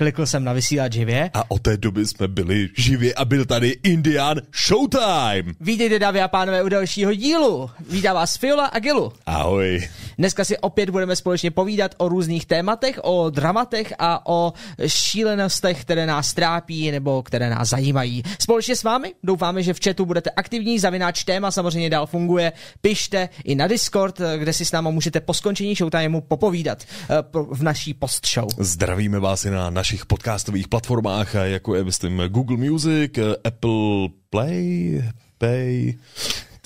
klikl jsem na vysílat živě. A od té doby jsme byli živě a byl tady Indian Showtime. Vítejte dámy a pánové u dalšího dílu. Vítá vás Fiola a Gilu. Ahoj. Dneska si opět budeme společně povídat o různých tématech, o dramatech a o šílenostech, které nás trápí nebo které nás zajímají. Společně s vámi doufáme, že v chatu budete aktivní, zavináč téma samozřejmě dál funguje. Pište i na Discord, kde si s náma můžete po skončení showtimeu popovídat eh, v naší postshow. Zdravíme vás i na našich podcastových platformách, jako je, myslím, Google Music, Apple Play, Pay,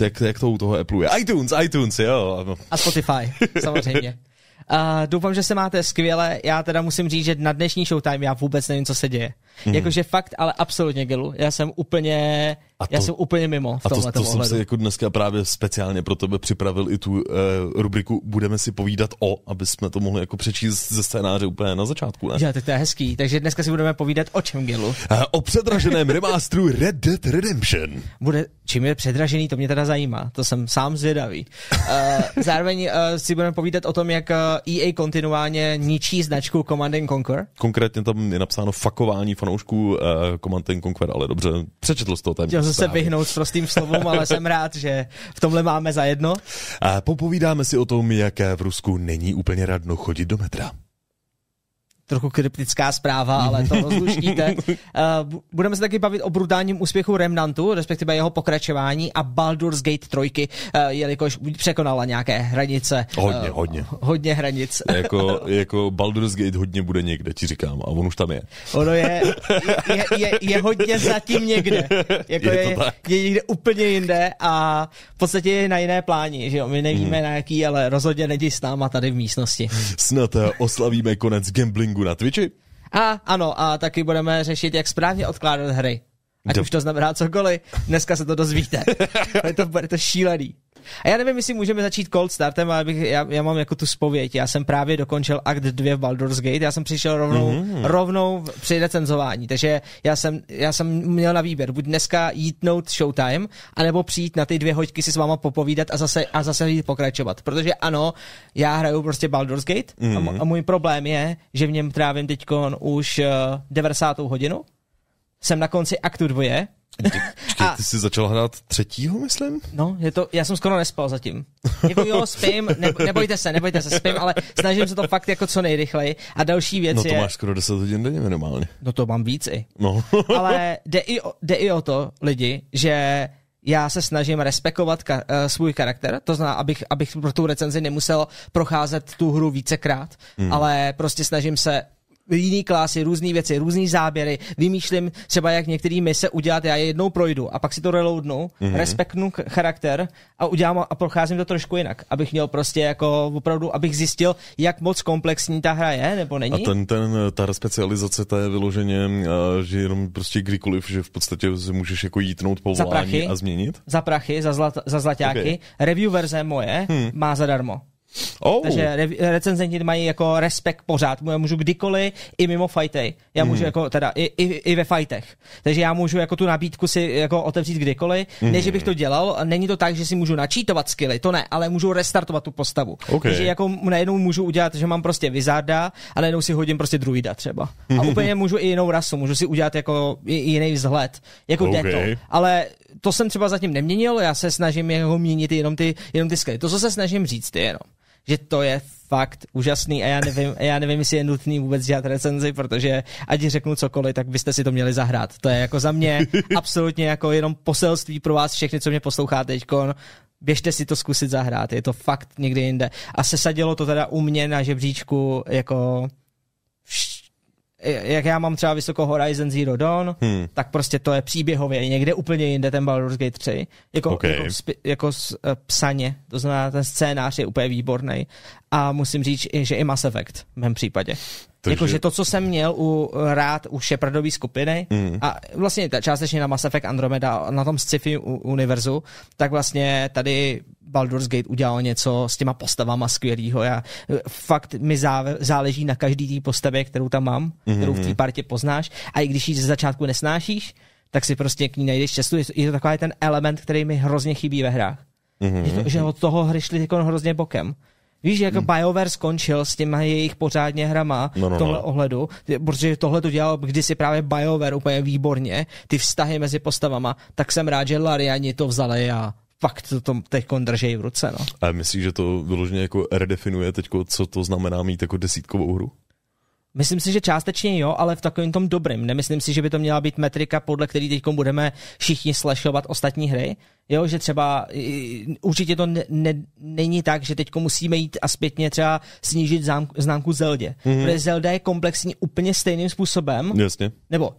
jak, jak to u toho Apple je? iTunes, iTunes, jo. A Spotify, samozřejmě. Uh, doufám, že se máte skvěle. Já teda musím říct, že na dnešní Showtime já vůbec nevím, co se děje. Mm. Jakože fakt, ale absolutně Gilu. Já jsem úplně, a to, já jsem úplně mimo v A to, to jsem si jako dneska právě speciálně pro tebe připravil i tu uh, rubriku Budeme si povídat o, aby jsme to mohli jako přečíst ze scénáře úplně na začátku, ne? Já, tak to je hezký. Takže dneska si budeme povídat o čem, Gilu? Uh, o předraženém remasteru Red Dead Redemption. Bude, čím je předražený, to mě teda zajímá. To jsem sám zvědavý. Uh, zároveň uh, si budeme povídat o tom, jak EA kontinuálně ničí značku Command Conquer. Konkrétně tam je napsáno fakování fanoušků uh, Command Conquer, ale dobře, přečetl jsi to tam. Chtěl jsem se vyhnout s prostým slovům, ale jsem rád, že v tomhle máme za jedno. A popovídáme si o tom, jak v Rusku není úplně radno chodit do metra trochu kryptická zpráva, ale to rozluštíte. Uh, budeme se taky bavit o brutálním úspěchu Remnantu, respektive jeho pokračování a Baldur's Gate 3, uh, jelikož překonala nějaké hranice. Hodně, uh, hodně. Hodně hranic. jako, jako Baldur's Gate hodně bude někde, ti říkám, a on už tam je. Ono je, je, je, je hodně zatím někde. Jako je, je, je někde úplně jinde a v podstatě je na jiné pláni, že jo? My nevíme hmm. na jaký, ale rozhodně není s náma tady v místnosti. Snad oslavíme konec gambling streamingu na Twitchi? A ano, a taky budeme řešit, jak správně odkládat hry. Ať Do... už to znamená cokoliv, dneska se to dozvíte. to, bude to šílený. A já nevím, jestli můžeme začít cold startem, ale bych, já, já, mám jako tu spověď. Já jsem právě dokončil akt 2 v Baldur's Gate, já jsem přišel rovnou, mm-hmm. rovnou při recenzování, takže já jsem, já jsem měl na výběr, buď dneska jítnout Showtime, anebo přijít na ty dvě hoďky si s váma popovídat a zase, a zase jít pokračovat. Protože ano, já hraju prostě Baldur's Gate mm-hmm. a, mhm. a můj problém je, že v něm trávím teď už uh, eh, 90. hodinu, jsem na konci aktu 2 Počkej, ty jsi začal hrát třetího, myslím? No, je to, já jsem skoro nespal zatím. Jako jo, spím, ne, nebojte se, nebojte se, spím, ale snažím se to fakt jako co nejrychleji. A další věc je... No to je, máš skoro 10 hodin denně minimálně. No to mám víc i. No. ale jde i, o, jde i o to, lidi, že já se snažím respekovat ka- uh, svůj charakter, to znamená, abych, abych pro tu recenzi nemusel procházet tu hru vícekrát, hmm. ale prostě snažím se jiný klasy, různé věci, různé záběry, vymýšlím třeba, jak některý mise udělat, já je jednou projdu a pak si to reloadnu, mm-hmm. respektnu charakter a udělám a procházím to trošku jinak, abych měl prostě jako opravdu, abych zjistil, jak moc komplexní ta hra je, nebo není. A ten, ten ta specializace, ta je vyloženě, že jenom prostě kdykoliv, že v podstatě si můžeš jako jítnout povolání za prachy, a změnit? Za prachy, za, zlat, za zlaťáky. Okay. Review verze moje hmm. má zadarmo. Oh. Takže re- recenzenti mají jako respekt pořád. Já můžu kdykoliv i mimo fighty. Já mm. můžu jako teda i, i, i, ve fightech. Takže já můžu jako tu nabídku si jako otevřít kdykoliv. Mm. Ne, že bych to dělal, není to tak, že si můžu načítovat skilly, to ne, ale můžu restartovat tu postavu. Okay. Takže jako najednou můžu udělat, že mám prostě Wizarda a najednou si hodím prostě druida třeba. A úplně můžu i jinou rasu, můžu si udělat jako jiný vzhled. Jako okay. to. Ale to jsem třeba zatím neměnil, já se snažím jeho měnit jenom ty, jenom ty skilly. To, co se snažím říct, je jenom že to je fakt úžasný a já nevím, já nevím, jestli je nutný vůbec dělat recenzi, protože ať řeknu cokoliv, tak byste si to měli zahrát. To je jako za mě absolutně jako jenom poselství pro vás všechny, co mě posloucháte teďkon. Běžte si to zkusit zahrát, je to fakt někde jinde. A sesadilo to teda u mě na žebříčku jako jak já mám třeba vysoko Horizon Zero Dawn, hmm. tak prostě to je příběhově někde úplně jinde ten Baldur's Gate 3. Jako, okay. jako, spi, jako s, uh, psaně, to znamená ten scénář je úplně výborný. A musím říct, že i Mass Effect v mém případě. Jakože to, co jsem měl u rád u Shepardové skupiny mm. a vlastně částečně na Mass Effect Andromeda, na tom sci-fi univerzu, tak vlastně tady Baldur's Gate udělal něco s těma postavama skvělýho. Já, fakt mi záleží na každý té postavě, kterou tam mám, mm-hmm. kterou v té partě poznáš a i když ji ze začátku nesnášíš, tak si prostě k ní najdeš cestu. Je to, je to takový ten element, který mi hrozně chybí ve hrách. Mm-hmm. Že, to, že od toho hry šli jako hrozně bokem Víš, jako hmm. BioWare skončil s těma jejich pořádně hrama No, no, v tomhle no. ohledu, protože tohle to dělal kdysi právě BioWare úplně výborně, ty vztahy mezi postavama, tak jsem rád, že Lariani to vzali a fakt to teď držej v ruce, no. A myslíš, že to vyloženě jako redefinuje teď, co to znamená mít jako desítkovou hru? Myslím si, že částečně jo, ale v takovém tom dobrým. Nemyslím si, že by to měla být metrika, podle který teď budeme všichni slashovat ostatní hry. Jo, že třeba určitě to ne, ne, není tak, že teď musíme jít a zpětně třeba snížit zám, známku Zeldě. Mm-hmm. Protože Zelda je komplexní úplně stejným způsobem, Jasně. nebo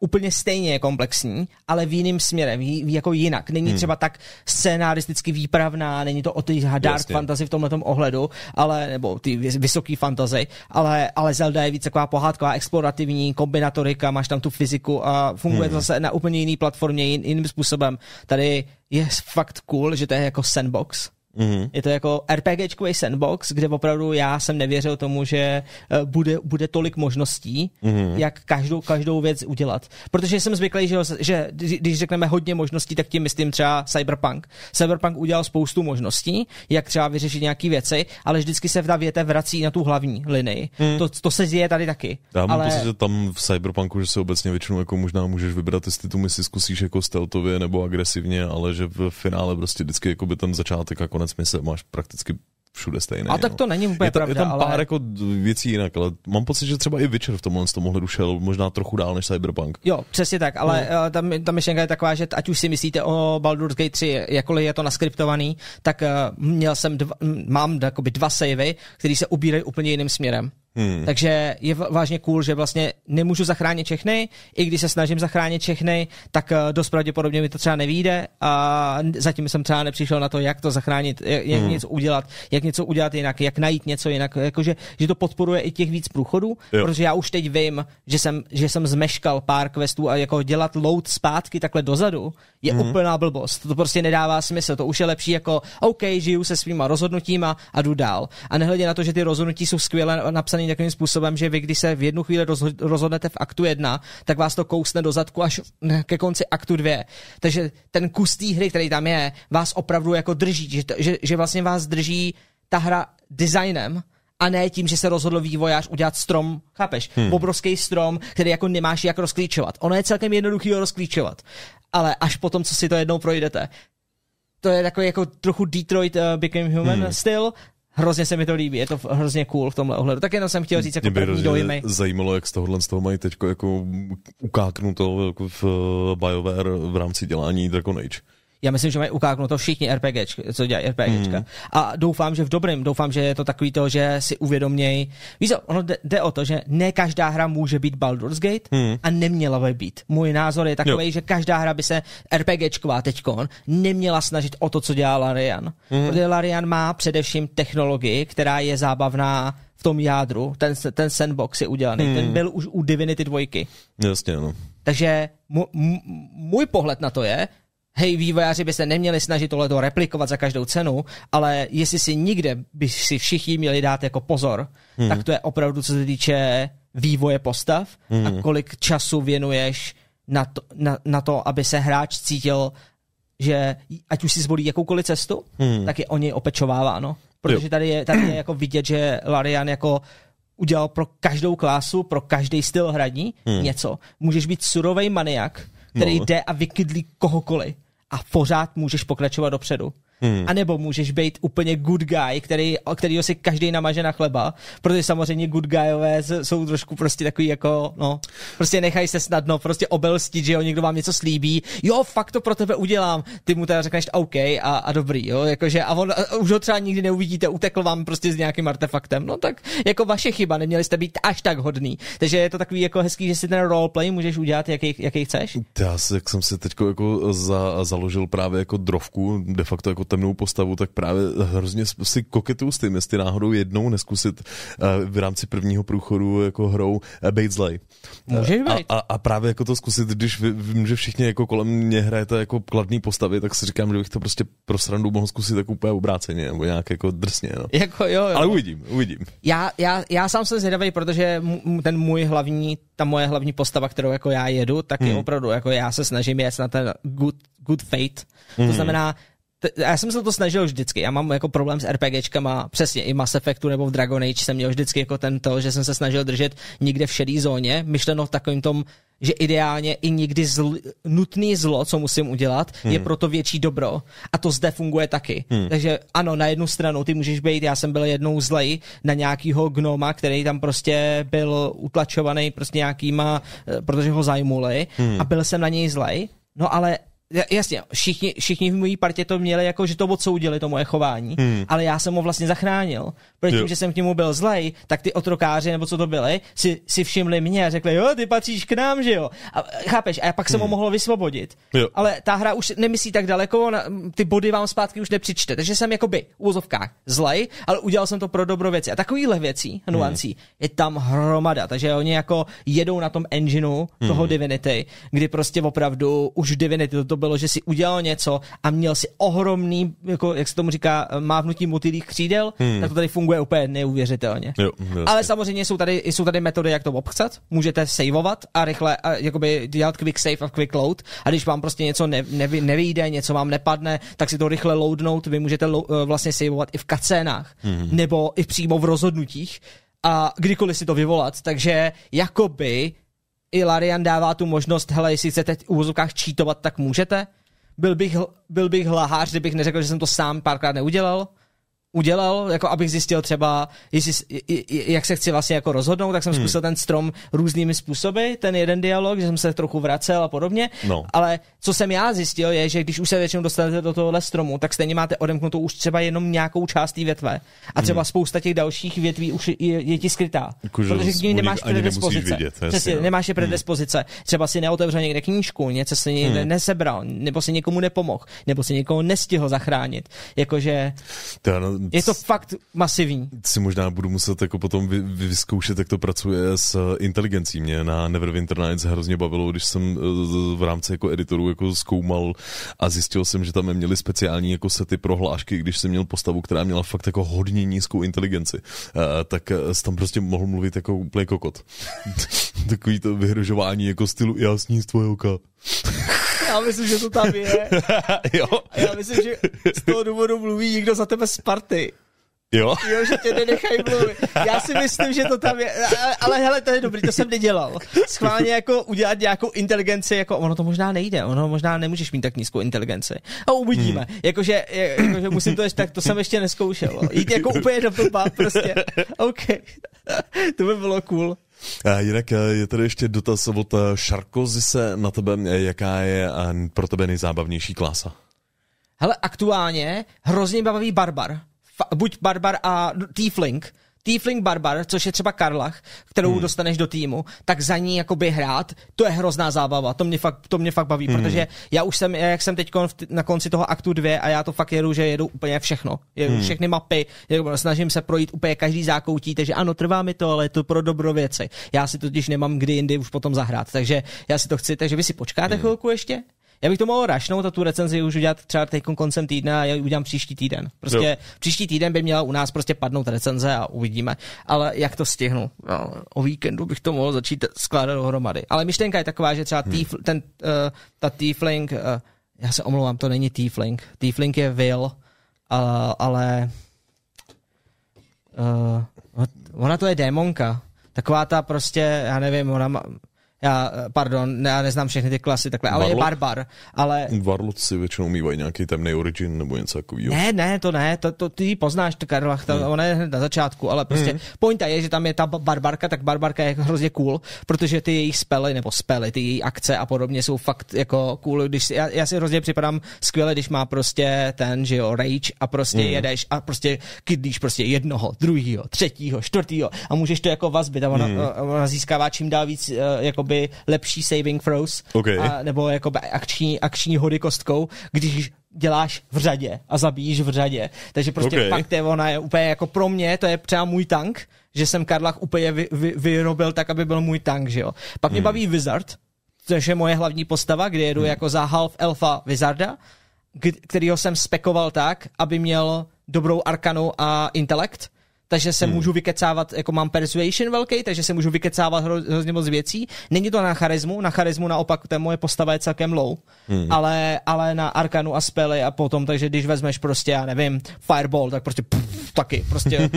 úplně stejně je komplexní, ale v jiným směrem, jako jinak. Není hmm. třeba tak scénaristicky výpravná, není to o ty dark Jasně. fantasy v tomhle ohledu, ale, nebo ty vys- vysoký fantasy, ale, ale Zelda je víc taková pohádková, explorativní, kombinatorika, máš tam tu fyziku a funguje hmm. to zase na úplně jiný platformě, jin, jiným způsobem. Tady je fakt cool, že to je jako sandbox. Mm-hmm. Je to jako RPGčkový sandbox, kde opravdu já jsem nevěřil tomu, že eh, bude, bude tolik možností, mm-hmm. jak každou, každou věc udělat. Protože jsem zvyklý, že, že když řekneme hodně možností, tak tím myslím třeba Cyberpunk. Cyberpunk udělal spoustu možností, jak třeba vyřešit nějaké věci, ale vždycky se ta věta vrací na tu hlavní linii. Mm. To, to se děje tady taky. Já mám ale... pocit, že tam v Cyberpunku, že se obecně většinou jako možná můžeš vybrat, jestli tu misi zkusíš jako stealthově nebo agresivně, ale že v finále prostě vždycky jako by ten začátek a konec mise máš prakticky všude stejný. A tak no. to není úplně je, ta, pravda, je tam ale... pár jako věcí jinak, ale mám pocit, že třeba i Witcher v tomhle z tom ohledu šel možná trochu dál než Cyberpunk. Jo, přesně tak, ale No. no. tam, ta myšlenka je taková, že ať už si myslíte o Baldur's Gate 3, jakkoliv je to naskriptovaný, tak uh, měl jsem dva, mám jakoby dva savey, které se ubírají úplně jiným směrem. Hmm. Takže je vážně cool, že vlastně nemůžu zachránit všechny, i když se snažím zachránit všechny, tak eh, dost pravděpodobně mi to třeba nevíde a zatím jsem třeba nepřišel na to, jak to zachránit, jak, jak Hmm. něco udělat, jak něco udělat jinak, jak najít něco jinak, jakože, že to podporuje i těch víc průchodů, Jo. protože já už teď vím, že jsem, že jsem zmeškal pár questů a jako dělat load zpátky takhle dozadu je Mhm. mm. úplná blbost. To prostě nedává smysl. To už je lepší jako OK, žiju se svýma rozhodnutíma a jdu dál. A nehledě na to, že ty rozhodnutí jsou skvěle napsané takovým způsobem, že vy, když se v jednu chvíli rozho- rozhodnete v aktu 1, tak vás to kousne do zadku až ke konci aktu 2. Takže ten kus té hry, který tam je, vás opravdu jako drží, že, že, že vlastně vás drží ta hra designem, a ne tím, že se rozhodl vývojář udělat strom, chápeš? Hmm. Obrovský strom, který jako nemáš jak rozklíčovat. Ono je celkem jednoduchý ho rozklíčovat, ale až potom, co si to jednou projdete. To je takový jako trochu Detroit uh, Became Human hmm. styl, Hrozně se mi to líbí, je to hrozně cool v tomhle ohledu. Tak jenom jsem chtěl říct jako první dojmy. zajímalo, jak z tohohle z toho mají teď jako ukáknuto jako v eh, BioWare v rámci dělání Dragon Age. Já myslím, že mají ukáknuto všichni RPGčka, co dělají RPGčka. Hmm. A doufám, že v dobrém, doufám, že je to takový to, že si uvědomějí. Víš ono jde, jde o to, že ne každá hra může být Baldur's Gate Hmm. a neměla by být. Můj názor je takový, Jo. že každá hra by se RPGčková teďkon neměla snažit o to, co dělá Larian. Hmm. Protože Larian má především technologii, která je zábavná v tom jádru. Ten, ten sandbox je udělaný. Hmm. Ten byl už u Divinity 2. Jasně, no. Takže můj pohled na to je, hej, vývojáři by se neměli snažit tohleto replikovat za každou cenu, ale jestli si nikde by si všichni měli dát jako pozor, hmm. tak to je opravdu, co se týče vývoje postav hmm. a kolik času věnuješ na to, na, na to, aby se hráč cítil, že ať už si zvolí jakoukoliv cestu, hmm. tak je o něj opečováváno. Protože tady je, tady je jako vidět, že Larian jako udělal pro každou klásu, pro každý styl hraní hmm. něco. Můžeš být surovej maniak, který No. jde a vykydlí kohokoliv a pořád můžeš pokračovat dopředu. Hmm. A nebo můžeš být úplně good guy, který, kterýho si každý namaže na chleba, protože samozřejmě good guyové jsou trošku prostě takový jako, no, prostě nechají se snadno prostě obelstit, že jo, někdo vám něco slíbí, jo, fakt to pro tebe udělám, ty mu teda řekneš OK a, a dobrý, jo, jakože a on a už ho třeba nikdy neuvidíte, utekl vám prostě s nějakým artefaktem, no tak jako vaše chyba, neměli jste být až tak hodný, takže je to takový jako hezký, že si ten roleplay můžeš udělat, jaký, jaký chceš. Já jak jsem si teď jako za, založil právě jako drovku, de facto jako temnou postavu, tak právě hrozně si koketuju s tím, jestli náhodou jednou neskusit uh, v rámci prvního průchodu jako hrou uh, Bait Zlay. Můžeš a, být. a, a, právě jako to zkusit, když vím, že všichni jako kolem mě hrajete jako kladný postavy, tak si říkám, že bych to prostě pro srandu mohl zkusit tak úplně obráceně, nebo nějak jako drsně, no. Jako jo, jo. Ale uvidím, uvidím. já, já, já sám jsem zvědavý, protože ten můj hlavní, ta moje hlavní postava, kterou jako já jedu, tak je Hmm. opravdu, jako já se snažím jet na ten good, good fate. To znamená, já jsem se to snažil vždycky, já mám jako problém s RPGčkama, přesně i Mass Effectu nebo v Dragon Age jsem měl vždycky jako tento, že jsem se snažil držet někde v šedý zóně, myšleno v takovým tom, že ideálně i někdy zl, nutný zlo, co musím udělat, hmm. je proto větší dobro. A to zde funguje taky. Hmm. Takže ano, na jednu stranu ty můžeš být, já jsem byl jednou zlej na nějakýho gnoma, který tam prostě byl utlačovaný prostě nějakýma, eh, protože ho zajmuli hmm. a byl jsem na něj zlej. No ale jasně, všichni, všichni v mojí partě to měli jako, že to odsoudili, to moje chování, hmm. ale já jsem ho vlastně zachránil. Protože tím, že jsem k němu byl zlej, tak ty otrokáři, nebo co to byli, si, si všimli mě a řekli, jo, ty patříš k nám, že jo. A, chápeš, a pak jsem hmm. ho mohl vysvobodit. Jo. Ale ta hra už nemyslí tak daleko, ona, ty body vám zpátky už nepřičte. Takže jsem jakoby v úzovkách zlej, ale udělal jsem to pro dobro věci. A takovýhle věcí, hmm. nuancí, hmm. je tam hromada. Takže oni jako jedou na tom engineu toho hmm. Divinity, kdy prostě opravdu už Divinity to bylo, že si udělal něco a měl si ohromný, jako, jak se tomu říká, mávnutí motylých křídel, hmm. tak to tady funguje úplně neuvěřitelně. Jo, Ale samozřejmě jsou tady, jsou tady metody, jak to obchcat. Můžete saveovat a rychle a, jakoby dělat quick save a quick load. A když vám prostě něco ne, nevy, nevyjde, něco vám nepadne, tak si to rychle loadnout. Vy můžete lo, eh, vlastně saveovat i v kacénách, hmm. nebo i přímo v rozhodnutích a kdykoliv si to vyvolat. Takže jakoby i Larian dává tu možnost, hele, jestli chcete v úvozovkách čítovat, tak můžete. Byl bych, byl bych hlahář, kdybych neřekl, že jsem to sám párkrát neudělal udělal, jako abych zjistil třeba, jestli, jak se chci vlastně jako rozhodnout, tak jsem hmm. zkusil ten strom různými způsoby, ten jeden dialog, že jsem se trochu vracel a podobně, no. ale co jsem já zjistil je, že když už se většinou dostanete do tohohle stromu, tak stejně máte odemknutou už třeba jenom nějakou část té větve a třeba hmm. spousta těch dalších větví už je, je ti skrytá, jako, protože k ní nemáš predispozice. Vidět, Přesně, no. nemáš je hmm. predispozice. Hmm. Třeba si neotevřel někde knížku, něco si někde hmm. nesebral, nebo si někomu nepomohl, nebo si někoho nestihl zachránit. Jakože... To, no, je to fakt masivní. Si možná budu muset jako potom vy, vy, vyzkoušet, jak to pracuje s inteligencí. Mě na Neverwinter Nights hrozně bavilo, když jsem eh, v rámci jako editoru jako zkoumal a zjistil jsem, že tam měli speciální jako sety pro hlášky, když jsem měl postavu, která měla fakt jako hodně nízkou inteligenci, uh, tak uh, tam prostě mohl mluvit jako úplně kokot. Takový to vyhrožování jako stylu jasní z tvojho oka. Já myslím, že to tam je. jo. A já myslím, že z toho důvodu mluví někdo za tebe z party. Jo? Jo, že tě nenechají mluvit. Já si myslím, že to tam je, ale, ale hele, to je dobrý, to jsem nedělal. Schválně jako udělat nějakou inteligenci, jako ono to možná nejde, ono možná nemůžeš mít tak nízkou inteligenci. A uvidíme. Hmm. Jakože, jakože musím to ještě, tak to jsem ještě neskoušel. Jít jako úplně do blba, prostě. OK. to by bylo cool. Jinak je tady ještě dotaz od Šarkozise na tebe, jaká je pro tebe nejzábavnější klasa? Hele, aktuálně hrozně bavivý barbar. Buď barbar a tiefling, Tiefling Barbar, což je třeba Karlach, kterou hmm. dostaneš do týmu, tak za ní jakoby hrát, to je hrozná zábava, to mě fakt, to mě fakt baví, hmm. protože já už jsem, jak jsem teď na konci toho aktu 2 a já to fakt jedu, že jedu úplně všechno, jedu hmm. všechny mapy, jedu, snažím se projít úplně každý zákoutí, takže ano, trvá mi to, ale je to pro dobro věci. Já si totiž nemám kdy jindy už potom zahrát, takže já si to chci, takže vy si počkáte hmm. chvilku ještě, já bych to mohl rašnout a tu recenzi už udělat třeba teď koncem týdne a já ji udělám příští týden. Prostě jo. příští týden by měla u nás prostě padnout recenze a uvidíme. Ale jak to stihnu? No, o víkendu bych to mohl začít skládat dohromady. Ale myšlenka je taková, že třeba hmm. týf, ten, uh, ta Tiefling, uh, já se omlouvám, to není Tiefling. Tiefling je Will, uh, ale uh, ona to je démonka. Taková ta prostě, já nevím, ona má, já, pardon, já neznám všechny ty klasy takhle, ale Varlo? je barbar, ale... Varloci většinou mývají nějaký temný origin nebo něco takového. Ne, ne, to ne, to, to ty poznáš, to Karlach, ta, hmm. ona je hned na začátku, ale prostě hmm. pointa je, že tam je ta barbarka, tak barbarka je hrozně cool, protože ty její spely, nebo spely, ty její akce a podobně jsou fakt jako cool, když si, já, já si hrozně připadám skvěle, když má prostě ten, že jo, rage a prostě hmm. jedeš a prostě kydlíš prostě jednoho, druhýho, třetího, čtvrtýho a můžeš to jako vazbit a ona, hmm. ona získává čím dál víc jako jakoby lepší saving throws, okay. a, nebo jakoby akční, akční hody kostkou, když děláš v řadě a zabíjíš v řadě. Takže prostě okay. fakt je, ona je úplně jako pro mě, to je třeba můj tank, že jsem Karlach úplně vy, vy, vyrobil tak, aby byl můj tank, že jo. Pak hmm. mě baví Wizard, což je moje hlavní postava, kde jedu hmm. jako za half elfa Wizarda, kterýho jsem spekoval tak, aby měl dobrou arkanu a intelekt, takže se hmm. můžu vykecávat, jako mám persuasion velký, takže se můžu vykecávat hro, hrozně moc věcí. Není to na charismu, na charismu naopak ta moje postava je celkem low, hmm. ale, ale na arkanu a spely a potom, takže když vezmeš prostě, já nevím, fireball, tak prostě pff, taky, prostě,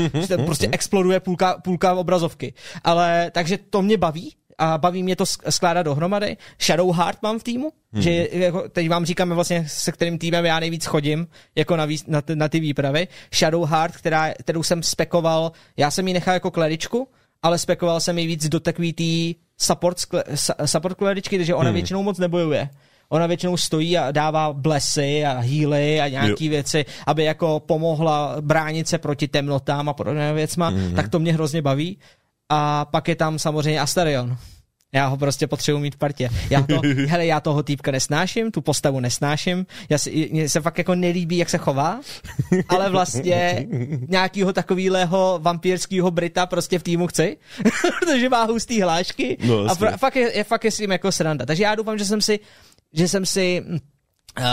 prostě exploduje půlka, půlka obrazovky. Ale, takže to mě baví, a baví mě to skládat dohromady. Shadow Heart mám v týmu, hmm. že jako, teď vám říkáme vlastně, se kterým týmem já nejvíc chodím, jako na, výs, na, na ty výpravy. Shadow Heart, která, kterou jsem spekoval, já jsem ji nechal jako kleričku, ale spekoval jsem ji víc do takový tý support, support kleričky, takže ona hmm. většinou moc nebojuje ona většinou stojí a dává blesy a healy a nějaký jo. věci, aby jako pomohla bránit se proti temnotám a podobnými věcma, mm-hmm. tak to mě hrozně baví. A pak je tam samozřejmě Astarion. Já ho prostě potřebuji mít v partě. Já, to, hele, já toho týpka nesnáším, tu postavu nesnáším, já si, mně se fakt jako nelíbí, jak se chová, ale vlastně nějakýho takovýhleho vampírského Brita prostě v týmu chci, protože má hustý hlášky no, a pro, fakt je, je, fakt je s tím jako sranda. Takže já doufám, že jsem si, že jsem si uh,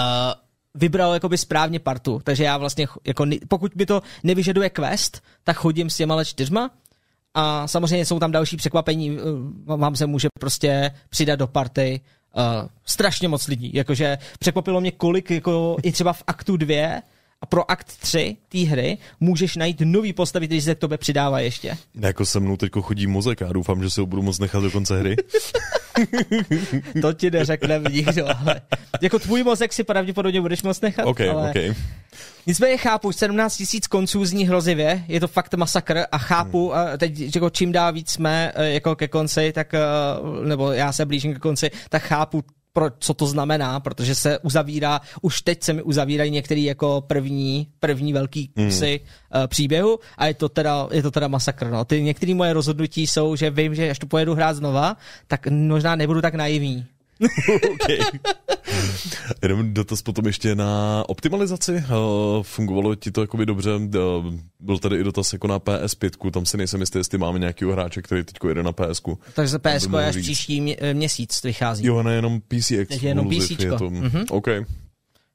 vybral jakoby správně partu, takže já vlastně, jako, pokud mi to nevyžaduje quest, tak chodím s těma čtyřma, a samozřejmě jsou tam další překvapení, eh, vám se může prostě přidat do party uh, strašně moc lidí, jakože překvapilo mě kolik, jako i třeba v aktu 2 a pro akt 3 té hry můžeš najít nový postavy, který se k tobě přidává ještě. Jako se mnou teď chodí mozek a doufám, že si ho budu moc nechat do konce hry. to ti neřekne nikdo, ale jako tvůj mozek si pravděpodobně budeš moc nechat. Okay, ale... okay. Nicméně chápu, 17 tisíc konců zní hrozivě, je to fakt masakr a chápu, hmm. a teď jako čím dál víc jsme eh, jako ke konci, tak, eh, nebo já se blížím ke konci, tak chápu pro, co to znamená, protože se uzavírá, už teď se mi uzavírají některý jako první, první velký kusy mm. uh, příběhu a je to teda, je to teda masakr. No. Ty některé moje rozhodnutí jsou, že vím, že až tu pojedu hrát znova, tak možná nebudu tak naivní. okay. Jenom dotaz potom ještě na optimalizaci. Eh, fungovalo ti to jakoby dobře? Eh, byl tady i dotaz jako na PS5, tam si nejsem jistý, jestli máme nějaký hráče, který teď jede na PS. Takže PS je až příští eh, měsíc vychází. Jo, ne jenom PC Je jenom PC. Je to... mm-hmm. OK.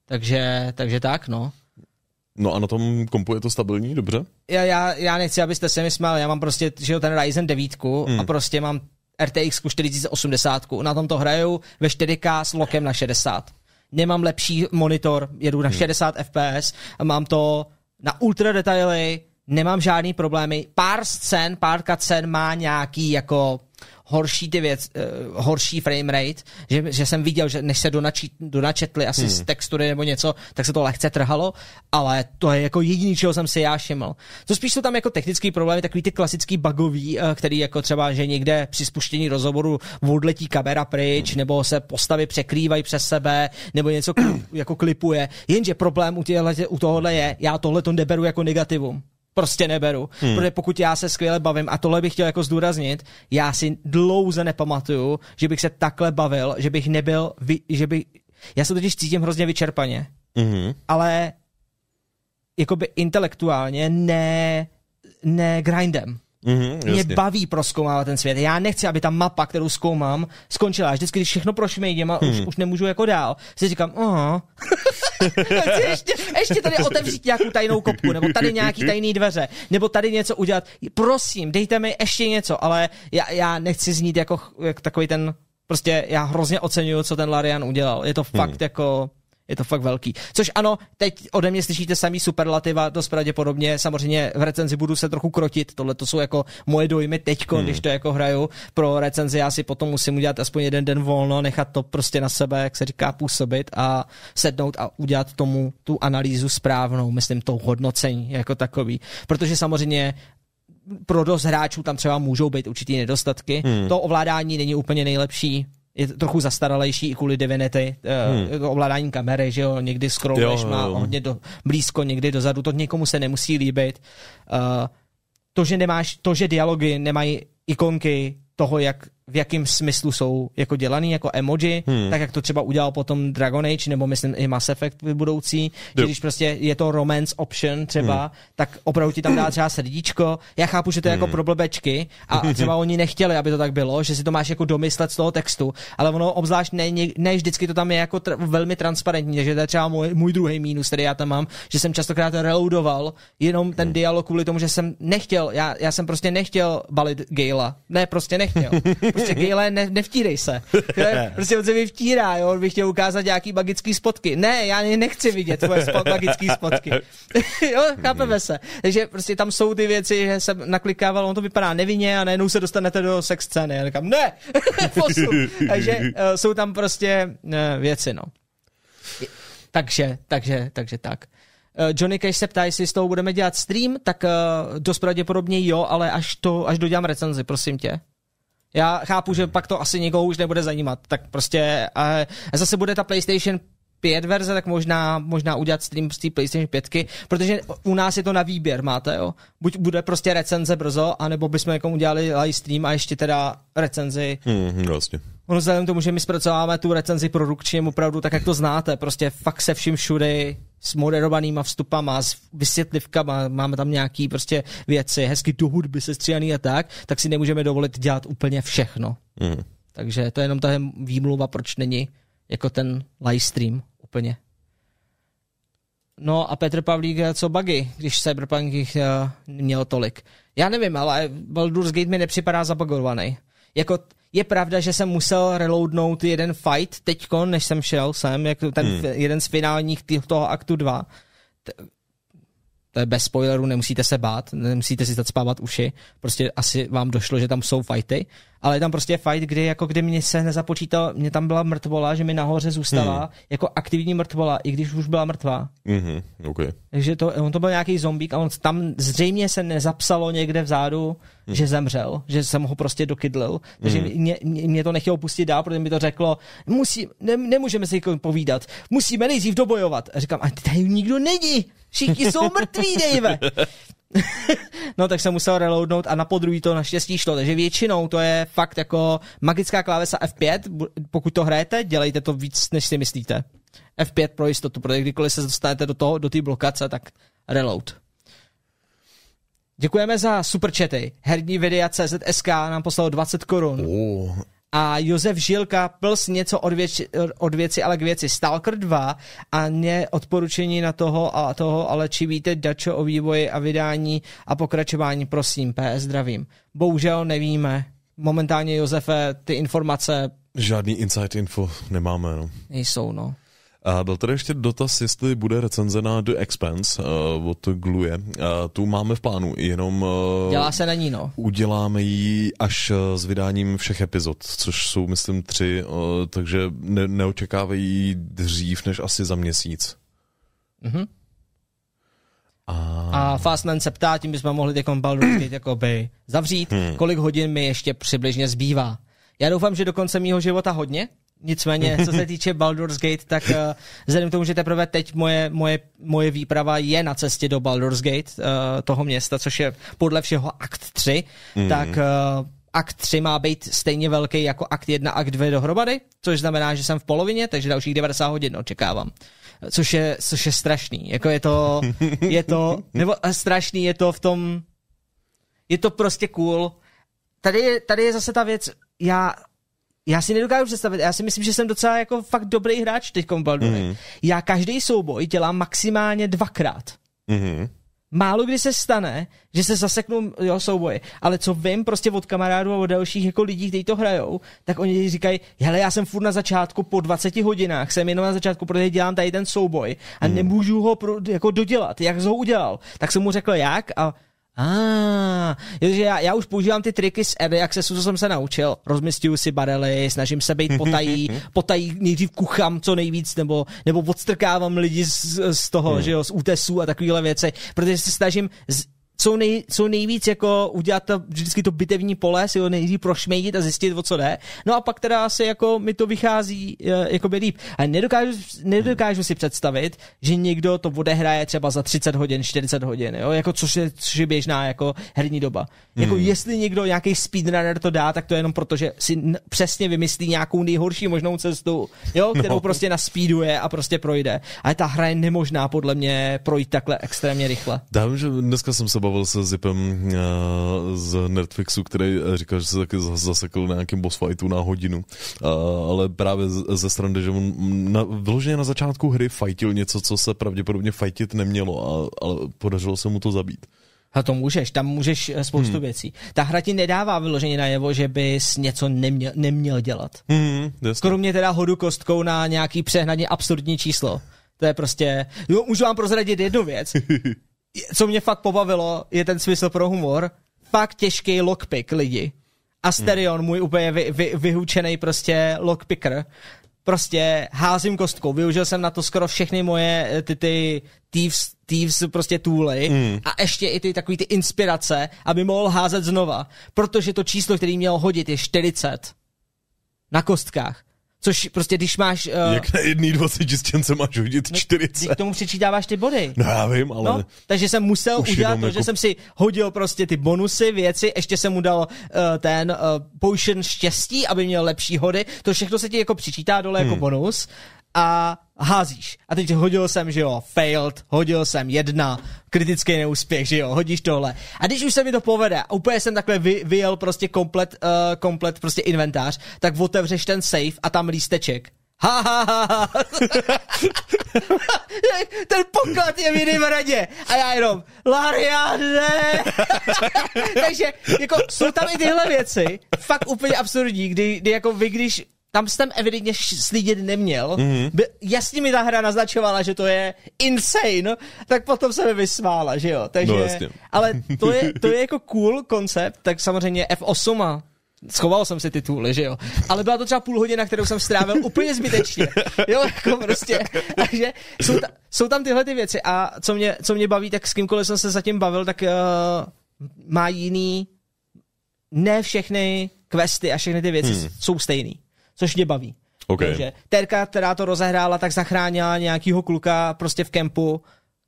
Takže, takže tak, no. No a na tom kompu je to stabilní, dobře? Já, já, já nechci, abyste se mi smál, já mám prostě že ten Ryzen 9 hmm. a prostě mám RTX 4080, na tom to hraju ve 4K s lokem na 60. Nemám lepší monitor, jedu na 60 hmm. FPS, mám to na ultra detaily, nemám žádný problémy. Pár scén, pár scén má nějaký jako horší ty věc, uh, horší frame rate, že, že jsem viděl, že než se donačí, donačetli asi hmm. z textury nebo něco, tak se to lehce trhalo, ale to je jako jediný, čeho jsem si já všiml. To spíš jsou tam jako technický problémy, takový ty klasický bugový, uh, který jako třeba, že někde při spuštění rozhovoru odletí kamera pryč, hmm. nebo se postavy překrývají přes sebe, nebo něco jako klipuje. Jenže problém u, těhle, u tohohle je, já tohle to neberu jako negativum prostě neberu. Hmm. Protože pokud já se skvěle bavím, a tohle bych chtěl jako zdůraznit, já si dlouze nepamatuju, že bych se takhle bavil, že bych nebyl, že bych, já se totiž cítím hrozně vyčerpaně. Hmm. Ale jakoby intelektuálně ne, ne grindem. Mm-hmm, Mě baví proskoumávat ten svět. Já nechci, aby ta mapa, kterou zkoumám, skončila. Vždycky, když všechno prošmejdím a hmm. už, už nemůžu jako dál, si říkám, aha. ještě, ještě tady otevřít nějakou tajnou kopku, nebo tady nějaký tajný dveře, nebo tady něco udělat. Prosím, dejte mi ještě něco, ale já, já nechci znít jako, jako takový ten, prostě já hrozně oceňuju, co ten Larian udělal. Je to fakt hmm. jako je to fakt velký. Což ano, teď ode mě slyšíte samý superlativa, dost pravděpodobně, samozřejmě v recenzi budu se trochu krotit, tohle to jsou jako moje dojmy teďko, hmm. když to jako hraju. Pro recenzi já si potom musím udělat aspoň jeden den volno, nechat to prostě na sebe, jak se říká, působit a sednout a udělat tomu tu analýzu správnou, myslím to hodnocení jako takový. Protože samozřejmě pro dost hráčů tam třeba můžou být určitý nedostatky. Hmm. To ovládání není úplně nejlepší je trochu zastaralejší i kvůli Divinity, eh, hmm. uh, ovládání kamery, že jo, někdy scrolluješ, má hodně do, blízko, někdy dozadu, to někomu se nemusí líbit. Uh, to, že nemáš, to, že dialogy nemají ikonky toho, jak v jakém smyslu jsou jako dělaný, jako emoji, hmm. tak jak to třeba udělal potom Dragon Age, nebo myslím i Mass Effect budoucí, že když prostě je to romance option třeba, hmm. tak opravdu ti tam dá třeba srdíčko. Já chápu, že to je jako hmm. pro blbečky a třeba oni nechtěli, aby to tak bylo, že si to máš jako domyslet z toho textu, ale ono obzvlášť ne, ne vždycky to tam je jako tr- velmi transparentní, že to je třeba můj, můj druhý mínus, který já tam mám, že jsem častokrát reloadoval jenom ten hmm. dialog kvůli tomu, že jsem nechtěl, já, já jsem prostě nechtěl balit Gala. Ne, prostě nechtěl. Prostě Gale, ne, nevtírej se. Prostě on se mi vtírá, jo, on by chtěl ukázat nějaký magický spotky. Ne, já nechci vidět tvoje spot, magický spotky. jo, chápeme se. Takže prostě tam jsou ty věci, že jsem naklikával, on to vypadá nevinně a najednou se dostanete do sex scény. Já říkám, ne, Takže uh, jsou tam prostě uh, věci, no. Takže, takže, takže tak. Uh, Johnny Cash se ptá, jestli s tou budeme dělat stream, tak uh, dost pravděpodobně jo, ale až to, až dodělám recenzi, prosím tě. Já chápu, že pak to asi někoho už nebude zajímat, tak prostě a zase bude ta PlayStation 5 verze, tak možná, možná udělat stream z té PlayStation 5, protože u nás je to na výběr, máte, jo. Buď bude prostě recenze brzo, anebo bychom jako udělali live stream a ještě teda recenzi. Hmm, vlastně. Ono vzhledem k tomu, že my zpracováváme tu recenzi produkčně opravdu tak, jak to znáte, prostě fakt se vším všudy, s moderovanýma vstupama, s vysvětlivkama, máme tam nějaký prostě věci, hezky do hudby sestříhaný a tak, tak si nemůžeme dovolit dělat úplně všechno. Mm. Takže to je jenom ta výmluva, proč není jako ten live stream úplně. No a Petr Pavlík, co bugy, když Cyberpunk jich uh, měl tolik. Já nevím, ale Baldur's Gate mi nepřipadá zabugovaný. Jako je pravda, že jsem musel reloadnout jeden fight teďko, než jsem šel sem, jako ten hmm. jeden z finálních toho aktu 2 to je bez spoilerů, nemusíte se bát, nemusíte si zacpávat uši, prostě asi vám došlo, že tam jsou fighty, ale je tam prostě fight, kdy jako kdy mě se nezapočítal, mě tam byla mrtvola, že mi nahoře zůstala hmm. jako aktivní mrtvola, i když už byla mrtvá. Mm-hmm, okay. Takže to, on to byl nějaký zombík a on tam zřejmě se nezapsalo někde vzadu, hmm. že zemřel, že jsem ho prostě dokydlil, takže hmm. mě, mě, to nechtělo pustit dál, protože mi to řeklo, musí, ne, nemůžeme si povídat, musíme nejdřív dobojovat. A říkám, a tady nikdo není, všichni jsou mrtví, Dave. no tak jsem musel reloadnout a na podruhý to naštěstí šlo, takže většinou to je fakt jako magická klávesa F5, pokud to hrajete, dělejte to víc, než si myslíte. F5 pro jistotu, protože kdykoliv se dostanete do toho, do té blokace, tak reload. Děkujeme za superchaty. Herní videa CZSK nám poslal 20 korun. Oh, a Josef Žilka plus něco od věci, od věci, ale k věci. Stalker 2 a mě odporučení na toho a toho, ale či víte dačo o vývoji a vydání a pokračování, prosím, PS zdravím. Bohužel nevíme. Momentálně, Josefe, ty informace... Žádný inside info nemáme, no. Nejsou, no. A byl tady ještě dotaz, jestli bude recenze na The Expanse uh, od Gluje. Uh, tu máme v plánu, jenom... Uh, Dělá se na ní, no. Uděláme ji až uh, s vydáním všech epizod, což jsou, myslím, tři, uh, takže ne- neočekávají dřív než asi za měsíc. Mhm. A... a Fastman se ptá, tím bychom mohli teď Baldur's Gate jakoby zavřít, hmm. kolik hodin mi ještě přibližně zbývá. Já doufám, že do konce mýho života hodně, Nicméně, co se týče Baldur's Gate, tak uh, vzhledem k tomu, že teprve teď moje, moje, moje výprava je na cestě do Baldur's Gate, uh, toho města, což je podle všeho akt 3, mm. tak uh, akt 3 má být stejně velký jako akt 1 akt 2 dohromady, což znamená, že jsem v polovině, takže dalších 90 hodin očekávám. Což je, což je strašný. Jako je to, je to, nebo strašný je to v tom, je to prostě cool. Tady je, tady je zase ta věc, já já si nedokážu představit, já si myslím, že jsem docela jako fakt dobrý hráč teď Baldury. Mm-hmm. Já každý souboj dělám maximálně dvakrát. Mm-hmm. Málo kdy se stane, že se zaseknu jo, souboje, ale co vím prostě od kamarádů a od dalších jako lidí, kteří to hrajou, tak oni říkají, hele, já jsem furt na začátku po 20 hodinách, jsem jenom na začátku, protože dělám tady ten souboj a mm. nemůžu ho pro, jako dodělat, jak jsi ho udělal. Tak jsem mu řekl jak a Ah, takže já, já už používám ty triky z Early Accessu, co jsem se naučil. Rozmistuju si barely, snažím se být potají, potají nejdřív kuchám co nejvíc, nebo, nebo odstrkávám lidi z, z toho, hmm. že jo, z útesů a takovéhle věci, protože se snažím z, jsou, nej, jsou nejvíc jako udělat to, vždycky to bitevní pole, si ho nejdřív prošmejdit a zjistit, o co jde. No a pak teda asi jako mi to vychází uh, jako by líp. A nedokážu, nedokážu si představit, že někdo to odehraje třeba za 30 hodin, 40 hodin, jo? Jako což je, což je běžná jako herní doba. Jako Hmm. jestli někdo, nějaký speedrunner to dá, tak to je jenom proto, že si přesně vymyslí nějakou nejhorší možnou cestu, jo? kterou No. prostě naspíduje a prostě projde. Ale ta hra je nemožná podle mě projít takhle extrémně rychle. Vím, že dneska jsem se bavil se Zipem uh, z Netflixu, který eh, říkal, že se taky zas- zasekl na nějakém boss fightu na hodinu. Uh, ale právě ze strany, že on na, vyloženě na začátku hry fightil něco, co se pravděpodobně fightit nemělo, a, ale podařilo se mu to zabít. A to můžeš, tam můžeš eh, spoustu hmm. věcí. Ta hra ti nedává vyloženě najevo, že bys něco neměl, neměl dělat. Hmm, jasně. Kromě teda hodu kostkou na nějaký přehnaně absurdní číslo. To je prostě... Jo, můžu vám prozradit jednu věc. Co mě fakt pobavilo, je ten smysl pro humor. Fakt těžký lockpick lidi. Asterion, můj úplně vy, vy, vyhučený prostě lockpicker, prostě házím kostkou. Využil jsem na to skoro všechny moje eh, ty, ty thieves, thieves prostě tooly Mm. a ještě i ty takový ty inspirace, aby mohl házet znova. Protože to číslo, který měl hodit, je 40 na kostkách. Což prostě, když máš... Uh, Jak na jedný 20 stěnce máš hodit 40? k tomu přičítáváš ty body. No já vím, ale... No, takže jsem musel Už udělat to, jako- že jsem si hodil prostě ty bonusy, věci, ještě jsem mu dal uh, ten uh, potion štěstí, aby měl lepší hody, to všechno se ti jako přičítá dole Hmm. jako bonus a házíš. A teď hodil jsem, že jo, failed, hodil jsem jedna, kritický neúspěch, že jo, hodíš tohle. A když už se mi to povede a úplně jsem takhle vy, vyjel prostě komplet, uh, komplet prostě inventář, tak otevřeš ten safe a tam lísteček. Ha, ha, ha, ha. ten poklad je v jiném radě. A já jenom, Lariane! Takže jako jsou tam i tyhle věci, fakt úplně absurdní, kdy, kdy jako vy, když tam jsem evidentně slídit neměl. Mm-hmm. By, jasně mi ta hra naznačovala, že to je insane, tak potom se mi vysmála, že jo. Takže, No, jasně. ale to je, to je jako cool koncept, tak samozřejmě F8 a schoval jsem si ty tooly, že jo. Ale byla to třeba půl hodina, kterou jsem strávil úplně zbytečně. Jo, jako prostě. Takže jsou, ta, jsou tam tyhle ty věci a co mě, co mě baví, tak s kýmkoliv jsem se zatím bavil, tak uh, má jiný, ne všechny questy a všechny ty věci hmm. jsou stejný, což mě baví. OK. Takže Terka, která to rozehrála, tak zachránila nějakýho kluka prostě v kempu,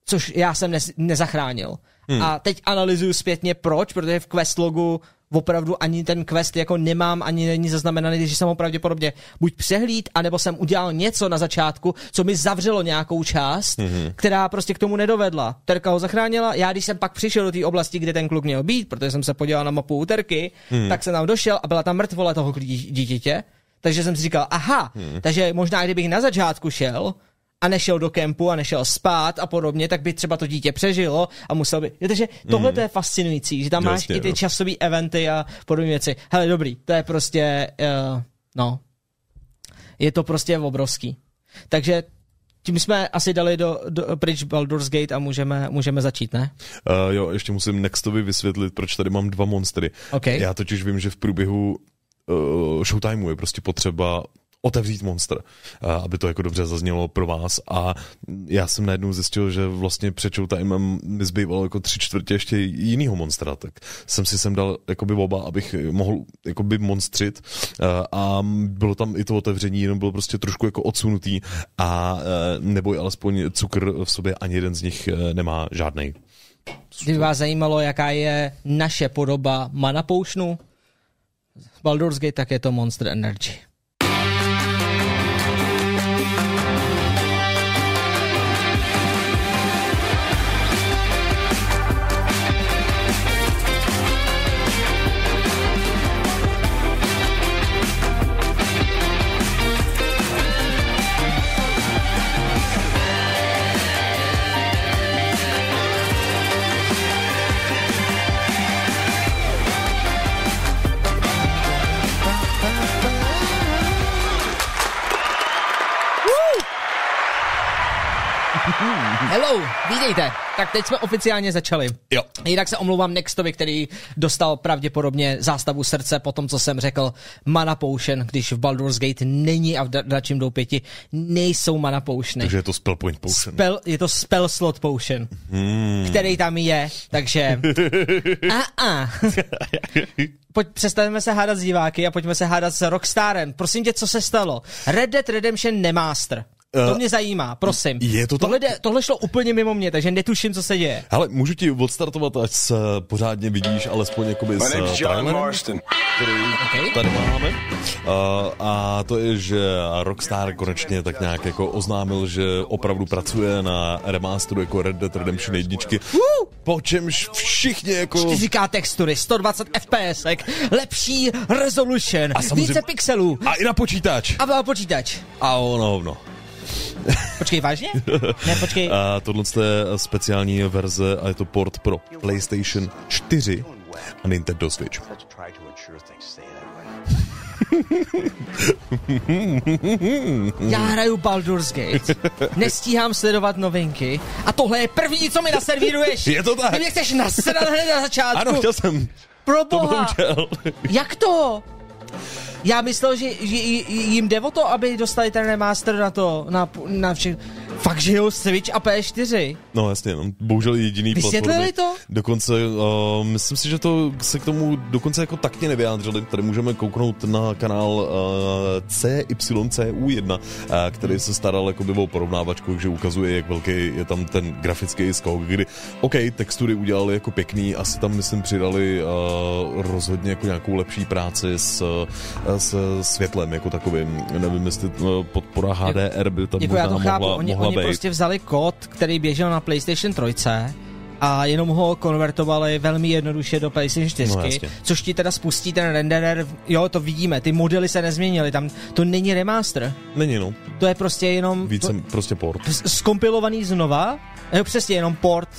což já jsem ne- nezachránil. Hmm. A teď analyzuju zpětně proč, protože v questlogu opravdu ani ten quest jako nemám, ani není zaznamenaný, že jsem ho pravděpodobně buď přehlíd, anebo jsem udělal něco na začátku, co mi zavřelo nějakou část, mm-hmm. která prostě k tomu nedovedla. Terka ho zachránila, já když jsem pak přišel do té oblasti, kde ten kluk měl být, protože jsem se podíval na mapu u Terky, mm. tak jsem tam došel a byla tam mrtvola toho dí- dítěte, takže jsem si říkal, aha, hmm. takže možná kdybych na začátku šel a nešel do kempu a nešel spát a podobně, tak by třeba to dítě přežilo a musel by... Takže tohle to je fascinující, že tam máš Jasně, i ty no. časové eventy a podobné věci. Hele, dobrý, to je prostě, uh, no, je to prostě obrovský. Takže tím jsme asi dali do, do pryč Baldur's Gate a můžeme, můžeme začít, ne? Uh, jo, ještě musím Nextovi vysvětlit, proč tady mám dva monstry. OK. Já totiž vím, že v průběhu uh, showtimeu je prostě potřeba otevřít monster, uh, aby to jako dobře zaznělo pro vás a já jsem najednou zjistil, že vlastně před showtimem mi zbývalo jako tři čtvrtě ještě jinýho monstra, tak jsem si sem dal jakoby oba, abych mohl jakoby monstřit uh, a bylo tam i to otevření, jenom bylo prostě trošku jako odsunutý a neboj alespoň cukr v sobě ani jeden z nich nemá žádnej. Kdyby vás zajímalo, jaká je naše podoba mana potionu, Baldur's Gate, tak je to Monster Energy. Hello, vítejte. Tak teď jsme oficiálně začali. Jo. Jinak se omlouvám Nextovi, který dostal pravděpodobně zástavu srdce po tom, co jsem řekl Mana Potion, když v Baldur's Gate není a v Dračím jdou pěti nejsou Mana Potiony. Takže je to spell point potion. Spell, je to spell slot potion, hmm. který tam je, takže... a, a. Pojď, přestaneme se hádat s diváky a pojďme se hádat s Rockstarem. Prosím tě, co se stalo? Red Dead Redemption nemaster. To mě zajímá, prosím. Je to tohle, jde, tohle šlo úplně mimo mě, takže netuším, co se děje. Hele, můžu ti odstartovat, ať se pořádně vidíš, alespoň jakoby s trailerem, který okay. tady máme. Uh, a to je, že Rockstar konečně tak nějak jako oznámil, že opravdu pracuje na remasteru jako Red Dead Redemption 1. Uh! Po čemž všichni jako... 4K textury, 120 FPS, lepší resolution, a více pixelů. A i na počítač. A na počítač. A ono, ono. Počkej, vážně? Ne, počkej. A tohle je speciální verze a je to port pro PlayStation 4 a Nintendo Switch. Já hraju Baldur's Gate, nestíhám sledovat novinky a tohle je první, co mi naservíruješ. Je to tak. Ty mě chceš nasrat hned na začátku. Ano, chtěl jsem. Pro boha. To Jak to? Já myslel, že, že jim jde o to, aby dostali ten remaster na to, na, na vše, Fakt, že jo, Switch a PS4. No jasně, no, bohužel jediný Vysvětlili to? Dokonce, uh, myslím si, že to se k tomu dokonce jako taktně nevyjádřili. Tady můžeme kouknout na kanál uh, CYCU1, uh, který se staral jako o porovnávačku, že ukazuje, jak velký je tam ten grafický skok, kdy, OK, textury udělali jako pěkný, asi tam, myslím, přidali uh, rozhodně jako nějakou lepší práci s, uh, s světlem jako takovým. Nevím, jestli uh, podpora HDR by tam jako možná to mohla, Oni, mohla oni být. prostě vzali kód, který běžel na PlayStation 3 a jenom ho konvertovali velmi jednoduše do PlayStation 4, no, což ti teda spustí ten renderer, jo, to vidíme, ty modely se nezměnily, tam to není remaster. Není, no. To je prostě jenom... Více, to, prostě port. Skompilovaný znova, jo, přesně jenom port.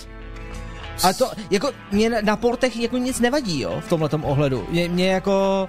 A to, jako, mě na, na portech jako nic nevadí, jo, v tomhle ohledu. Mě, mě jako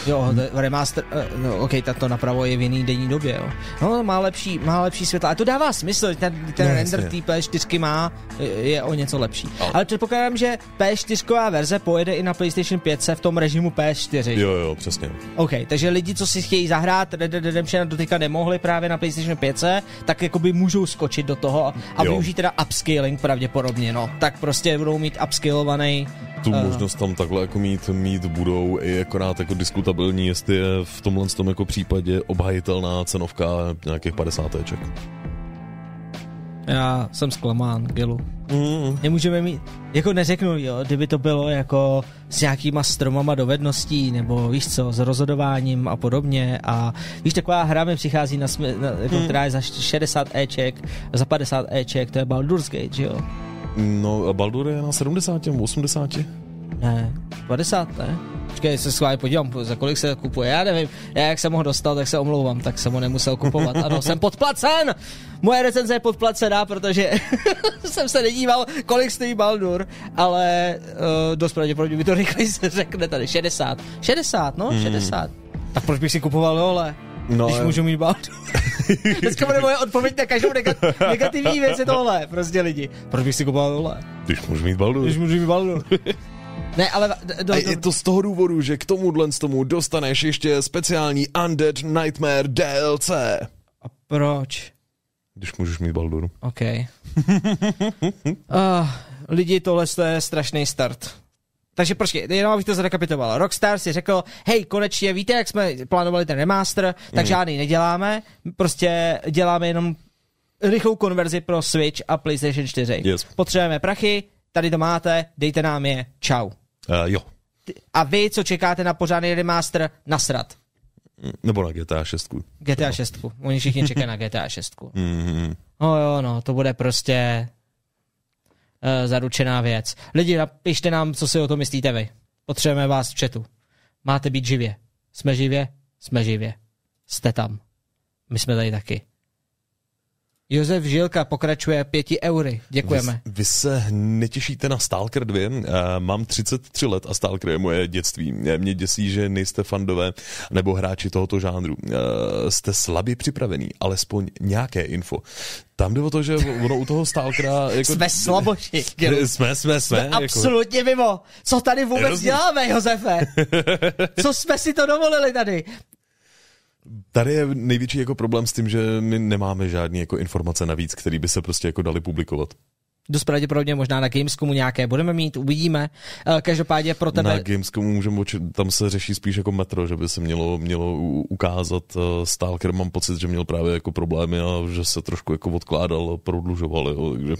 Jo, remaster, uh, no, ok, to napravo je v jiný denní době, jo. No, má lepší, má lepší světla. A to dává smysl, ten, ten no, render té PS4 má, je o něco lepší. Oh. Ale předpokládám, že PS4 verze pojede i na PlayStation 5 v tom režimu PS4. Jo, jo, přesně. OK, takže lidi, co si chtějí zahrát Red Dead Redemption doteďka nemohli právě na PlayStation 5, tak jakoby můžou skočit do toho a jo. využít teda upscaling pravděpodobně, no. Tak prostě budou mít upscalovaný tu uh. možnost tam takhle jako mít, mít budou i akorát jako diskutabilní, jestli je v tomhle tom jako případě obhajitelná cenovka nějakých 50 teček. Já jsem zklamán, Gelu. Mm. Nemůžeme mít, jako neřeknu, jo, kdyby to bylo jako s nějakýma stromama dovedností, nebo víš co, s rozhodováním a podobně a víš, taková hra mi přichází na, smě, na jako, mm. která je za 60 Eček, za 50 Eček, to je Baldur's Gate, že jo? No, Baldur je na 70, 80? Ne, 50, ne? Počkej, se schválně podívám, za kolik se kupuje, já nevím. Já jak jsem ho dostal, tak se omlouvám, tak jsem ho nemusel kupovat. Ano, jsem podplacen! Moje recenze je podplacená, protože jsem se nedíval, kolik stojí Baldur, ale uh, dost pravděpodobně mi to rychle se řekne tady, 60. 60, no, hmm. 60. Tak proč bych si kupoval dole? No, když můžu mít Baldur. Dneska bude moje odpověď na každou negat- negativní věc je tohle, prostě lidi. Proč bych si kupoval dole? Když můžu mít Baldur. Když můžu mít Baldur. Ne, ale... Do, do, je to z toho důvodu, že k tomuhle z tomu dostaneš ještě speciální Undead Nightmare DLC. A proč? Když můžeš mít Balduru. OK. uh, lidi, tohle je strašný start. Takže počkej, jenom abych to zrekapitoval. Rockstar si řekl, hej, konečně víte, jak jsme plánovali ten remaster, tak mm. žádný neděláme, prostě děláme jenom rychlou konverzi pro Switch a PlayStation 4. Yes. Potřebujeme prachy, tady to máte, dejte nám je, čau. Uh, jo. A vy, co čekáte na pořádný remaster, nasrat. Nebo na GTA 6. GTA 6. Oni všichni čekají na GTA 6. Mm-hmm. No jo, no, to bude prostě uh, zaručená věc. Lidi, napište nám, co si o tom myslíte vy. Potřebujeme vás v chatu. Máte být živě. Jsme živě? Jsme živě. Jste tam. My jsme tady taky. Josef Žilka pokračuje pěti eury. Děkujeme. Vy, vy se netěšíte na Stalker 2? Uh, mám 33 let a Stalker je moje dětství. Mě děsí, že nejste fandové nebo hráči tohoto žánru. Uh, jste slabě připravený, alespoň nějaké info. Tam jde o to, že ono u toho Stalkera... Jako... Jsme slaboši. Jsme, jsme, jsme. jsme jako... absolutně mimo. Co tady vůbec Rozumím. děláme, Josefe? Co jsme si to dovolili tady? Tady je největší jako problém s tím, že my nemáme žádné jako informace navíc, které by se prostě jako dali publikovat. Dost pravděpodobně možná na Gamescomu nějaké budeme mít, uvidíme. Eh, každopádně pro tebe... Na Gamescomu můžeme, tam se řeší spíš jako metro, že by se mělo, mělo ukázat eh, Stalker, mám pocit, že měl právě jako problémy a že se trošku jako odkládal, prodlužoval, jo, takže...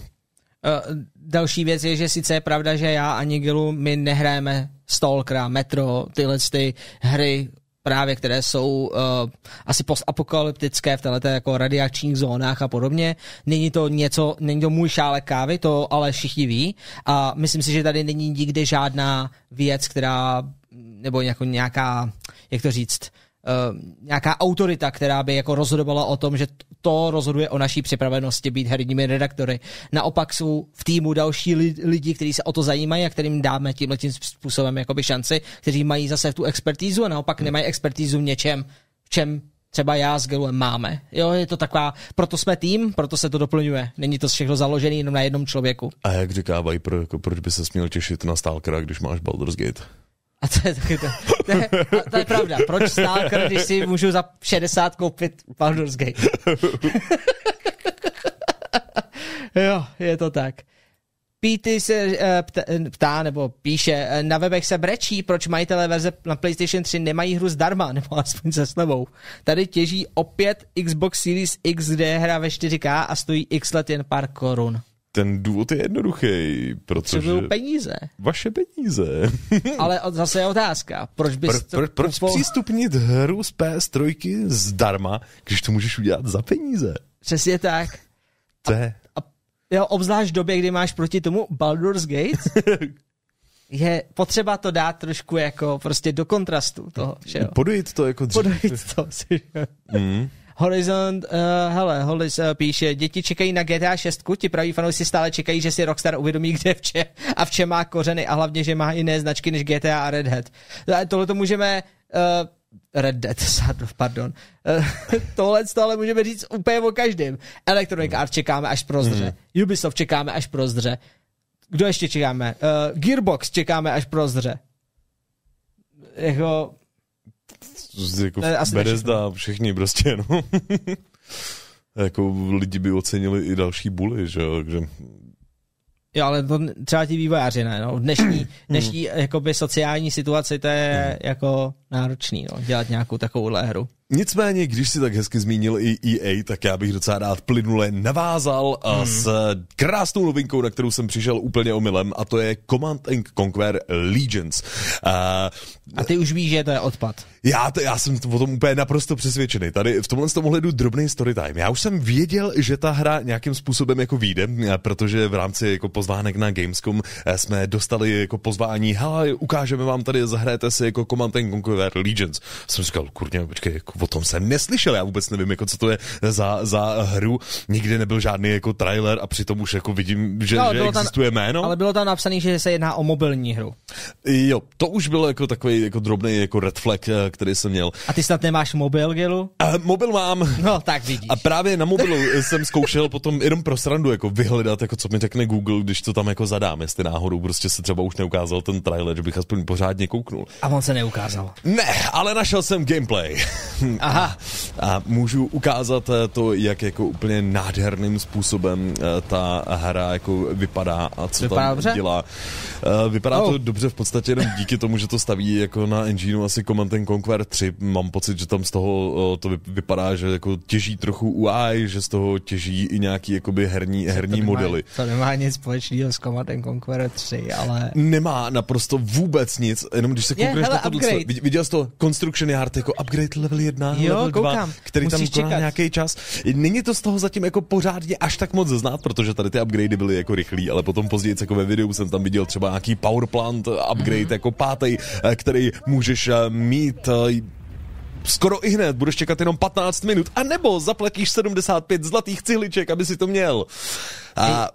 Uh, další věc je, že sice je pravda, že já a Nigilu my nehrajeme Stalkera, Metro, tyhle ty hry právě, které jsou uh, asi postapokalyptické v této jako radiačních zónách a podobně. Není to něco, není to můj šálek kávy, to ale všichni ví a myslím si, že tady není nikdy žádná věc, která, nebo jako nějaká, jak to říct, nějaká autorita, která by jako rozhodovala o tom, že to rozhoduje o naší připravenosti být herními redaktory. Naopak jsou v týmu další lidi, kteří se o to zajímají a kterým dáme tímhle tím způsobem jakoby šanci, kteří mají zase tu expertízu a naopak hmm. nemají expertízu v něčem, v čem třeba já s Gelem máme. Jo, je to taková, proto jsme tým, proto se to doplňuje. Není to všechno založené jenom na jednom člověku. A jak říká Viper, jako proč by se směl těšit na Stalkera, když máš Baldur's Gate? A to je taky to. To je, to je pravda. Proč Stalker, když si můžu za 60 koupit Baldur's Gate? jo, je to tak. Píty se uh, ptá, nebo píše, uh, na webech se brečí, proč majitelé verze na PlayStation 3 nemají hru zdarma, nebo aspoň se slevou. Tady těží opět Xbox Series X, kde je hra ve 4K a stojí x let jen pár korun. Ten důvod je jednoduchý, protože... Potřebují peníze. Vaše peníze. Ale zase je otázka, proč bys pro, pro, Proč kupo... přístupnit hru z PS3 zdarma, když to můžeš udělat za peníze? Přesně tak. To je... A, a, jo, obzvlášť v době, kdy máš proti tomu Baldur's Gate, je potřeba to dát trošku jako prostě do kontrastu toho, že jo? Podojit to jako dřív. Podojit to, mm. Horizon, uh, hele, Holis uh, píše, děti čekají na GTA 6, ti praví fanoušci stále čekají, že si Rockstar uvědomí, kde v če, a v čem má kořeny a hlavně, že má jiné značky než GTA a Red Hat. Tohle to můžeme uh, Red Dead, pardon. Tohle to ale můžeme říct úplně o každém. Electronic Arts čekáme až pro zdře. Mm. Ubisoft čekáme až pro zdře. Kdo ještě čekáme? Uh, Gearbox čekáme až pro zdře. Jako, jako Bethesda, všichni prostě, no. jako lidi by ocenili i další buly, že jo, takže Jo, ale to třeba ti vývojáři ne, no. Dnešní, dnešní jakoby sociální situaci to je hmm. jako náročný, no, dělat nějakou takovou hru. Nicméně, když si tak hezky zmínil i EA, tak já bych docela rád plynule navázal hmm. s krásnou novinkou, na kterou jsem přišel úplně omylem, a to je Command and Conquer Legions. Uh, a ty už víš, že to je odpad. Já, to, já jsem o tom úplně naprosto přesvědčený. Tady v tomhle tom ohledu drobný story time. Já už jsem věděl, že ta hra nějakým způsobem jako vyjde, protože v rámci jako pozvánek na Gamescom eh, jsme dostali jako pozvání, hele, ukážeme vám tady, zahrajete si jako Command and Conquer Legions. Jsem říkal, kurně, počkej, jako o tom jsem neslyšel, já vůbec nevím, jako co to je za, za hru. Nikdy nebyl žádný jako trailer a přitom už jako vidím, že, no, že existuje tam, jméno. Ale bylo tam napsané, že se jedná o mobilní hru. Jo, to už bylo jako takový jako drobný jako red flag, eh, který jsem měl. A ty snad nemáš mobil, Gilu? A mobil mám. No, tak vidíš. A právě na mobilu jsem zkoušel potom jenom pro srandu jako vyhledat, jako co mi řekne Google, když to tam jako zadám, jestli náhodou prostě se třeba už neukázal ten trailer, že bych aspoň pořádně kouknul. A on se neukázal. Ne, ale našel jsem gameplay. Aha. A můžu ukázat eh, to, jak jako úplně nádherným způsobem eh, ta hra jako vypadá a co vypadá tam dobře? dělá. Vypadá oh. to dobře v podstatě jenom díky tomu, že to staví jako na engineu asi Command Conquer 3. Mám pocit, že tam z toho to vypadá, že jako těží trochu UI, že z toho těží i nějaký jakoby herní, herní to modely. Nemá, to nemá nic společného s Command Conquer 3, ale... Nemá naprosto vůbec nic, jenom když se koukneš na to, viděl jsi to Construction Yard jako upgrade level 1, jo, level 2, koukám. který Musíš tam koná nějaký čas. Není to z toho zatím jako pořádně až tak moc znát, protože tady ty upgradey byly jako rychlý, ale potom později jako ve videu jsem tam viděl třeba nějaký power plant upgrade mm-hmm. jako pátý, eh, který můžeš eh, mít eh, skoro i hned, budeš čekat jenom 15 minut, a nebo zaplatíš 75 zlatých cihliček, aby si to měl. A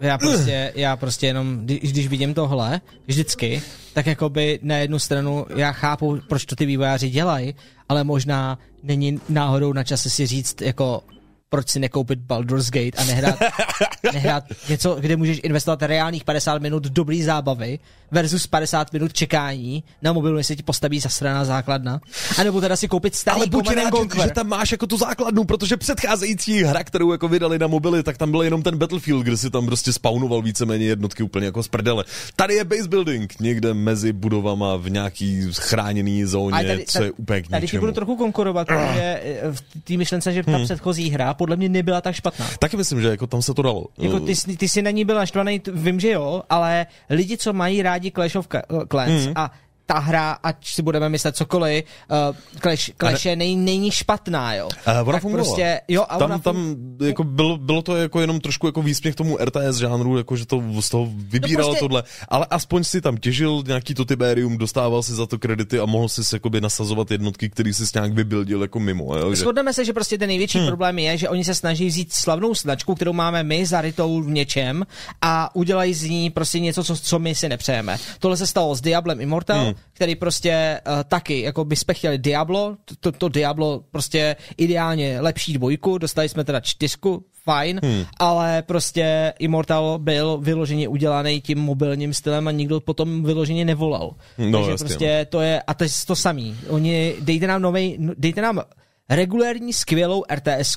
já prostě, já prostě jenom, když, když vidím tohle, vždycky, tak jakoby na jednu stranu já chápu, proč to ty vývojáři dělají, ale možná není náhodou na čase si říct, jako proč si nekoupit Baldur's Gate a nehrát, nehrát něco, kde můžeš investovat reálných 50 minut dobrý zábavy versus 50 minut čekání na mobilu, jestli ti postaví zasraná základna. A nebo teda si koupit starý Ale buď rád, Conquer. že, tam máš jako tu základnu, protože předcházející hra, kterou jako vydali na mobily, tak tam byl jenom ten Battlefield, kde si tam prostě spawnoval víceméně jednotky úplně jako z prdele. Tady je base building, někde mezi budovama v nějaký chráněný zóně, tady, co je úplně k Tady ti budu trochu konkurovat, protože eh, v té myšlence, že ta hmm. předchozí hra podle mě nebyla tak špatná. Taky myslím, že jako tam se to dalo. Jako ty, ty jsi na ní byl naštvaný, vím, že jo, ale lidi, co mají rádi Clash of Clans mm. a ta hra, ať si budeme myslet cokoliv, uh, Clash, Clash ne... není, není špatná, jo. Uh, ona fungovala. Prostě, jo, a tam, ona tam jako bylo, bylo to jako jenom trošku jako výsměch tomu RTS žánru, jako že to z toho vybíralo no prostě... tohle, ale aspoň si tam těžil nějaký to Tiberium, dostával si za to kredity a mohl si jakoby nasazovat jednotky, který si nějak vybildil jako mimo. Jo, že... Shodneme se, že prostě ten největší hmm. problém je, že oni se snaží vzít slavnou značku, kterou máme my zarytou v něčem a udělají z ní prostě něco, co, co my si nepřejeme. Tohle se stalo s Diablem Immortal, hmm. Který prostě uh, taky, jako bychom chtěli Diablo, to, to Diablo prostě ideálně lepší dvojku, dostali jsme teda čtyřku, fajn, hmm. ale prostě Immortal byl vyloženě udělaný tím mobilním stylem a nikdo potom vyloženě nevolal. No, Takže jasně, prostě no. to je, a to je to samý. Oni, dejte nám novej, dejte nám regulérní skvělou rts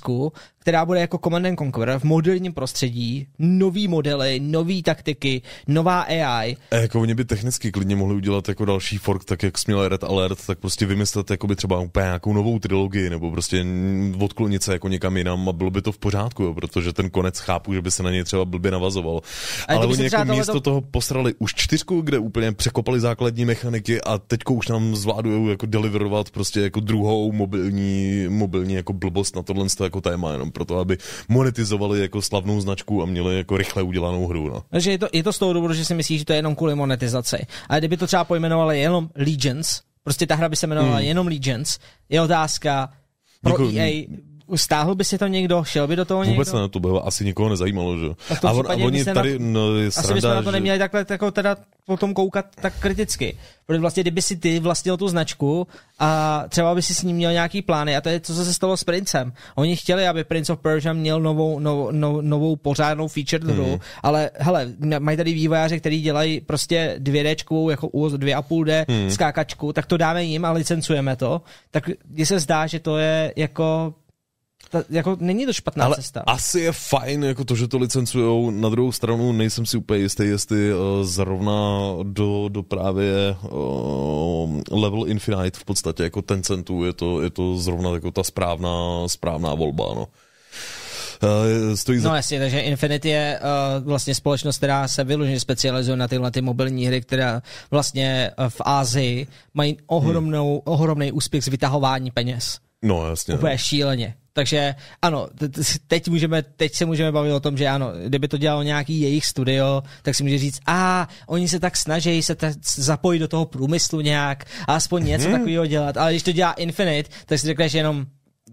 která bude jako Command and Conquer v moderním prostředí, nový modely, nové taktiky, nová AI. A jako oni by technicky klidně mohli udělat jako další fork, tak jak směl Red Alert, tak prostě vymyslet jako by třeba úplně nějakou novou trilogii, nebo prostě odklonit se jako někam jinam a bylo by to v pořádku, jo, protože ten konec chápu, že by se na něj třeba blbě navazoval. A Ale oni jako místo to... toho posrali už čtyřku, kde úplně překopali základní mechaniky a teďko už nám zvládují jako deliverovat prostě jako druhou mobilní, mobilní jako blbost na tohle jako téma, jenom proto, aby monetizovali jako slavnou značku a měli jako rychle udělanou hru. No. Takže je to, je to z toho důvodu, že si myslíš, že to je jenom kvůli monetizaci. Ale kdyby to třeba pojmenovali jenom Legions, prostě ta hra by se jmenovala hmm. jenom Legions, je otázka pro jako, EA, Stáhl by si to někdo? Šel by do toho Vůbec někdo? ne, to by asi nikoho nezajímalo, že? A, a, on, a oni tady, na, no, je sranda, Asi bychom na to neměli takhle jako teda potom koukat tak kriticky. Protože vlastně, kdyby si ty vlastnil tu značku a třeba by si s ním měl nějaký plány, a to je, co se stalo s Princem. Oni chtěli, aby Prince of Persia měl novou, novou, novou, novou pořádnou feature hru, hmm. ale hele, mají tady vývojáře, kteří dělají prostě 2D, jako 2,5D hmm. skákačku, tak to dáme jim a licencujeme to. Tak mně se zdá, že to je jako ta, jako není to špatná Ale cesta. asi je fajn jako to, že to licencujou. Na druhou stranu nejsem si úplně jistý, jestli uh, zrovna do, do právě uh, level Infinite v podstatě jako ten centů je to, je to zrovna jako ta správná, správná volba, no. Uh, stojí za... No jasně, takže Infinity je uh, vlastně společnost, která se vyloženě specializuje na tyhle ty mobilní hry, která vlastně v Ázii mají ohromnou, hmm. ohromný úspěch z vytahování peněz. No jasně. Úplně šíleně. Takže ano, teď, můžeme, teď se můžeme bavit o tom, že ano, kdyby to dělalo nějaký jejich studio, tak si může říct, a oni se tak snaží se ta, zapojit do toho průmyslu nějak a aspoň něco hmm. takového dělat. Ale když to dělá Infinite, tak si řekneš jenom,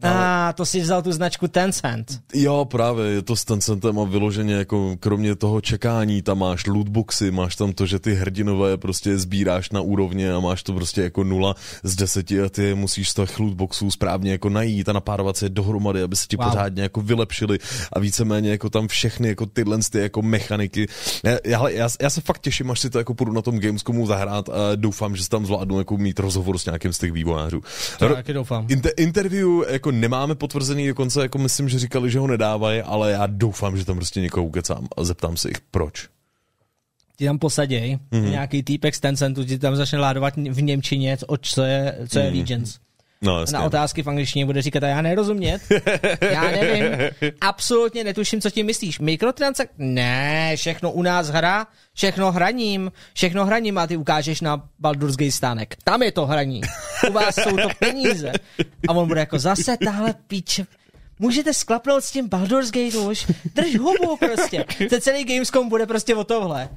a ah, to si vzal tu značku Tencent. Jo, právě, je to s Tencentem a vyloženě jako kromě toho čekání, tam máš lootboxy, máš tam to, že ty hrdinové prostě sbíráš na úrovně a máš to prostě jako nula z deseti a ty musíš z těch lootboxů správně jako najít a napárovat se dohromady, aby se ti wow. pořádně jako vylepšili a víceméně jako tam všechny jako tyhle ty jako mechaniky. Já, já, já, já, se fakt těším, až si to jako půjdu na tom Gamescomu zahrát a doufám, že se tam zvládnu jako mít rozhovor s nějakým z těch vývojářů. To taky doufám. Inter, interview jako nemáme potvrzený, dokonce jako myslím, že říkali, že ho nedávají, ale já doufám, že tam prostě někoho ukecám a zeptám se jich, proč. Ti tam posaděj, mm-hmm. nějaký týpek z Tencentu ti tam začne ládovat v Němčině, o co je, co je mm-hmm. Legions. No, na otázky v angličtině bude říkat, a já nerozumět, já nevím, absolutně netuším, co tím myslíš. Mikrotransak? Ne, všechno u nás hra, všechno hraním, všechno hraním a ty ukážeš na Baldur's Gate stánek. Tam je to hraní, u vás jsou to peníze. A on bude jako zase tahle píče, můžete sklapnout s tím Baldur's Gate už, drž hubu prostě. Ten celý Gamescom bude prostě o tohle.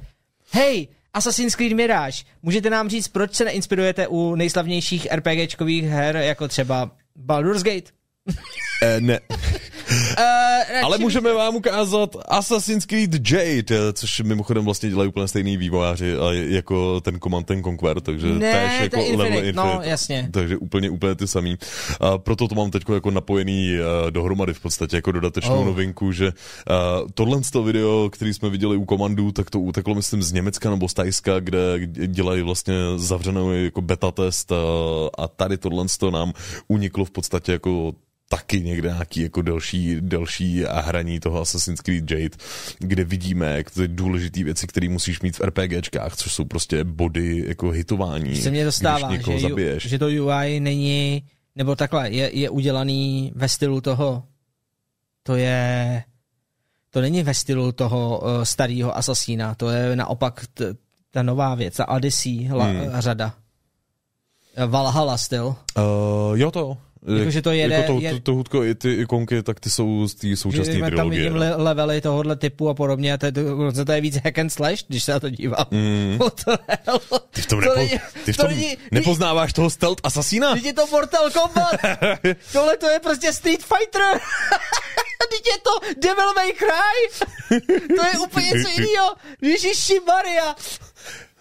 Hej, Assassin's Creed Mirage. Můžete nám říct, proč se neinspirujete u nejslavnějších RPGčkových her, jako třeba Baldur's Gate? Eh, ne. Uh, Ale můžeme vám ukázat Assassin's Creed Jade, eh, což mimochodem vlastně dělají úplně stejný vývojáři jako ten Command and Conquer, takže Ne, též to jako je level Infinite, no, Infinite. jasně. Takže úplně, úplně ty samý. A proto to mám teď jako napojený uh, dohromady v podstatě jako dodatečnou Oh. novinku, že uh, tohle z toho video, který jsme viděli u Komandu, tak to uteklo myslím z Německa nebo z Tajska, kde dělají vlastně zavřenou jako beta test a, a tady tohle z toho nám uniklo v podstatě jako taky někde nějaký jako delší, delší hraní toho Assassin's Creed Jade, kde vidíme jak ty důležité věci, které musíš mít v RPGčkách, což jsou prostě body jako hitování, se mě dostává, když někoho že, zabiješ. Že to UI není, nebo takhle, je, je udělaný ve stylu toho, to je, to není ve stylu toho uh, starého Assassina, to je naopak t, ta nová věc, ta Odyssey la, Hmm. řada. Valhalla styl. Uh, jo to jo. Jakože to jede- jako to, je- to, to hudko, i ty ikonky, tak ty jsou z té současné Že tam trilogie. vidím le- levely tohohle typu a podobně a to, je- to, to je víc hack and slash, když se na to dívám. Mm. Ty v tom, to nepo, není- ty v to tom není- nepoznáváš toho stealth asasína? Teď je to Mortal Kombat. Tohle to je prostě Street Fighter. Teď je to Devil May Cry. to je úplně něco jiného. Ježiši Maria.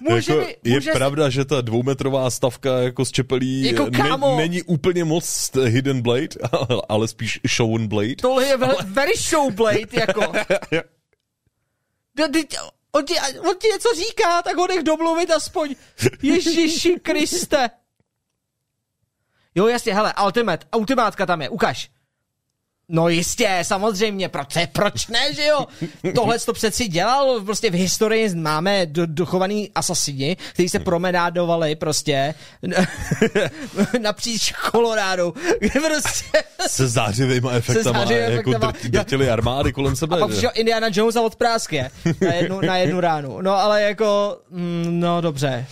Může jako, mi, je může pravda, že ta dvoumetrová stavka jako z čepelí Jako ne, není úplně moc Hidden Blade, ale spíš Shown Blade. Tohle je ve, very showblade, jako. No, teď, on, ti, on ti něco říká, tak ho nech domluvit aspoň. Ježiši Kriste. Jo, jasně, hele, Ultimate, ultimátka tam je, ukaž. No jistě, samozřejmě, proč, proč ne, že jo? Tohle to přeci dělal, prostě v historii máme do, dochovaný asasini, kteří se promenádovali prostě napříč Colorado, kde prostě Se zářivýma efektama, zářivými jako efektama. drt, drtili armády kolem sebe. A pak přišel Indiana Jones a odprásk je na jednu, na jednu ránu. No ale jako, mm, no dobře.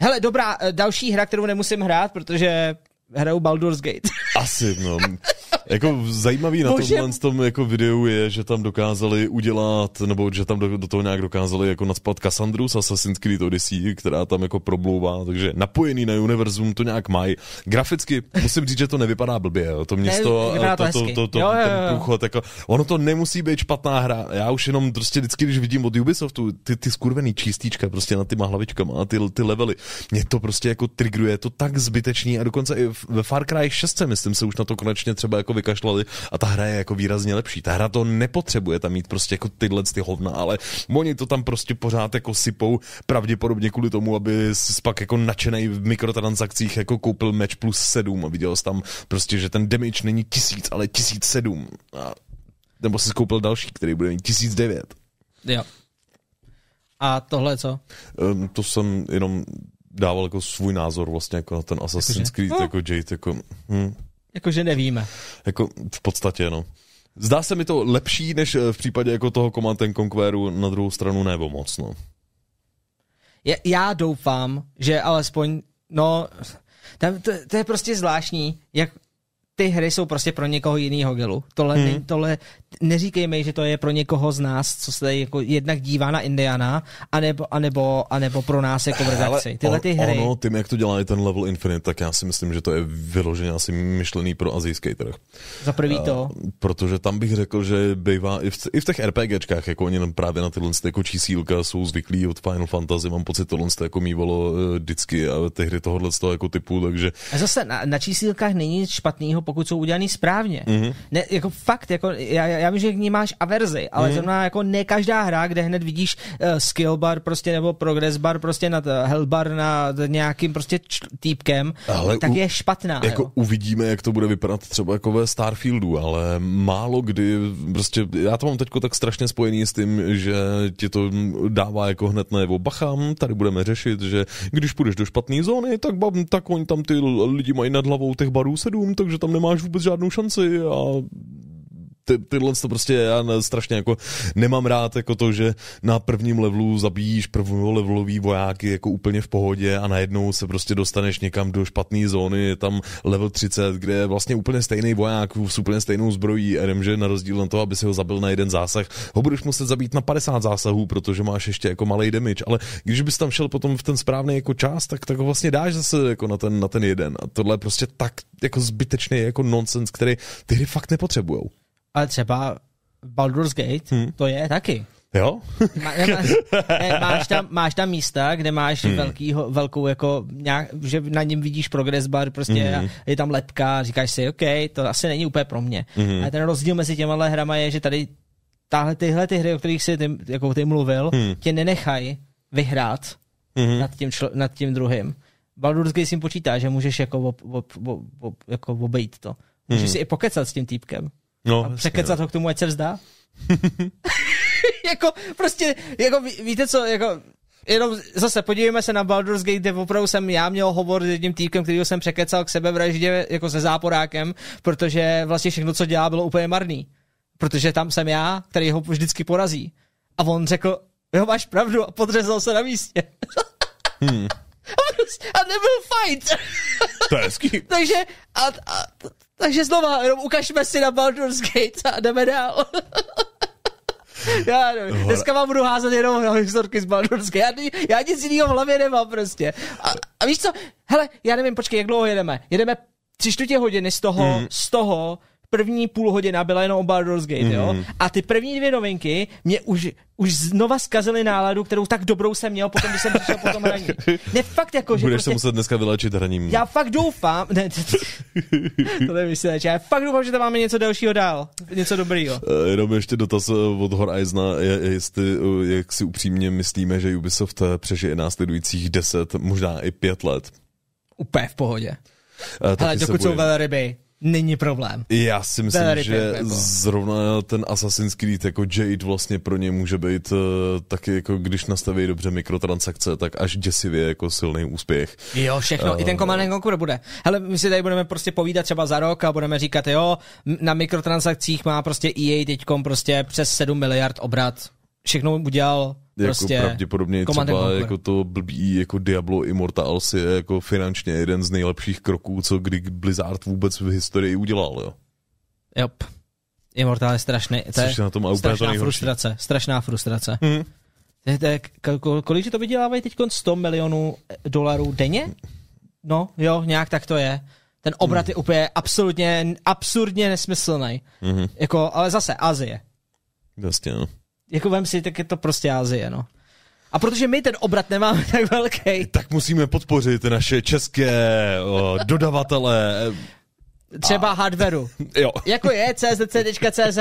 Hele, dobrá, eh, další hra, kterou nemusím hrát, protože hraju Baldur's Gate. Asi, no. Jako zajímavý na Bože. tomhle tom jako videu je, že tam dokázali udělat, nebo že tam do, do toho nějak dokázali jako nadspat Cassandru z Assassin's Creed Odyssey, která tam jako problouvá, takže napojený na univerzum to nějak mají. Graficky musím říct, že to nevypadá blbě, jo. to město, vypadá to to, to, to, to, Jo, jo, ten jo. průchod, jako, ono to nemusí být špatná hra. Já už jenom prostě vždycky, když vidím od Ubisoftu ty, ty skurvený čístíčka prostě na tyma hlavičkama a ty, ty levely, mě to prostě jako trigruje, je to tak zbytečný a dokonce i ve Far Cry 6, myslím, se už na to konečně třeba jako vykašlali a ta hra je jako výrazně lepší. Ta hra to nepotřebuje tam mít prostě jako tyhle ty hovna, ale oni to tam prostě pořád jako sypou pravděpodobně kvůli tomu, aby pak jako nadšenej v mikrotransakcích jako koupil match plus 7 a viděl jsi tam prostě, že ten damage není tisíc, ale tisíc sedm. A nebo si koupil další, který bude mít 1009. jo. A tohle co? Um, to jsem jenom dával jako svůj názor vlastně jako na ten Assassin's? Creed, No. jako Jade, jako, hm, Jakože nevíme. jako v podstatě, no. Zdá se mi to lepší, než eh, v případě jako toho Command and Conqueru, na druhou stranu nebo moc, no. Já, já doufám, že alespoň, no, tam, to, to je prostě zvláštní, jak ty hry jsou prostě pro někoho jiného gelu. Tohle, hmm. tohle neříkej mi, že to je pro někoho z nás, co se tady jako jednak dívá na Indiana, anebo, anebo, anebo pro nás jako v redakci. Tyhle ty hry. Ono, tím, jak to dělá ten Level Infinite, tak já si myslím, že to je vyloženě asi myšlený pro azijský trh. Za prvý to. A, protože tam bych řekl, že bývá i v, i v těch RPGčkách, jako oni právě na tyhle jako čísílka jsou zvyklí od Final Fantasy, mám pocit, tohle jako mývalo eh, vždycky a ty hry tohohle z toho jako typu, takže A zase na, na čísílkách není nic špatného, pokud jsou udělaný správně. Mm-hmm. Ne, jako fakt, jako, já, já vím, že k ní máš averzi, ale mm-hmm. zrovna jako ne každá hra, kde hned vidíš uh, skill bar prostě nebo progress bar prostě nad uh, hell bar nad nějakým prostě č- týpkem, Ale tak u- je špatná. Jako jo. uvidíme, jak to bude vypadat třeba jako ve Starfieldu, ale málo kdy, prostě já to mám teďko tak strašně spojený s tím, že ti to dává jako hned najevo, bacha, hm, tady budeme řešit, že když půjdeš do špatné zóny, tak, bam, tak oni tam ty lidi mají nad hlavou těch barů sedm, takže tam nemáš vůbec žádnou šanci a ty, tyhle to prostě já strašně jako nemám rád jako to, že na prvním levelu zabíjíš levelový vojáky jako úplně v pohodě a najednou se prostě dostaneš někam do špatné zóny, je tam level 30, kde je vlastně úplně stejný voják s úplně stejnou zbrojí, že na rozdíl na to, aby si ho zabil na jeden zásah, ho budeš muset zabít na 50 zásahů, protože máš ještě jako malý damage, ale když bys tam šel potom v ten správný jako čas, tak, tak ho vlastně dáš zase jako na ten, na ten jeden a tohle je prostě tak jako zbytečný jako nonsens, který ty hry fakt nepotřebujou. Ale třeba Baldur's Gate, hmm. to je taky. Jo? Má, ne, ne, máš, tam, máš tam místa, kde máš hmm. velkýho, velkou, jako, nějak, že na něm vidíš progress bar, prostě hmm. je tam lepka, a říkáš si, OK, to asi není úplně pro mě. Hmm. Ale ten rozdíl mezi těma hrama je, že tady tahle, tyhle ty hry, o kterých jsi ty, jako ty mluvil, hmm. tě nenechají vyhrát hmm. nad, tím člo, nad tím druhým. Baldur's Gate si počítá, že můžeš jako, ob, ob, ob, ob, jako obejít to. Můžeš hmm. si i pokecat s tím týpkem. No, a překecat no. ho k tomu, ať se vzdá. jako prostě, jako ví, víte co, jako jenom zase podívejme se na Baldur's Gate, kde opravdu jsem já měl hovor s jedním týpkem, který jsem překecal k sebevraždě jako se záporákem, protože vlastně všechno, co dělá, bylo úplně marný. Protože tam jsem já, který ho vždycky porazí. A on řekl, jo, máš pravdu a podřezal se na místě. hmm. A nebyl fight. To je hezký. takže, a, a, takže znova, jenom ukažme si na Baldur's Gate a jdeme dál. Já nevím, dneska vám budu házet jenom na historky z Baldur's Gate. Já, já nic jiného v hlavě nemám prostě. A, a víš co, hele, já nevím, počkej, jak dlouho jedeme? Jedeme tři čtvrtě hodiny z toho, hmm. z toho první půl hodina byla jenom o Baldur's Gate, mm. jo? Mhm. A ty první dvě novinky mě už, už znova zkazily náladu, kterou tak dobrou jsem měl potom, když jsem přišel po tom hraní. Ne, fakt jako, že Budeš prostě, se muset dneska vylečit hraním. Já fakt doufám, ne, to nemyslím, já fakt doufám, že tam máme něco dalšího dál, něco dobrýho. Uh, jenom ještě dotaz eh, od Horizona, je, jestli, uh, jak si upřímně myslíme, že Ubisoft přežije následujících 10, možná i 5 let. Úplně v pohodě. Uh, Ale dokud jsou velryby, není problém. Já si myslím, Very že jako. zrovna ten Assassin's Creed jako Jade vlastně pro ně může být uh, taky jako když nastaví dobře mikrotransakce, tak až děsivě jako silný úspěch. Jo, všechno, uh, i ten Command Conquer bude. Hele, my si tady budeme prostě povídat třeba za rok a budeme říkat, jo, na mikrotransakcích má prostě EA teďkom prostě přes 7 miliard obrat. Všechno udělal jako prostě pravděpodobně třeba jako to blbý jako Diablo Immortals je jako finančně jeden z nejlepších kroků, co kdy Blizzard vůbec v historii udělal, jo. Jop. Immortal je strašný. To je na tom strašná frustrace. Strašná frustrace. Hmm. To je, kolik to vydělávají teď 100 milionů dolarů denně? No, jo, nějak tak to je. Ten obrat hmm. je úplně absolutně, absurdně nesmyslný. Hmm. Jako, ale zase Azie. Jasně, no jako vem si, tak je to prostě Azie, no. A protože my ten obrat nemáme tak velký. Tak musíme podpořit naše české o, dodavatele. Třeba a... hardwareu. Jo. Jako je czc.cz.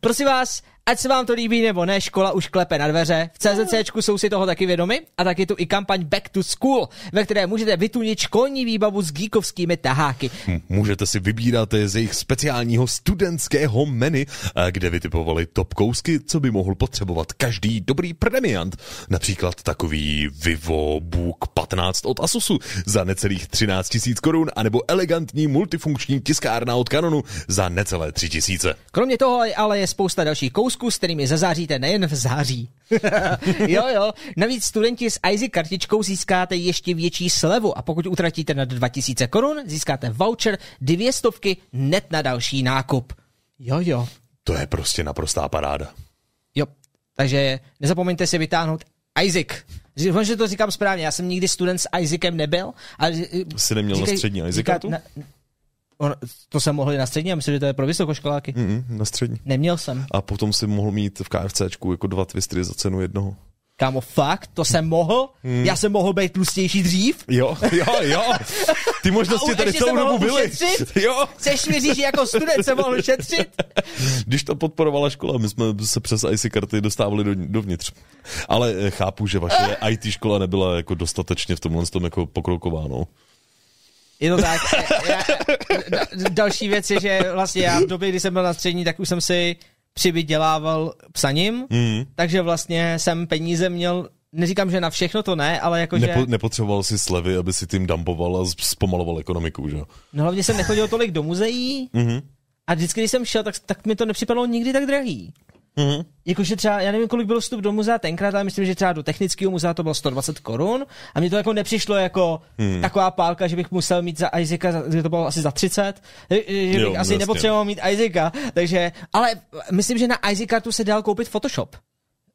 Prosím vás, Ať se vám to líbí nebo ne, škola už klepe na dveře. V CZC jsou si toho taky vědomi a taky tu i kampaň Back to School, ve které můžete vytunit školní výbavu s geekovskými taháky. Můžete si vybírat z jejich speciálního studentského menu, kde vytipovali top kousky, co by mohl potřebovat každý dobrý premiant. Například takový Vivo Book 15 od Asusu za necelých 13 000 korun, anebo elegantní multifunkční tiskárna od Canonu za necelé 3 000. Kromě toho ale je spousta dalších kousků, s kterými zazáříte nejen v září. jo, jo. Navíc studenti s IZY kartičkou získáte ještě větší slevu a pokud utratíte na 2000 korun, získáte voucher dvě stovky net na další nákup. Jo, jo. To je prostě naprostá paráda. Jo, takže nezapomeňte si vytáhnout Isaac. Říkám, že to říkám správně, já jsem nikdy student s Isaacem nebyl. Ale Jsi neměl říkaj, na střední Isaaca tu? Na, On, to jsem mohl i na střední, já myslím, že to je pro vysokoškoláky. Mm, na střední. Neměl jsem. A potom si mohl mít v KFCčku jako dva twistry za cenu jednoho. Kámo, fakt? To jsem mohl? Hmm. Já jsem mohl být tlustější dřív? Jo, jo, jo. Ty možnosti tady celou dobu byly. Jo. Chceš mi říct, že jako student se mohl šetřit? Když to podporovala škola, my jsme se přes IC karty dostávali do, dovnitř. Ale eh, chápu, že vaše IT škola nebyla jako dostatečně v tomhle tom jako pokroková, no. Je to tak. Já, další věc je, že vlastně já v době, kdy jsem byl na střední, tak už jsem si přivydělával psaním, mm. takže vlastně jsem peníze měl neříkám, že na všechno to ne, ale jako Nepo, Nepotřeboval si slevy, aby si tím dampoval a zpomaloval ekonomiku, že? No hlavně jsem nechodil tolik do muzeí, mm-hmm. A vždycky, když jsem šel, tak, tak mi to nepřipadalo nikdy tak drahý. Mm-hmm. Jakože třeba, já nevím, kolik byl vstup do muzea tenkrát, ale myslím, že třeba do technického muzea to bylo 120 korun a mně to jako nepřišlo jako hmm. taková pálka, že bych musel mít za Isaaca, že to bylo asi za 30, že bych jo, asi vlastně. nepotřeboval mít Isaaca, takže, ale myslím, že na Isaaca tu se dal koupit Photoshop.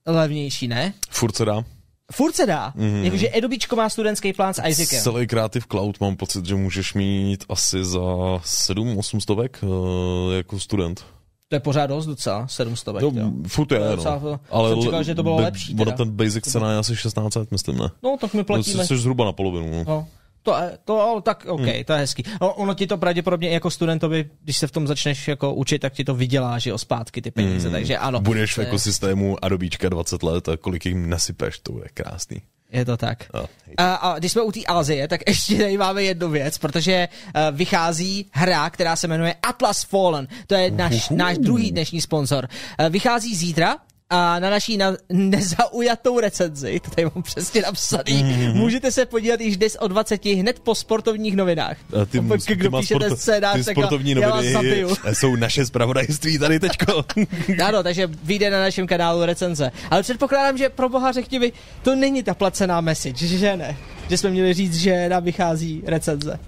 Levnější, ne? Furt se dá. Furt se dá. Mm. Jakože Edobíčko má studentský plán s Isaacem. Celý Creative Cloud mám pocit, že můžeš mít asi za 7-8 stovek uh, jako student. To je pořád dost docela, 700. No, furt je, no. Docela, Ale jsem čekal, že to bylo be, lepší. Teda. ten basic cena je asi 1600, myslím, ne? No, tak my platíme. No, jsi zhruba na polovinu. No. no. To, to, tak OK, hmm. to je hezký. No, ono ti to pravděpodobně jako studentovi, když se v tom začneš jako učit, tak ti to vydělá, že o zpátky ty peníze, hmm. takže ano. Budeš v ekosystému Adobíčka 20 let a kolik jim nasypeš, to bude krásný. Je to tak. Oh, a, a když jsme u té Azie, tak ještě tady máme jednu věc, protože uh, vychází hra, která se jmenuje Atlas Fallen. To je náš, náš druhý dnešní sponzor. Uh, vychází zítra, a na naší na nezaujatou recenzi, to tady mám přesně napsaný, mm-hmm. můžete se podívat již dnes o 20 hned po sportovních novinách. A ty, Pokud, kdo ty píšete sporto, scénář, ty sportovní noviny jsou naše zpravodajství tady teďko. ano, takže vyjde na našem kanálu recenze. Ale předpokládám, že pro boha řekni mi, to není ta placená message, že ne? Že jsme měli říct, že nám vychází recenze.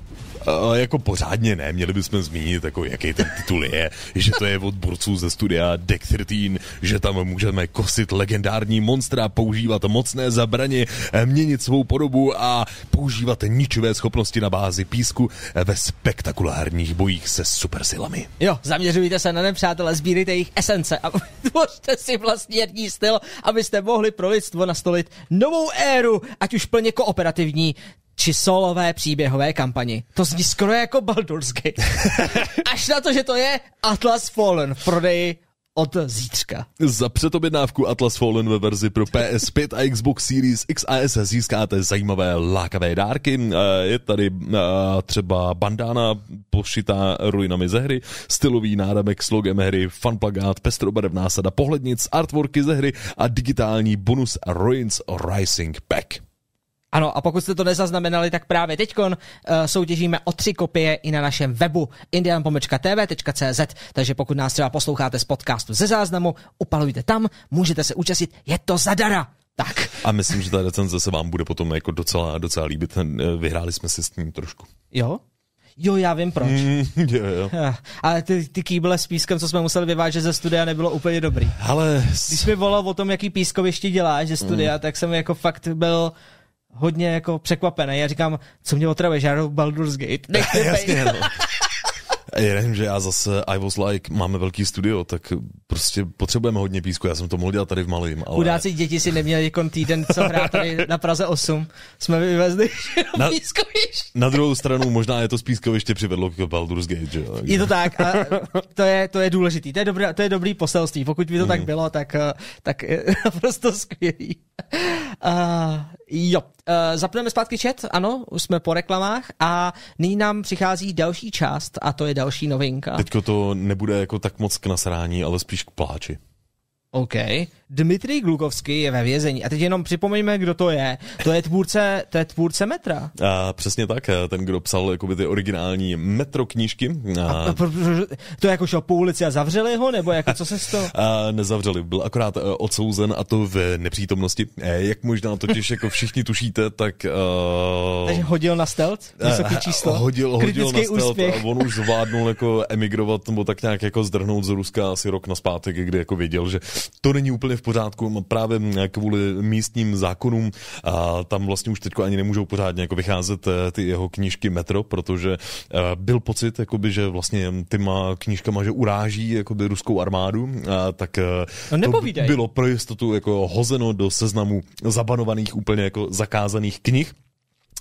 Uh, jako pořádně ne, měli bychom zmínit, jako jaký ten titul je, že to je od borců ze studia Deck 13, že tam můžeme kosit legendární monstra, používat mocné zabraně, měnit svou podobu a používat ničivé schopnosti na bázi písku ve spektakulárních bojích se supersilami. Jo, zaměřujte se na nepřátelé, sbírejte jejich esence a tvořte si vlastní herní styl, abyste mohli pro lidstvo nastolit novou éru, ať už plně kooperativní, či solové příběhové kampani. To zní skoro jako Baldur's Gate. Až na to, že to je Atlas Fallen v prodeji od zítřka. Za předobjednávku Atlas Fallen ve verzi pro PS5 a Xbox Series X a S získáte zajímavé lákavé dárky. Je tady třeba bandána pošitá ruinami ze hry, stylový náramek s logem hry, fanplagát, pestrobarevná sada pohlednic, artworky ze hry a digitální bonus Ruins Rising Pack. Ano, a pokud jste to nezaznamenali, tak právě teďkon uh, soutěžíme o tři kopie i na našem webu indianpomečka.tv.cz, takže pokud nás třeba posloucháte z podcastu ze záznamu, upalujte tam, můžete se účastnit, je to zadara. Tak. A myslím, že ta recenze se vám bude potom jako docela, docela líbit. Eh, vyhráli jsme si s tím trošku. Jo? Jo, já vím proč. Mm, jo, jo. Eh, ale ty, ty kýble s pískem, co jsme museli vyvážet ze studia, nebylo úplně dobrý. Ale... Když mi volal o tom, jaký pískoviště děláš ze studia, mm. tak jsem jako fakt byl hodně jako překvapený. Já říkám, co mě otravuje, žádnou Baldur's Gate. Jasně, no. Jenom, že já zase, I was like, máme velký studio, tak prostě potřebujeme hodně písku, já jsem to mohl dělat tady v malým, ale... Chudáci děti si neměli jako týden, co hrát tady na Praze 8, jsme vyvezli na, pískoviště. Na druhou stranu možná je to z pískoviště přivedlo k Baldur's Gate, že jo? Je to tak a to je, to je důležitý, to je, dobrý, to je dobrý poselství, pokud by to mm. tak bylo, tak, tak je naprosto skvělý. Uh, jo, uh, zapneme zpátky chat, ano, už jsme po reklamách a nyní nám přichází další část a to je další novinka. Teďko to nebude jako tak moc k nasrání, ale spíš k pláči. OK. Dmitrij Glukovský je ve vězení. A teď jenom připomeňme, kdo to je. To je tvůrce, to je tvůrce metra. A, přesně tak, ten, kdo psal jakoby ty originální metro knížky. A... A, to jako šel po ulici a zavřeli ho, nebo jako co se to? A, nezavřeli, byl akorát uh, odsouzen a to v nepřítomnosti. E, jak možná totiž jako všichni tušíte, tak... Uh... Takže hodil na stealth? Vysoký číslo? Hodil, hodil na stealth úspěch. a on už zvládnul jako emigrovat nebo tak nějak jako zdrhnout z Ruska asi rok naspátek, kdy jako věděl, že to není úplně v pořádku právě kvůli místním zákonům. A tam vlastně už teď ani nemůžou pořádně jako vycházet eh, ty jeho knížky Metro, protože eh, byl pocit, jakoby, že vlastně těma knížkama, že uráží jakoby ruskou armádu, a tak eh, no to bylo pro jistotu jako hozeno do seznamu zabanovaných úplně jako zakázaných knih.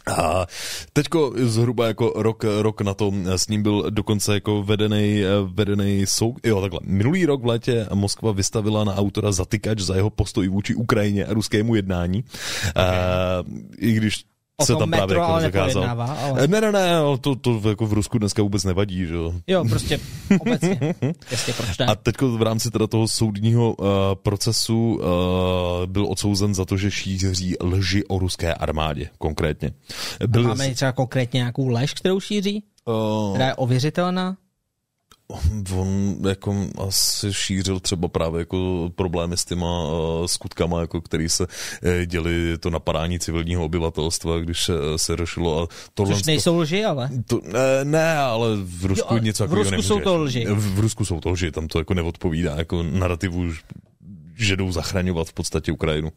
A teďko zhruba jako rok, rok na to s ním byl dokonce jako vedený, vedený soud. Jo, takhle. Minulý rok v létě Moskva vystavila na autora zatykač za jeho postoj vůči Ukrajině a ruskému jednání. Okay. A, I když O se tam právě jako zakázal. Ale... Ne, ne, ne, to, to jako v Rusku dneska vůbec nevadí, že jo? Jo, prostě obecně. Jasně, proč ne? A teď v rámci teda toho soudního uh, procesu uh, byl odsouzen za to, že šíří lži o ruské armádě konkrétně. Byl... máme třeba konkrétně nějakou lež, kterou šíří? Uh... Která je ověřitelná? On jako asi šířil třeba právě jako problémy s těma uh, skutkama, jako který se uh, děli to napadání civilního obyvatelstva, když se řešilo a tohle... Což nejsou lži, ale? To, ne, ne, ale v Rusku jo, něco V Rusku nemůžeš. jsou to lži. V, v Rusku jsou to lži, tam to jako neodpovídá jako narrativu, že jdou zachraňovat v podstatě Ukrajinu.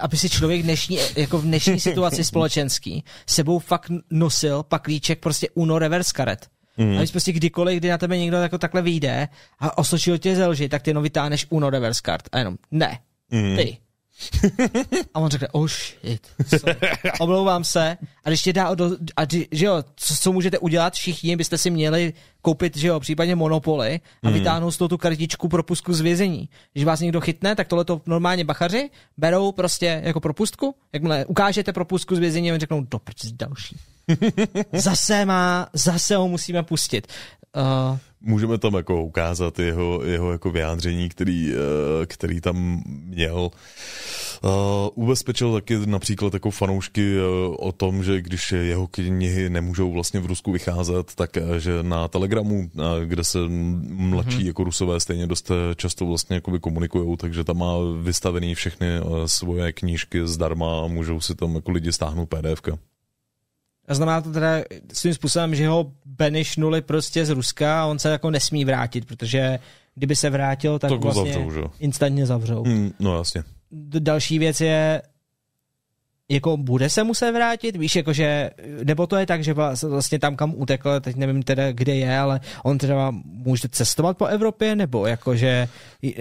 aby si člověk dnešní, jako v dnešní situaci společenský sebou fakt nosil paklíček prostě Uno reverse karet. Mm. A když prostě kdykoliv, kdy na tebe někdo jako takhle vyjde a osočil tě ze lži, tak ty jenom vytáhneš Uno reverse card. A jenom, ne, mm. ty. a on řekne, oh shit, sorry. omlouvám se. A když tě dá, do, a že jo, co, co můžete udělat všichni, byste si měli koupit, že jo, případně Monopoly a mm. vytáhnout z toho tu kartičku propustku z vězení. Když vás někdo chytne, tak tohle to normálně bachaři berou prostě jako propustku. Jakmile ukážete propustku z vězení, oni řeknou, do další. zase má, zase ho musíme pustit. Uh, Můžeme tam jako ukázat jeho, jeho jako vyjádření, který, eh, který tam měl. Uh, ubezpečil taky například jako fanoušky uh, o tom, že když jeho knihy nemůžou vlastně v Rusku vycházet, tak že na Telegramu, kde se mladší mm-hmm. jako rusové stejně dost často vlastně jako komunikují, takže tam má vystavený všechny svoje knížky zdarma a můžou si tam jako lidi stáhnout PDFka. A znamená to teda svým způsobem, že ho benishnuli prostě z Ruska a on se jako nesmí vrátit, protože kdyby se vrátil, tak, tak vlastně zavřou, že? instantně zavřou. Mm, no jasně. Další věc je, jako bude se muset vrátit, víš, jakože, nebo to je tak, že vlastně tam, kam utekl, teď nevím teda, kde je, ale on teda může cestovat po Evropě, nebo jakože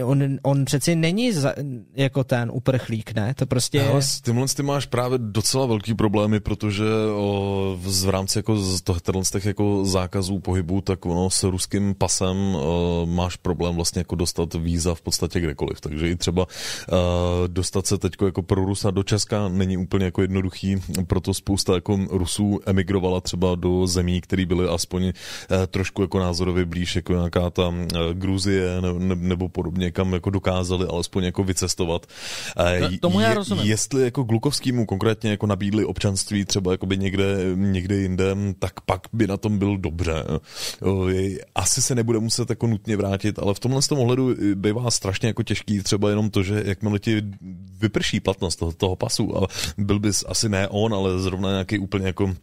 on, on přeci není za, jako ten uprchlík, ne? To prostě... Ale s tímhle ty máš právě docela velký problémy, protože o, v, v rámci jako z z těch jako zákazů pohybu, tak ono s ruským pasem o, máš problém vlastně jako dostat víza v podstatě kdekoliv, takže i třeba o, dostat se teď jako pro Rusa do Česka není úplně úplně jako jednoduchý, proto spousta jako Rusů emigrovala třeba do zemí, které byly aspoň eh, trošku jako názorově blíž, jako nějaká ta eh, Gruzie ne, nebo podobně, kam jako dokázali alespoň jako vycestovat. No, tomu já rozumím. Jestli jako Glukovskýmu konkrétně jako nabídli občanství třeba jako by někde, někde jinde, tak pak by na tom byl dobře. Asi se nebude muset jako nutně vrátit, ale v tomhle tom ohledu bývá strašně jako těžký třeba jenom to, že jakmile ti vyprší platnost toho, toho pasu a byl bys asi ne on, ale zrovna nějaký úplně jako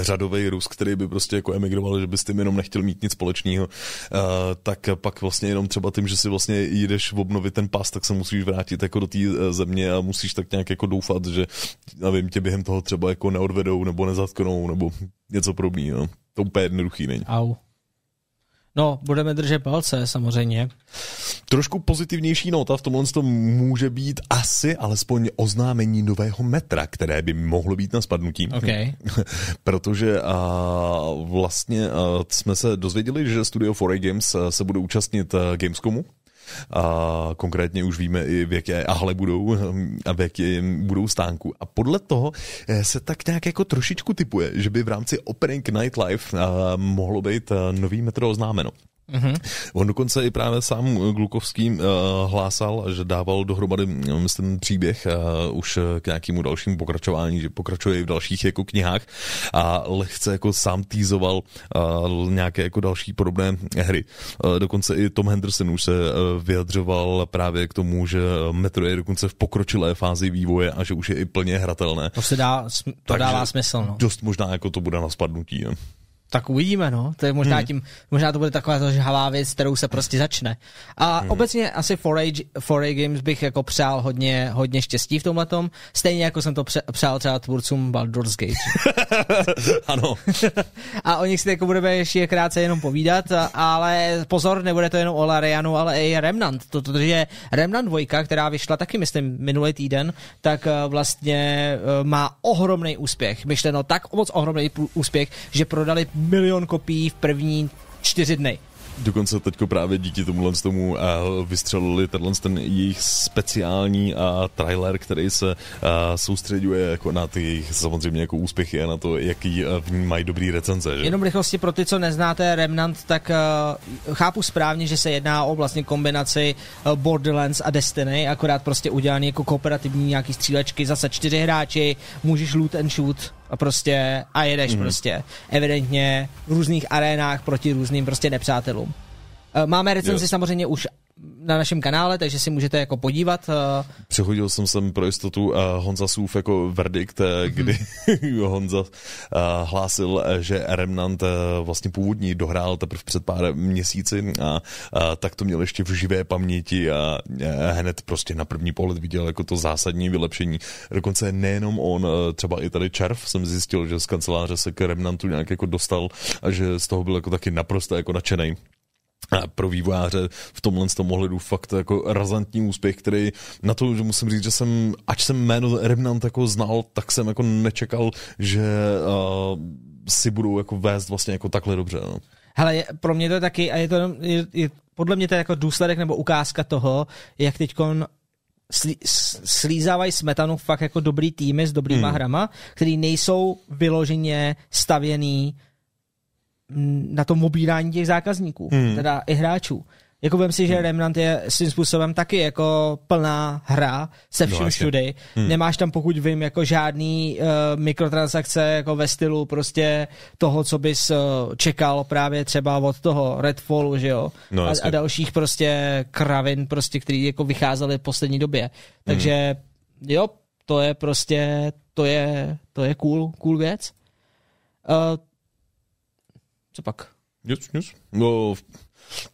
řadový Rus, který by prostě jako emigroval, že bys tím jenom nechtěl mít nic společného, uh, tak pak vlastně jenom třeba tím, že si vlastně jdeš obnovit ten pas, tak se musíš vrátit jako do té eh, země a musíš tak nějak jako doufat, že nevím, tě během toho třeba jako neodvedou nebo nezatknou nebo něco podobného. To úplně jednoduchý není. Au. No, budeme držet palce samozřejmě. Trošku pozitivnější nota v tomhle tom může být asi alespoň oznámení nového metra, které by mohlo být na spadnutí. Okay. Protože a, vlastně a, jsme se dozvěděli, že studio 4A Games se bude účastnit Gamescomu a konkrétně už víme i v jaké ahle budou a v jaké budou stánku. A podle toho eh, se tak nějak jako trošičku typuje, že by v rámci Opening Night Live mohlo být eh, nový metro oznámeno. Mm-hmm. On dokonce i právě sám Glukovský uh, hlásal, že dával dohromady, myslím, příběh uh, už k nějakému dalšímu pokračování, že pokračuje i v dalších jako knihách a lehce jako sám týzoval uh, nějaké jako další podobné hry. Uh, dokonce i Tom Henderson už se uh, vyjadřoval právě k tomu, že Metro je dokonce v pokročilé fázi vývoje a že už je i plně hratelné. To se dá, to dává smysl. No. Dost možná jako to bude na spadnutí. Ne? Tak uvidíme, no. To je možná hmm. tím, možná to bude taková žhavá věc, kterou se prostě začne. A hmm. obecně asi 4A, 4A Games bych jako přál hodně, hodně štěstí v tomhle tom. Stejně jako jsem to přál třeba tvůrcům Baldur's Gate. ano. a o nich si jako budeme ještě krátce jenom povídat, ale pozor, nebude to jenom o Larianu, ale i Remnant. To, protože Remnant 2, která vyšla taky, myslím, minulý týden, tak eh, vlastně eh, má ohromný úspěch. Myšleno tak moc ohromný úspěch, že prodali milion kopií v první čtyři dny. Dokonce teďko právě díky tomu tomu uh, vystřelili tenhle ten jejich speciální uh, trailer, který se uh, soustředuje jako na ty jejich samozřejmě jako úspěchy a na to, jaký uh, v ní mají dobrý recenze. Že? Jenom rychlosti pro ty, co neznáte Remnant, tak chápu správně, že se jedná o vlastně kombinaci Borderlands a Destiny, akorát prostě udělaný jako kooperativní nějaký střílečky, zase čtyři hráči, můžeš loot and shoot a prostě a jedeš mm. prostě evidentně v různých arénách proti různým prostě nepřátelům. Máme recenzi yes. samozřejmě už na našem kanále, takže si můžete jako podívat. Eh. Přechodil jsem sem pro jistotu uh, Honza Sův jako verdikt, mm-hmm. kdy Honza uh, hlásil, že Remnant uh, vlastně původní dohrál teprve před pár měsíci a uh, tak to měl ještě v živé paměti a uh, hned prostě na první pohled viděl jako to zásadní vylepšení. Dokonce nejenom on, uh, třeba i tady Červ jsem zjistil, že z kanceláře se k Remnantu nějak jako dostal a že z toho byl jako taky naprosto jako nadšený a pro vývojáře v tomhle tom ohledu fakt jako razantní úspěch, který na to, že musím říct, že jsem, ač jsem jméno Remnant jako znal, tak jsem jako nečekal, že uh, si budou jako vést vlastně jako takhle dobře. No. Hele, pro mě to je taky, a je to je, je, podle mě to je jako důsledek nebo ukázka toho, jak teďkon slí, slízávají smetanu fakt jako dobrý týmy s dobrýma hmm. hrama, který nejsou vyloženě stavěný na tom obírání těch zákazníků, hmm. teda i hráčů. Jako vím si, že hmm. Remnant je svým způsobem taky jako plná hra se vším no, všudy. Hmm. Nemáš tam, pokud vím, jako žádný uh, mikrotransakce jako ve stylu prostě toho, co bys uh, čekal právě třeba od toho Redfallu, že jo? No, a, a, dalších prostě kravin, prostě, který jako vycházely v poslední době. Takže hmm. jo, to je prostě, to je, to je cool, cool věc. Uh, co pak? Nic, nic. No,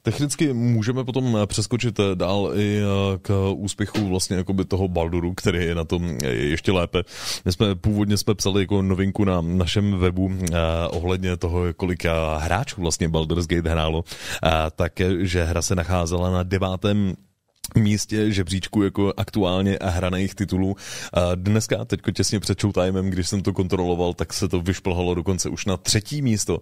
Technicky můžeme potom přeskočit dál i eh, k úspěchu vlastně jakoby toho Balduru, který je na tom ještě lépe. My jsme původně jsme psali jako novinku na našem webu eh, ohledně toho, kolik hráčů vlastně Baldur's Gate hrálo, eh, tak, že hra se nacházela na devátém místě žebříčku jako aktuálně hraných titulů. Dneska, teďko těsně před showtimem, když jsem to kontroloval, tak se to vyšplhalo dokonce už na třetí místo,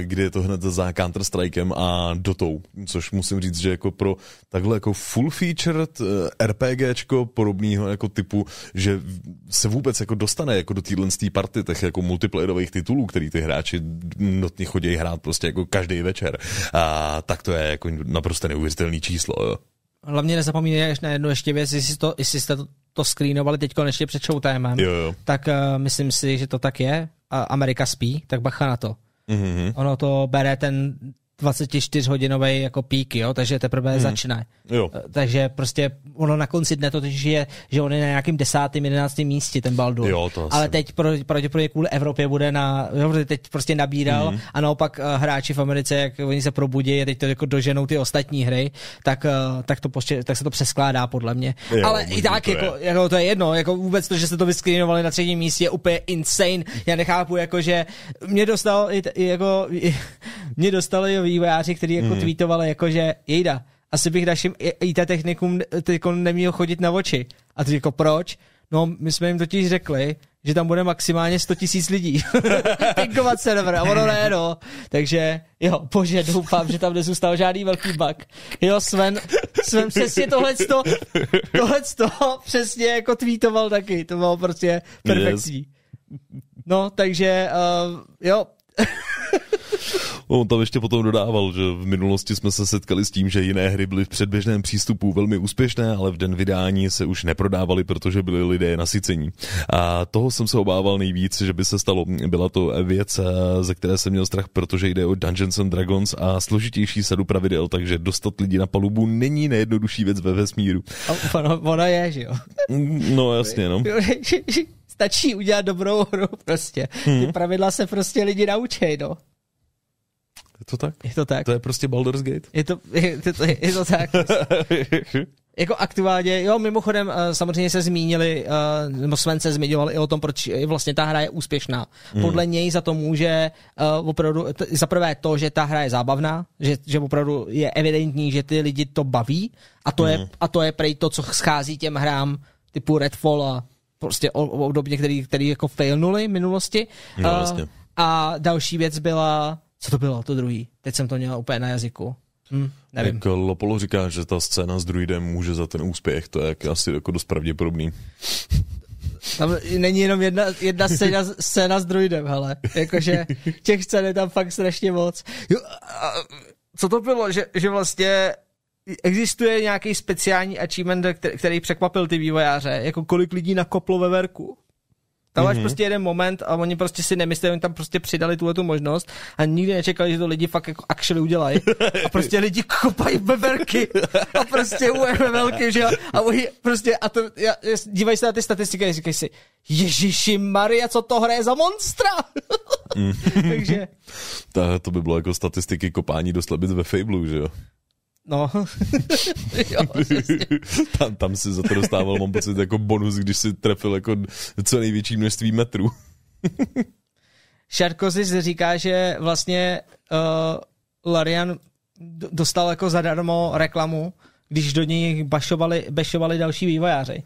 kde je to hned za Counter-Strikem a Dotou, což musím říct, že jako pro takhle jako full featured eh, RPGčko podobného jako typu, že se vůbec jako dostane jako do téhle party těch jako multiplayerových titulů, který ty hráči notně chodí hrát prostě jako každý večer, a tak to je jako naprosto neuvěřitelný číslo. Jo. Hlavně nezapomeňte na jednu ještě věc, jestli, to, jestli jste to, to screenovali teď ještě před showtimem, jo, jo. tak uh, myslím si, že to tak je. A Amerika spí, tak bacha na to. Mm-hmm. Ono to bere ten 24-hodinový jako pík, jo, takže teprve hmm. začne. Jo. Eh, takže prostě ono na konci dne to totiž je, že on je na nějakým desátým, jedenáctým místě, ten Baldur. Jo, to Ale teď pro, pravděpodobně kvůli Evropě bude na, jo, teď prostě nabíral hmm. a naopak uh, hráči v Americe, jak oni se probudí a teď to jako doženou ty ostatní hry, tak, uh, tak, to poště, tak se to přeskládá podle mě. Jo, Ale i tak, to jako, je. jako, to je jedno, jako vůbec to, že se to vyskrinovali na třetím místě je úplně insane. Já nechápu, jako, že mě dostal, jako, mě dostali vývojáři, kteří jako mm. tweetovali, jako že jejda, asi bych našim IT technikům neměl chodit na oči. A ty jako proč? No, my jsme jim totiž řekli, že tam bude maximálně 100 tisíc lidí. Pinkovat server, a ono ne, no. Takže jo, bože, doufám, že tam nezůstal žádný velký bug. Jo, Sven, Sven přesně tohle tohle přesně jako tweetoval taky, to bylo prostě perfektní. Yes. No, takže uh, jo, On tam ještě potom dodával, že v minulosti jsme se setkali s tím, že jiné hry byly v předběžném přístupu velmi úspěšné, ale v den vydání se už neprodávaly, protože byli lidé nasycení. A toho jsem se obával nejvíc, že by se stalo. Byla to věc, ze které jsem měl strach, protože jde o Dungeons and Dragons a složitější sadu pravidel, takže dostat lidi na palubu není nejjednodušší věc ve vesmíru. A ono, ono je, že jo? No jasně, no. Stačí udělat dobrou hru prostě. Hmm. Ty pravidla se prostě lidi naučí, no. Je to tak? Je to tak. To je prostě Baldur's Gate? Je to, je, je to, je to tak. jako aktuálně, jo, mimochodem eh, samozřejmě se zmínili, eh, nebo Sven se zmiňoval i o tom, proč vlastně ta hra je úspěšná. Hmm. Podle něj za to může uh, opravdu, za prvé to, že ta hra je zábavná, že, že opravdu je evidentní, že ty lidi to baví a to, hmm. je, a to je prej to, co schází těm hrám typu Redfall a prostě obdobně, který, který jako failnuli v minulosti. No, vlastně. A další věc byla co to bylo, to druhý? Teď jsem to měl úplně na jazyku. Hm, nevím. Jak Lopolo říká, že ta scéna s druidem může za ten úspěch, to je asi jako dost pravděpodobný. Tam není jenom jedna, jedna scéna, scéna s druidem, hele. Jakože těch scén je tam fakt strašně moc. Jo, a, co to bylo, že, že vlastně existuje nějaký speciální achievement, který, který překvapil ty vývojáře, jako kolik lidí nakoplo ve verku. Tam máš mm-hmm. prostě jeden moment a oni prostě si nemysleli, oni tam prostě přidali tuhle tu možnost a nikdy nečekali, že to lidi fakt jako actually udělají. A prostě lidi kopají beberky a prostě ujeme velký, že jo? A oni prostě, a to, já, dívají se na ty statistiky a říkají si, Ježiši Maria, co to hraje za monstra? mm. Takže... Ta, to by bylo jako statistiky kopání do slebic ve Fablu, že jo? No. jo, tam, tam si za to dostával, mám pocit, jako bonus, když si trefil jako co největší množství metrů. Šarkozy říká, že vlastně uh, Larian dostal jako zadarmo reklamu, když do něj bašovali, bašovali další vývojáři.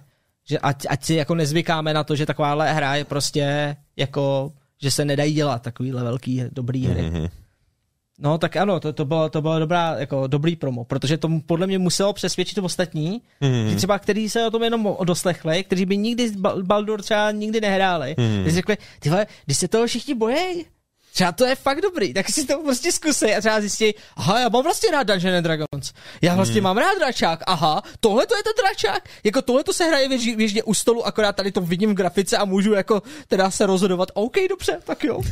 Že ať, ať si jako nezvykáme na to, že takováhle hra je prostě jako, že se nedají dělat takovýhle velký, dobrý hry. Mm-hmm. No tak ano, to, to bylo, to bylo dobrá, jako dobrý promo, protože to podle mě muselo přesvědčit ostatní, mm. že třeba kteří se o tom jenom doslechli, kteří by nikdy Baldur třeba nikdy nehráli, mm. si řekli, ty vole, když se toho všichni bojí, třeba to je fakt dobrý, tak si to prostě zkusej a třeba zjistí, aha, já mám vlastně rád Dungeons and Dragons, já vlastně hmm. mám rád dračák, aha, tohle to je ten dračák, jako tohle to se hraje běžně u stolu, akorát tady to vidím v grafice a můžu jako teda se rozhodovat, OK, dobře, tak jo.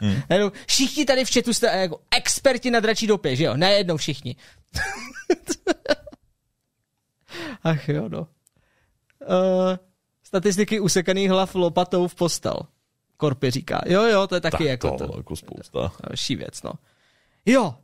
Hmm. všichni tady v chatu jste jako experti na dračí dopě, že jo? Nejednou všichni. Ach jo, no. Uh, statistiky usekaných hlav lopatou v postel. Korpy říká. Jo, jo, to je taky tak jako to. to jako spousta. Další věc, no. Jo,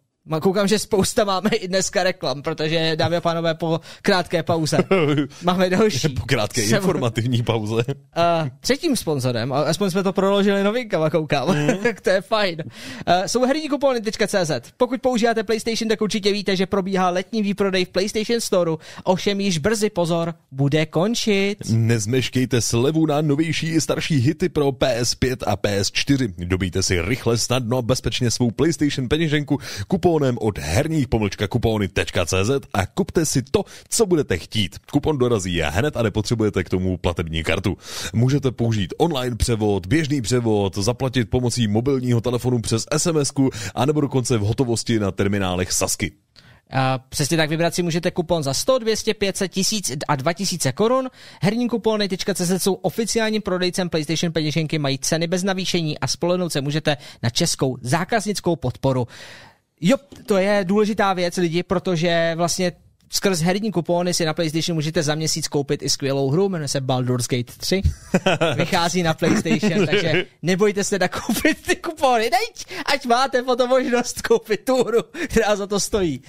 Koukám, že spousta máme i dneska reklam, protože dámy a pánové po krátké pauze máme další. po krátké Jsem... informativní pauze. Uh, třetím sponzorem, aspoň jsme to proložili novinkama, koukám, mm. to je fajn. Uh, jsou herní kupony.cz. Pokud používáte PlayStation, tak určitě víte, že probíhá letní výprodej v PlayStation Store, ovšem již brzy pozor, bude končit. Nezmeškejte slevu na novější i starší hity pro PS5 a PS4. Dobíte si rychle, snadno a bezpečně svou PlayStation peněženku kupon kuponem od herních pomlčka kupony.cz a kupte si to, co budete chtít. Kupon dorazí hned a nepotřebujete k tomu platební kartu. Můžete použít online převod, běžný převod, zaplatit pomocí mobilního telefonu přes SMS a nebo dokonce v hotovosti na terminálech Sasky. A přesně tak vybrat si můžete kupon za 100, 200, 500, 1000 a 2000 korun. Herní kupony.cz jsou oficiálním prodejcem PlayStation peněženky, mají ceny bez navýšení a spolehnout se můžete na českou zákaznickou podporu. Jo, to je důležitá věc lidi, protože vlastně skrz herní kupóny si na PlayStation můžete za měsíc koupit i skvělou hru, jmenuje se Baldur's Gate 3. Vychází na PlayStation, takže nebojte se nakoupit ty kupóny. Dejť, ať máte potom možnost koupit tu hru, která za to stojí.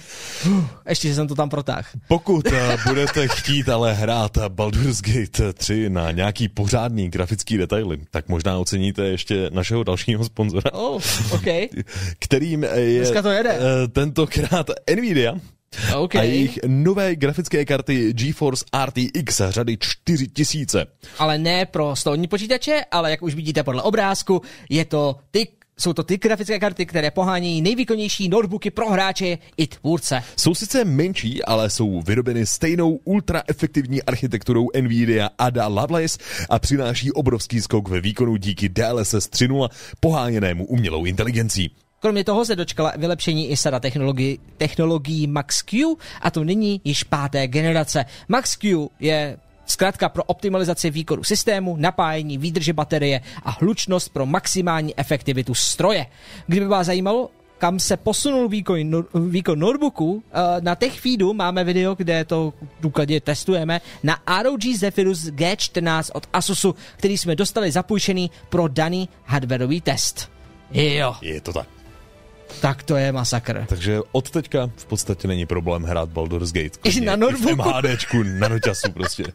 Ještě, že jsem to tam protáhl. Pokud eh, budete chtít ale hrát Baldur's Gate 3 na nějaký pořádný grafický detaily, tak možná oceníte ještě našeho dalšího sponzora. Oh, okay. Kterým je to jede. Eh, tentokrát Nvidia, Okay. A jejich nové grafické karty GeForce RTX řady 4000. Ale ne pro stolní počítače, ale jak už vidíte podle obrázku, je to ty jsou to ty grafické karty, které pohánějí nejvýkonnější notebooky pro hráče i tvůrce. Jsou sice menší, ale jsou vyrobeny stejnou ultraefektivní architekturou NVIDIA Ada Lovelace a přináší obrovský skok ve výkonu díky DLSS 3.0 poháněnému umělou inteligencí. Kromě toho se dočkala vylepšení i sada technologií, technologií Max-Q a to nyní již páté generace. Max-Q je zkrátka pro optimalizaci výkonu systému, napájení výdrže baterie a hlučnost pro maximální efektivitu stroje. Kdyby vás zajímalo, kam se posunul výkon, výkon notebooku. Eh, na TechFeedu máme video, kde to důkladně testujeme na ROG Zephyrus G14 od Asusu, který jsme dostali zapůjčený pro daný hardwareový test. Jo. Je to tak. Tak to je masakr. Takže od teďka v podstatě není problém hrát Baldur's Gate. I na notebooku. I v MHDčku, na noťasu prostě.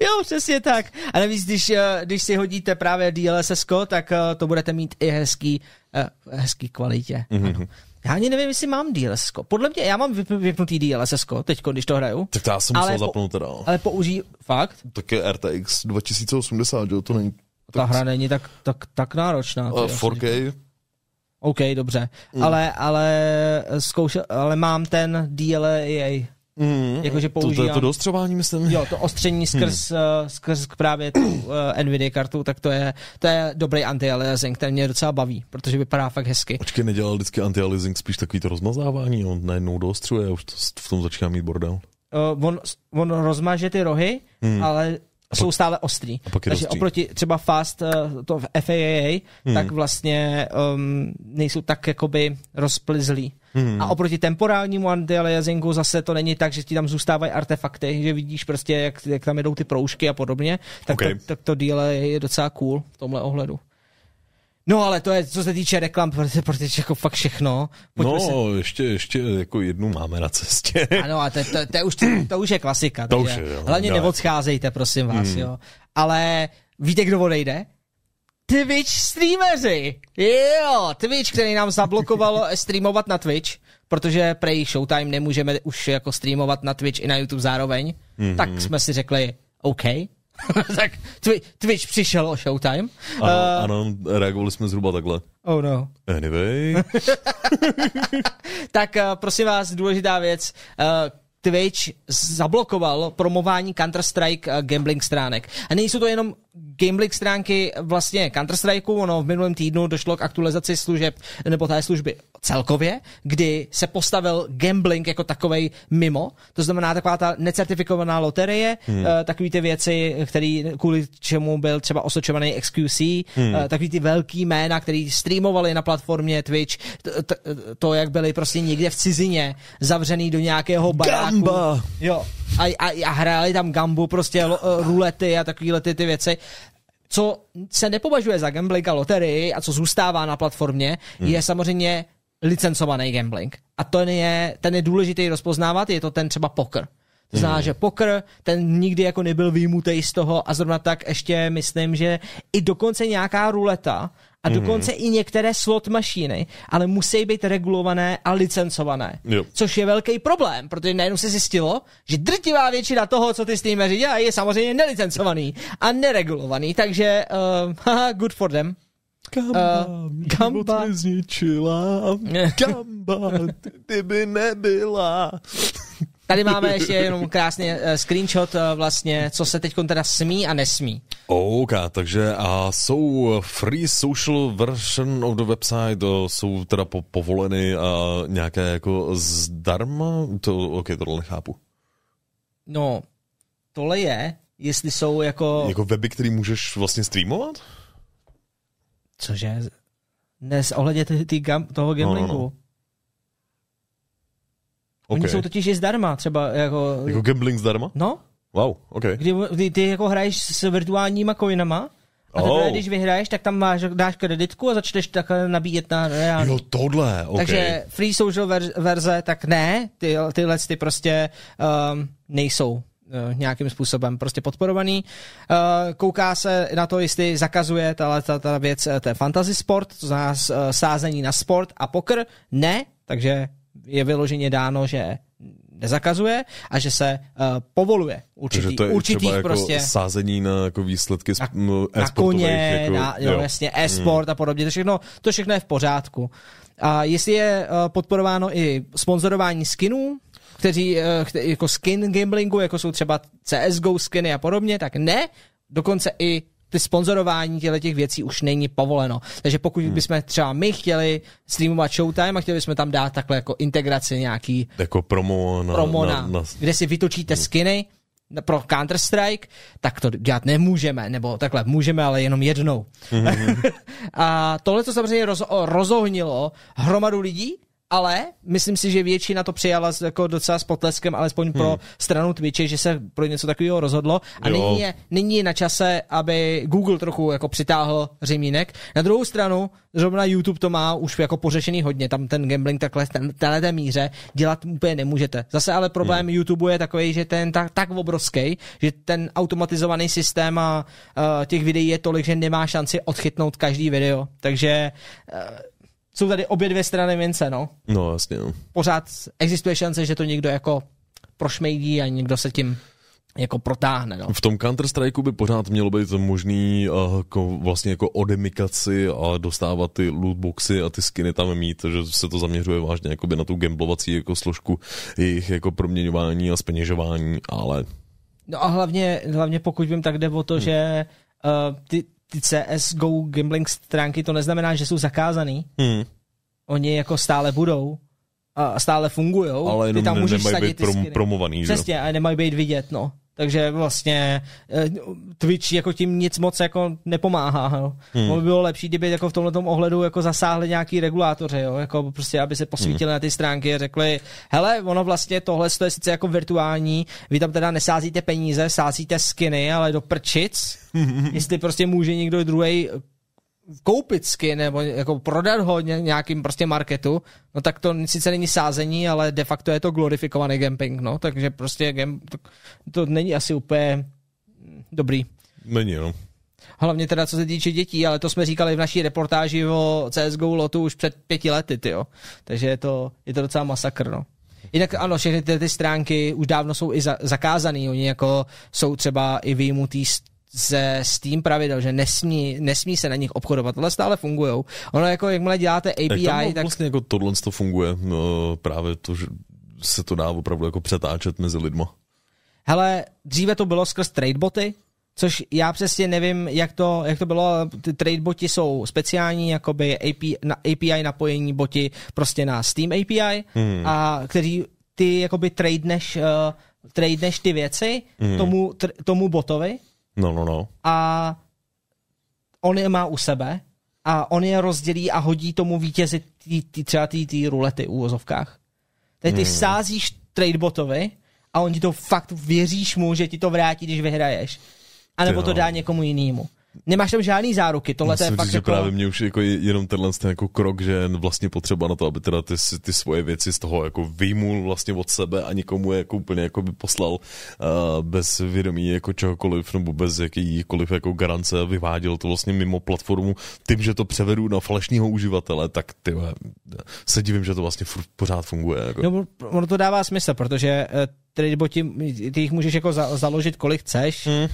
Jo, přesně tak. A navíc, když, eh, když si hodíte právě DLSS, tak eh, to budete mít i hezký, uh, hezký kvalitě. Mm-hmm. Ano. Já ani nevím, jestli mám DLSS. Podle mě, já mám vypnutý DLSS teď, když to hraju. Tak to já jsem musel zapnout teda. Ale použij, fakt? Tak je RTX 2080, jo, to není... Ta hra není tak, tak, tak náročná. Uh, 4K, OK, dobře. Mm. Ale, ale, zkoušel, ale mám ten DLA, Mm, Jakože používám... To, to, to dostřování, myslím. Jo, to ostření skrz, hmm. uh, skrz právě tu uh, NVIDIA kartu, tak to je, to je dobrý anti-aliasing, ten mě docela baví, protože vypadá fakt hezky. Počkej, nedělal vždycky anti-aliasing spíš takový to rozmazávání, on najednou dostřuje a už to, v tom začíná mít bordel. Uh, on, on rozmaže ty rohy, hmm. ale jsou stále ostrý. A pak Takže ostrý. oproti třeba Fast, eh, to v FAA, hmm. tak vlastně um, nejsou tak jakoby rozplizlí. Hmm. A oproti temporálnímu anti-aliasingu zase to není tak, že ti tam zůstávají artefakty, že vidíš prostě, jak, jak tam jedou ty proužky a podobně, tak, Okay. to, tak to díle je docela cool v tomhle ohledu. No ale to je, co se týče reklam, protože, protože jako fakt všechno. Pojďme se- No, ještě, ještě jako jednu máme na cestě. ano, a to, to, to, už, to už je klasika. To už je, jo. Hlavně Jo. neodcházejte, prosím vás, hmm. jo. Ale víte, kdo odejde? Twitch streameři. Jo, Twitch, který nám zablokovalo streamovat na Twitch, protože prej Showtime nemůžeme už jako streamovat na Twitch i na YouTube zároveň, mm-hmm. tak jsme si řekli, OK. tak Twi- Twitch přišel o Showtime. Ano, Eh, ano, reagovali jsme zhruba takhle. oh no. Anyway, Tak uh, prosím vás, důležitá věc. Uh, Twitch zablokoval promování Counter-Strike uh, gambling stránek. A nejsou to jenom gambling stránky vlastně Counter-Strikeu, ono v minulém týdnu došlo k aktualizaci služeb, nebo té služby celkově, kdy se postavil gambling jako takovej mimo, to znamená taková ta necertifikovaná loterie, hmm. uh, takový ty věci, který kvůli čemu byl třeba osočovaný XQC, hmm. uh, takový ty velký jména, který streamovali na platformě Twitch, t- t- to, jak byli prostě někde v cizině zavřený do nějakého baráku. Gamba. Jo. A, a, a hráli tam gambu, prostě lo, uh, rulety a takovýhle ty, ty věci. Co se nepovažuje za gambling a loterii a co zůstává na platformě, hmm. je samozřejmě licencovaný gambling. A to je, ten je důležitý rozpoznávat, je to ten třeba poker. To znamená, hmm. že poker, ten nikdy jako nebyl výjimutý z toho a zrovna tak ještě myslím, že i dokonce nějaká ruleta a dokonce i některé slot mašíny, ale musí být regulované a licencované. Jo. Což je velký problém, protože najednou se zjistilo, že drtivá většina toho, co ty streameři dělají, je samozřejmě nelicencovaný a neregulovaný, takže uh, haha, good for them. Gamba, Uh, mě Gamba. moc nezničila. Gamba, ty, ty by nebyla. Tady máme ještě jenom krásný uh, screenshot uh, vlastně, co se teď teda smí a nesmí. OK, takže a jsou free social version of the website, o, jsou teda po, povoleny a nějaké jako zdarma? To, OK, tohle nechápu. No, tohle je, jestli jsou jako... Jako weby, který můžeš vlastně streamovat? Cože? Dnes ohledně ty, ty gam, toho gamblingu. no, no. Oni OK. jsou totiž i zdarma, třeba jako... Jako gambling zdarma? No, Wow, OK. kdy, kdy ty jako hraješ s virtuálníma coinama a teprve, Oh. když vyhraješ, tak tam máš, dáš kreditku a začneš takhle nabíjet na reálný. Jo, tohle, OK. Takže free social ver- verze, tak ne, ty, tyhle ty prostě um, nejsou uh, nějakým způsobem prostě podporovaný. Uh, kouká se na to, jestli zakazuje tahle ta, ta věc, eh, ten fantasy sport, to znamená sázení na sport a poker. Ne, takže je vyloženě dáno, že nezakazuje a že se uh, povoluje určitý, Takže to je určitých třeba jako prostě sázení na jako výsledky na, na, na koně, jako, na, jo, jasně, e-sport Hmm. a podobně, to všechno, to všechno je v pořádku. A jestli je uh, podporováno i sponzorování skinů, kteří, uh, jako skin gamblingu, jako jsou třeba CSGO skiny a podobně, tak ne, dokonce i ty sponzorování těchto těch věcí už není povoleno. Takže pokud hmm. bychom třeba my chtěli streamovat Showtime a chtěli bychom tam dát takhle jako integraci nějaký Jako promo na, promo na, na, na, kde si vytočíte skiny na- pro Counter-Strike, tak to dělat nemůžeme, nebo takhle můžeme, ale jenom jednou. Mm-hmm. a tohle to samozřejmě roz, rozohnilo hromadu lidí, ale myslím si, že většina to přijala jako docela s potleskem, alespoň hmm. pro stranu Twitche, že se pro něco takového rozhodlo. A Jo. nyní je, nyní je na čase, aby Google trochu jako přitáhl řemínek. Na druhou stranu, zrovna YouTube to má už jako pořešený hodně, tam ten gambling takhle, ten, téhle té míře dělat úplně nemůžete. Zase ale problém hmm. YouTube je takový, že ten tak, tak obrovský, že ten automatizovaný systém a uh, těch videí je tolik, že nemá šanci odchytnout každý video. Takže uh, jsou tady obě dvě strany mince, no. no jasně, no. Pořád existuje šance, že to někdo jako prošmejdí a někdo se tím jako protáhne, no. V tom Counter-Strikeu by pořád mělo být možný uh, jako, vlastně jako odemikaci a dostávat ty lootboxy a ty skiny tam mít, že se to zaměřuje vážně jakoby na tu gamblovací jako složku jejich jako proměňování a speněžování, ale No a hlavně, hlavně pokud vím, tak jde o to, hmm. že uh, ty, ty CSGO gambling stránky to neznamená, že jsou zakázaný. hmm, Oni jako stále budou a stále fungují. ale ty jenom tam ne, můžeš nemají být ty prom, promovaný? Přesně, a nemají být vidět, no. Takže vlastně eh, Twitch jako tím nic moc jako nepomáhá. Jo. Hmm. by bylo lepší, kdyby jako v tomhle ohledu jako zasáhli nějaký regulátoři, jo, jako prostě, aby se posvítili hmm. na ty stránky a řekli, hele, ono vlastně tohle je sice jako virtuální, vy tam teda nesázíte peníze, sázíte skiny, ale do prčic, jestli prostě může někdo druhý koupit skin nebo jako prodat ho nějakým prostě marketu, no tak to sice není sázení, ale de facto je to glorifikovaný gamping, no, takže prostě game, to, to není asi úplně dobrý. Není, no. Hlavně teda co se týče dětí, ale to jsme říkali v naší reportáži o CSGO lotu už před pěti lety, tyjo. Takže je to, je to docela masakr, no. Jinak ano, všechny ty, ty stránky už dávno jsou i za, zakázaný, oni jako jsou třeba i vyjmutý z ze Steam pravidel, že nesmí, nesmí se na nich obchodovat, ale stále fungují. Ono jako, jakmile děláte API, Jak tak... vlastně jako tohle to funguje, no, právě to, že se to dá opravdu jako přetáčet mezi lidma. Hele, dříve to bylo skrz tradeboty, což já přesně nevím, jak to, jak to bylo. Ty tradeboti jsou speciální, jakoby API, na, API napojení boti prostě na Steam API, hmm. a kteří ty jakoby tradeneš, uh, tradeneš ty věci hmm. tomu, tr, tomu botovi No, no, no. A on je má u sebe a on je rozdělí a hodí tomu vítězi tý, tý, třeba ty rulety u vozovkách. Teď ty hmm. sázíš tradebotovi a on ti to fakt věříš mu, že ti to vrátí, když vyhraješ. A nebo to dá někomu jinému. Nemáš tam žádný záruky, tohle je fakt říct, jako... právě mě už jako jenom tenhle ten jako krok, že je vlastně potřeba na to, aby teda ty, ty svoje věci z toho jako vyjmul vlastně od sebe a nikomu je jako úplně jako by poslal uh, bez vědomí jako čehokoliv nebo bez jakýkoliv jako garance a vyváděl to vlastně mimo platformu tím, že to převedu na falešního uživatele, tak ty se divím, že to vlastně furt pořád funguje. Jako. No, ono to dává smysl, protože eh, tradeboti, ty jich můžeš jako za, založit kolik chceš. Hmm. Uh,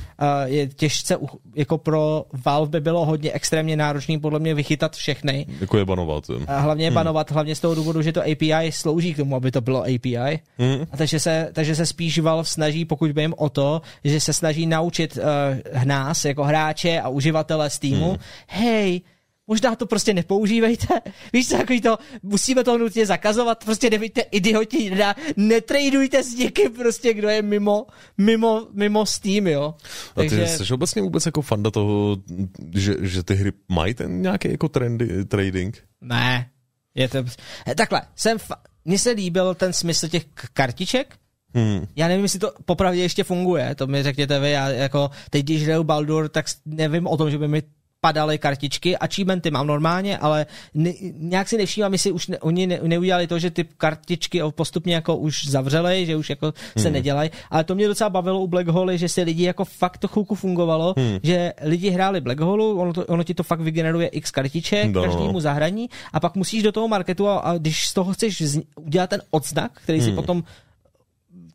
je těžce, jako pro Valve by bylo hodně extrémně náročný podle mě vychytat všechny. Jako je banovat. A hlavně je hmm. banovat, hlavně z toho důvodu, že to API slouží k tomu, aby to bylo API. Hmm. A takže se, takže se spíš Valve snaží, pokud by jim o to, že se snaží naučit uh, nás jako hráče a uživatele Steamu, hmm. hej, možná to prostě nepoužívejte. Víš co, takový to, musíme to nutně zakazovat, prostě nevíte, idioti, ne, netradujte s někým prostě, kdo je mimo, mimo, mimo Steam, jo. A ty Takže... jsi obecně vůbec jako fanda toho, že, že ty hry mají ten nějaký jako trendy, trading? Ne, je to, takhle, jsem, fa- mně se líbil ten smysl těch kartiček, Hmm. Já nevím, jestli to popravdě ještě funguje, to mi řekněte vy, já jako teď, když hraju Baldur, tak nevím o tom, že by mi padaly kartičky, achievementy mám normálně, ale ne, nějak si nevšímám, jestli už ne, oni ne, neudělali to, že ty kartičky postupně jako už zavřely, že už jako hmm. se nedělají, ale to mě docela bavilo u Black Hole, že se lidi jako fakt to chvilku fungovalo, hmm. že lidi hráli Black Hole, ono, to, ono ti to fakt vygeneruje x kartiček no. každému zahraní a pak musíš do toho marketu a, a když z toho chceš udělat ten odznak, který hmm. si potom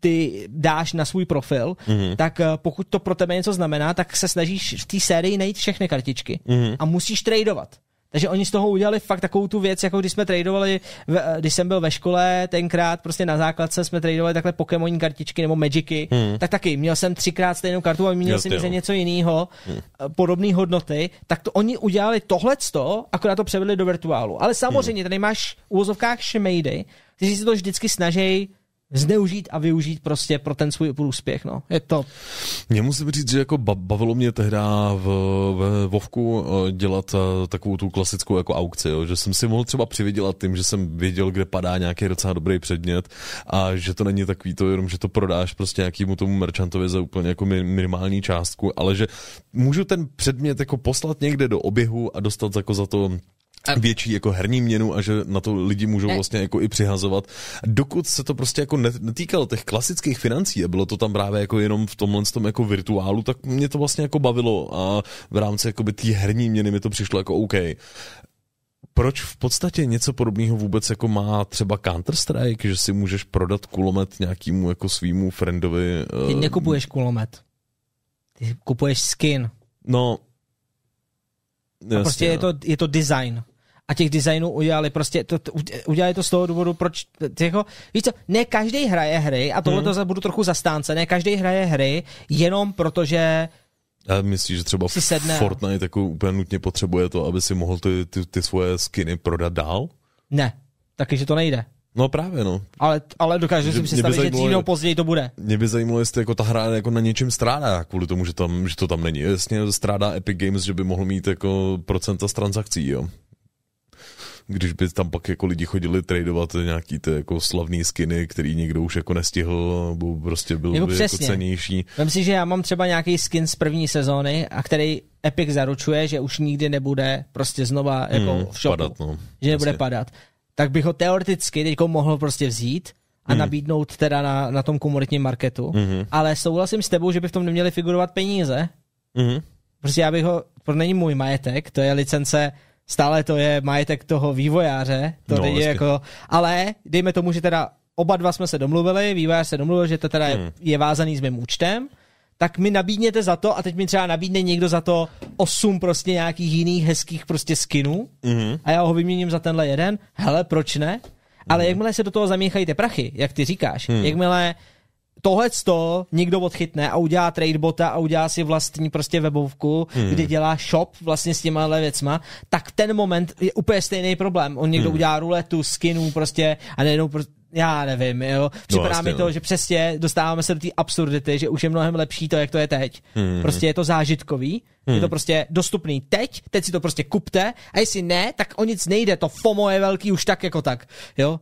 ty dáš na svůj profil, mm-hmm. tak eh, pokud to pro tebe něco znamená, tak se snažíš v té sérii najít všechny kartičky mm-hmm. a musíš tradovat. Takže oni z toho udělali fakt takovou tu věc, jako když jsme tradovali, eh, když jsem byl ve škole, tenkrát prostě na základce jsme tradovali takhle Pokémoní kartičky nebo Magicy, hmm. tak taky měl jsem třikrát stejnou kartu a měl jsem za něco jiného, hmm. podobné hodnoty, tak to oni udělali tohleto, akorát to převedli do virtuálu. Ale samozřejmě, hmm. tady máš v úvozovkách šmejdy, kteří se to vždycky snaží zneužít a využít prostě pro ten svůj úspěch. No. Je to... Mě musím říct, že jako bavilo mě tehdy v, ve Vovku eh, dělat eh, takovou tu klasickou jako aukci, jo, že jsem si mohl třeba přivydělat tím, že jsem věděl, kde padá nějaký docela dobrý předmět a že to není takový to jenom, že to prodáš prostě nějakému tomu merchantovi za úplně jako minimální částku, ale že můžu ten předmět jako poslat někde do oběhu a dostat jako za to větší jako herní měnu a že na to lidi můžou vlastně jako i přihazovat. Dokud se to prostě jako netýkalo těch klasických financí a bylo to tam právě jako jenom v tomhle tom jako virtuálu, tak mě to vlastně jako bavilo a v rámci jako by té herní měny mi to přišlo jako OK proč v podstatě něco podobného vůbec jako má třeba Counter-Strike, že si můžeš prodat kulomet nějakému jako svýmu friendovi. Ty uh... nekupuješ kulomet. Ty kupuješ skin. No. Jasně, a prostě no. je, to, je to design a těch designů udělali prostě, to, to, udělali to z toho důvodu, proč, jako, víš co, ne každý hraje hry, a tohle hmm. to budu trochu zastánce, ne každý hraje hry jenom protože a myslíš, že třeba si sedne, Fortnite jako úplně nutně potřebuje to, aby si mohl ty, ty, ty svoje skiny prodat dál? Ne, taky, že to nejde. No právě, no. Ale, ale dokážu si představit, že dřív nebo později to bude. Mě by zajímalo, jestli jako ta hra jako na něčem strádá, kvůli tomu, že, tam, že to tam není. Jasně strádá Epic Games, že by mohl mít jako procenta z transakcí, jo. Když by tam pak jako lidi chodili tradovat nějaký ty jako slavný skiny, který někdo už jako nestihl, nebo prostě byl Jako by jako přesně. cenější. Vem si, že já mám třeba nějaký skin z první sezóny, a který Epic zaručuje, že už nikdy nebude prostě znova jako Hmm, v shopu. padat, no. že nebude Jasně. padat. Tak bych ho teoreticky teď mohl prostě vzít a Hmm. nabídnout teda na, na tom komunitním marketu. Mhm. Ale souhlasím s tebou, že by v tom neměly figurovat peníze. Mhm. Prostě já bych ho, to není můj majetek, to je licence, stále to je majetek toho vývojáře, to No, jasně. jako, ale dejme tomu, že teda oba dva jsme se domluvili, vývojář se domluvil, že to teda je, Hmm. je vázaný s mým účtem, tak mi nabídněte za to a teď mi třeba nabídne někdo za to osm prostě nějakých jiných hezkých prostě skinů Mhm. a já ho vyměním za tenhle jeden, hele, proč ne? Ale jakmile se do toho zamíchají ty prachy, jak ty říkáš, Hmm. jakmile tohle to někdo odchytne a udělá tradebota a udělá si vlastní prostě webovku, hmm. kde dělá shop vlastně s těma věcma, tak v ten moment je úplně stejný problém. On někdo hmm. udělá ruletu, skinů prostě a najednou prostě já nevím, jo. Připadá jasně, mi to, no. že přesně dostáváme se do té absurdity, že už je mnohem lepší to, jak to je teď. Hmm. Prostě je to zážitkový, je to prostě dostupný teď, teď si to prostě kupte a jestli ne, tak o nic nejde, to FOMO je velký už tak jako tak, jo.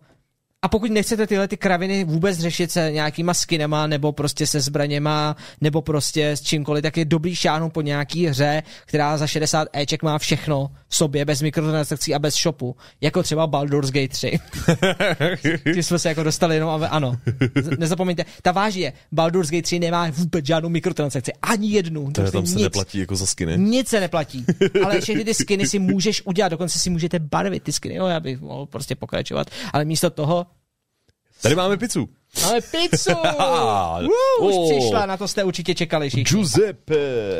A pokud nechcete tyhle ty kraviny vůbec řešit se nějakýma skinema, nebo prostě se zbraněma, nebo prostě s čímkoliv, tak je dobrý šáhnout po nějaký hře, která za 60 Eček má všechno v sobě, bez mikrotransakcí a bez shopu. Jako třeba Baldur's Gate 3. Tím jsme se jako dostali jenom, ale ano. Nezapomeňte, ta váží je, Baldur's Gate 3 nemá vůbec žádnou mikrotransakci. Ani jednu. To Prostě tam se nic. neplatí jako za skiny. Nic se neplatí. Ale všechny ty skiny si můžeš udělat, dokonce si můžete barvit ty skiny. Jo, já bych mohl prostě pokračovat. Ale místo toho Tady máme pizzu. máme pizzu! uh, už Oh. přišla, na to jste určitě čekali všichni. Giuseppe.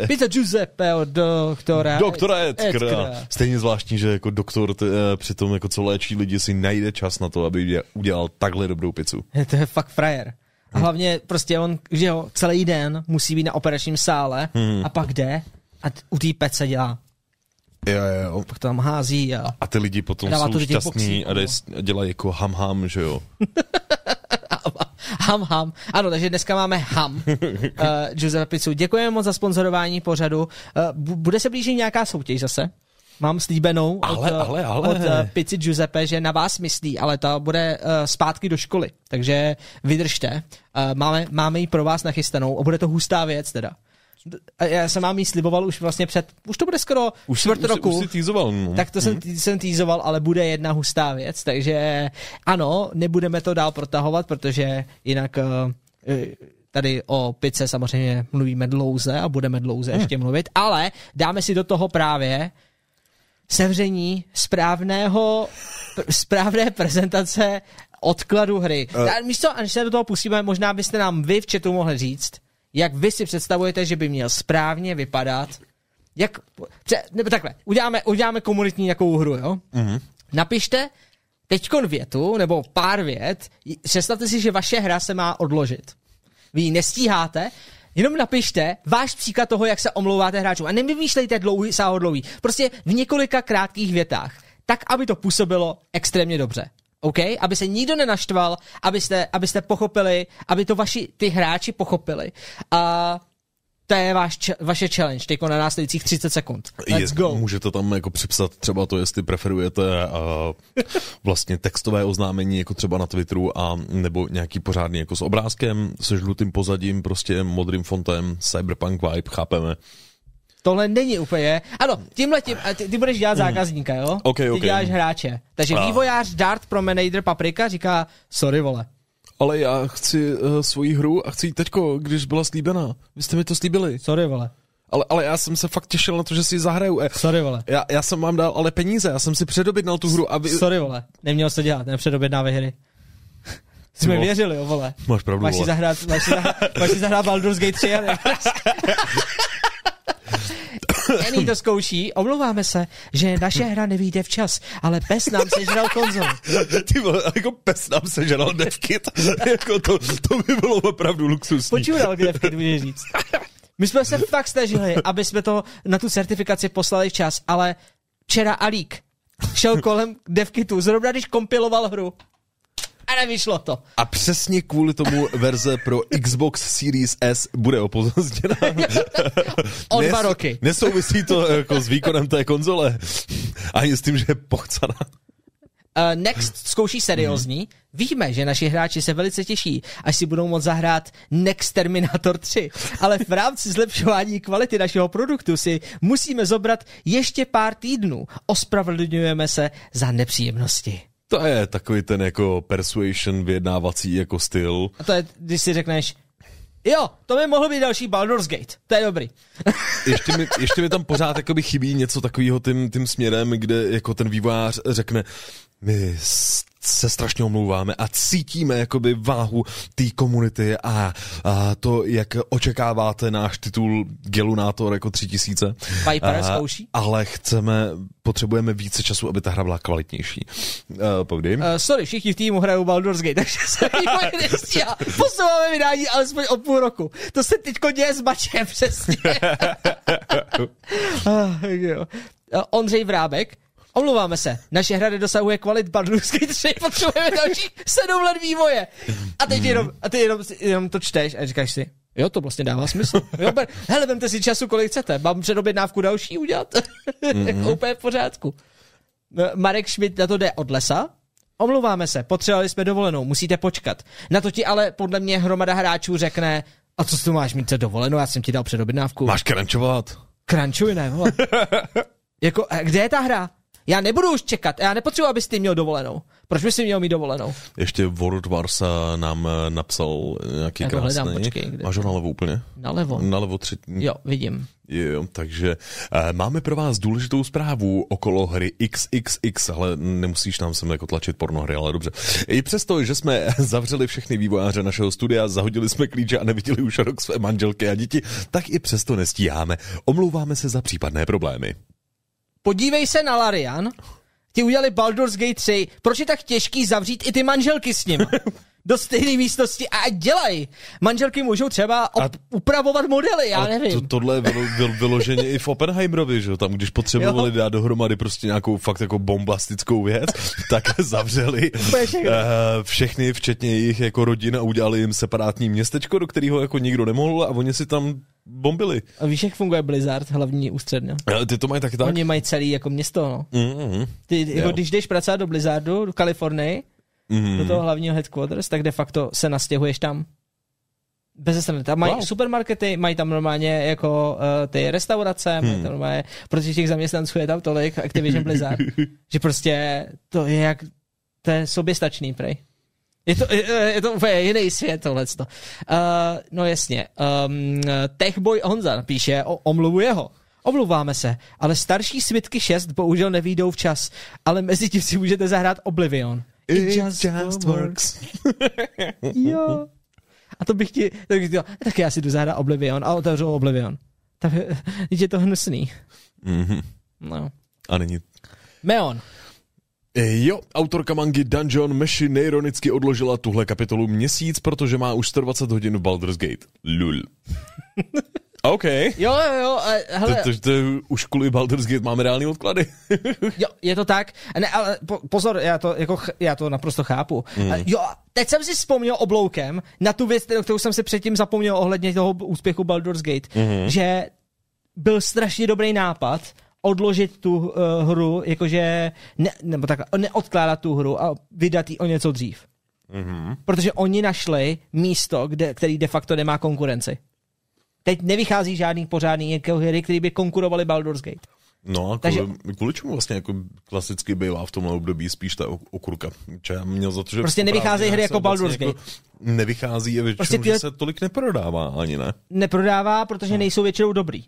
Pizza Giuseppe od doktora. Doktora Edkra. Edkra. Stejně zvláštní, že jako doktor t, eh, při tom, jako co léčí lidi, si najde čas na to, aby udě- udělal takhle dobrou pizzu. To je fakt frajer. A hlavně prostě on, že jo, celý den musí být na operačním sále Hmm. a pak jde a u té pece dělá. Jo, jo. Pak to tam hází a A ty lidi potom jsou to šťastní boxí, a, dělají jako ham ham, že jo. Ham, ham. Ano, takže dneska máme ham. uh, Giuseppe Pizzu. Děkujeme moc za sponzorování pořadu. Uh, bu- bude se blížit nějaká soutěž zase? Mám slíbenou Ale, od, eh, ale, ale. od uh, Pizzy Giuseppe, že na vás myslí, ale ta bude uh, zpátky do školy. Takže vydržte. Uh, máme, máme ji pro vás nachystanou a bude to hustá věc teda. Já jsem vám ji sliboval už vlastně před, už to bude skoro Už, čtvrt roku. už si týzoval. No. Tak to jsem, tý- jsem týzoval, ale bude jedna hustá věc, takže ano, nebudeme to dál protahovat, protože jinak uh, tady o pice samozřejmě mluvíme dlouze a budeme dlouze ještě mluvit, ale dáme si do toho právě sevření správného, pr- správné prezentace odkladu hry. Eh. Uh, místo, a než se do toho pustíme, možná byste nám vy v chatu mohli říct, jak vy si představujete, že by měl správně vypadat jak, pře, nebo takhle, uděláme, uděláme komunitní nějakou hru, jo? Mhm. Napište teďkon větu, nebo pár vět, představte si, že vaše hra se má odložit. Vy ji nestíháte, jenom napište váš příklad toho, jak se omlouváte hráčům. A nevymýšlejte dlouhý, sáhodlouhý. Prostě v několika krátkých větách. Tak, aby to působilo extrémně dobře. OK? Aby se nikdo nenaštval, abyste, abyste pochopili, aby to vaši, ty hráči pochopili. A to je váš, vaše challenge, teď na následujících 30 sekund. Let's Je- go. Můžete tam jako připsat třeba to, jestli preferujete uh, vlastně textové oznámení, jako třeba na Twitteru, a nebo nějaký pořádný jako s obrázkem, se žlutým pozadím, prostě modrým fontem, cyberpunk vibe, chápeme. Tohle není úplně. Ano, tímhle tím, ty, ty budeš dělat zákazníka, jo? Hmm. Ok, ty ok. děláš hráče. Takže A. vývojář Dart Promenader Paprika říká, sorry vole. Ale já chci uh, svoji hru a chci ji teďko, když byla slíbená. Vy jste mi to slíbili. Sorry vole. Ale, ale já jsem se fakt těšil na to, že si ji zahraju. Eh, Sorry vole. Já, já jsem vám dal ale peníze, já jsem si předobědnal tu hru a vy... Sorry vole. Neměl se dělat, nepředobědnávaj hry. Jsme vole. věřili, jo, vole. Máš pravdu, Máš si vole. zahrát, máš si zahrát, máš si zahrát Baldur's Gate 3 a Jenny to zkouší, omlouváme se, že naše hra nevíde včas, ale pes nám sežral konzol. Ty vole, jako pes nám sežral devkit. jako to, to by bylo opravdu luxusní. Počural, kde v můžeš říct. My jsme se fakt snažili, aby jsme to na tu certifikaci poslali včas, ale včera Alík šel kolem devkitu, zrovna když kompiloval hru. A nevyšlo to. A přesně kvůli tomu verze pro Xbox Series S bude opozděna. o dva roky. Nesouvisí to jako s výkonem té konzole. Ani s tím, že je pochcaná. Uh, Next zkouší seriózní. Víme, že naši hráči se velice těší, až si budou moct zahrát Next Terminator 3, ale v rámci zlepšování kvality našeho produktu si musíme zobrat ještě pár týdnů. Ospravedlňujeme se za nepříjemnosti. To je takový ten jako persuasion vyjednávací jako styl. A to je, když si řekneš, Jo, to by mohl být další Baldur's Gate. To je dobrý. ještě, mi, ještě mi tam pořád jakoby chybí něco takového tím, tím směrem, kde jako ten vývojář řekne, my se strašně omlouváme a cítíme jakoby váhu té komunity a, a to, jak očekáváte náš titul Gelunátor jako 3000. Viper zkouší. Ale chceme, potřebujeme více času, aby ta hra byla kvalitnější. Uh, pokdy? Uh, sorry, všichni v týmu hrajou Baldur's Gate, takže se nestíhá. Posouváme vydání alespoň o půl roku. To se teďko děje s bačem, přesně. uh, Ondřej Vrábek, Omlouváme se, naše hra nedosahuje kvalit Gate 3, potřebujeme další sedm let vývoje. A teď jenom, a ty jenom, jenom to čteš a říkáš si, Jo, to vlastně dává smysl. Jo, ber, hele, vemte si času, kolik chcete. Mám předobědnávku další udělat. Mm-hmm. Úplně v pořádku. Marek Schmidt na to jde od lesa. Omlouváme se, potřebovali jsme dovolenou, musíte počkat. Na to ti ale podle mě hromada hráčů řekne, a co tu máš mít dovolenou, já jsem ti dal předobědnávku. Máš krančovat. Krančuj, ne, vole. jako, kde je ta hra? Já nebudu už čekat, já nepotřebuji, abys ty měl dovolenou. Proč bys si měl mít dovolenou? Ještě World Wars nám eh, napsal nějaký já krásný. Hledám, počkej, kde... Máš ho nalevo úplně? Nalevo. Nalevo tři... Jo, vidím. Jo, takže máme pro vás důležitou zprávu okolo hry XXX, ale nemusíš nám sem jako tlačit pornohry, ale dobře. I přesto, že jsme zavřeli všechny vývojáře našeho studia, zahodili jsme klíče a neviděli už rok své manželky a děti, tak i přesto nestíháme. Omlouváme se za případné problémy podívej se na Larian, ti udělali Baldur's Gate 3, proč je tak těžký zavřít i ty manželky s ním? do stejné místnosti a dělaj. Manželky můžou třeba op- a, upravovat modely, já nevím. To, tohle je vylo, vylo, vyloženě i v Oppenheimerovi, že tam když potřebovali jo. dát dohromady prostě nějakou fakt jako bombastickou věc, tak zavřeli uh, všechny, včetně jejich jako rodin a udělali jim separátní městečko, do kterého jako nikdo nemohl a oni si tam bombili. A víš, jak funguje Blizzard, hlavní ústředně? Ty to mají taky tak? Oni mají celý jako město, no. Mm-hmm. Ty, jako, když jdeš pracovat do Blizzardu, do Kalifornii, mm-hmm. do toho hlavního headquarters, tak de facto se nastěhuješ tam. Bez strany. Tam mají wow. supermarkety, mají tam normálně jako uh, ty restaurace, hmm. mají tam normálně, protože těch zaměstnanců je tam tolik, Activision Blizzard, že prostě to je jak, to je soběstačný, prej. Je to, je, je to úplně jiný svět tohleto. Uh, no jasně. Um, Techboy Honza píše o omluvu jeho. Omluváme se, ale starší Svitky 6 bohužel nevídou včas, ale mezi tím si můžete zahrát Oblivion. It, It just, just works. jo. A to bych ti, tak, bych tak já si jdu zahrát Oblivion a otevřu Oblivion. Tak je to hnusný. Mm-hmm. No. A není. Meon. E, jo, autorka mangy Dungeon Meshi neironicky odložila tuhle kapitolu měsíc, protože má už 120 hodin v Baldur's Gate. Lul. OK. Jo, jo, jo. Hele. To, to, to, už kvůli Baldur's Gate máme reální odklady. jo, je to tak. Ne, ale po, pozor, já to, jako, já to naprosto chápu. Mm. Jo, teď jsem si vzpomněl obloukem na tu věc, kterou jsem si předtím zapomněl ohledně toho úspěchu Baldur's Gate, mm-hmm. že byl strašně dobrý nápad odložit tu uh, hru, jakože, ne, nebo tak, neodkládat tu hru a vydat ji o něco dřív. Mm-hmm. Protože oni našli místo, kde, který de facto nemá konkurenci. Teď nevychází žádný pořádný jako hry, který by konkurovali Baldur's Gate. No a Takže, kvůli, čemu vlastně jako klasicky bývá v tomhle období spíš ta okurka? Če já měl za to, že prostě nevycházejí hry jako Baldur's vlastně Gate. Jako nevychází a většinou, prostě ty... že se tolik neprodává ani, ne? Neprodává, protože no. nejsou většinou dobrý.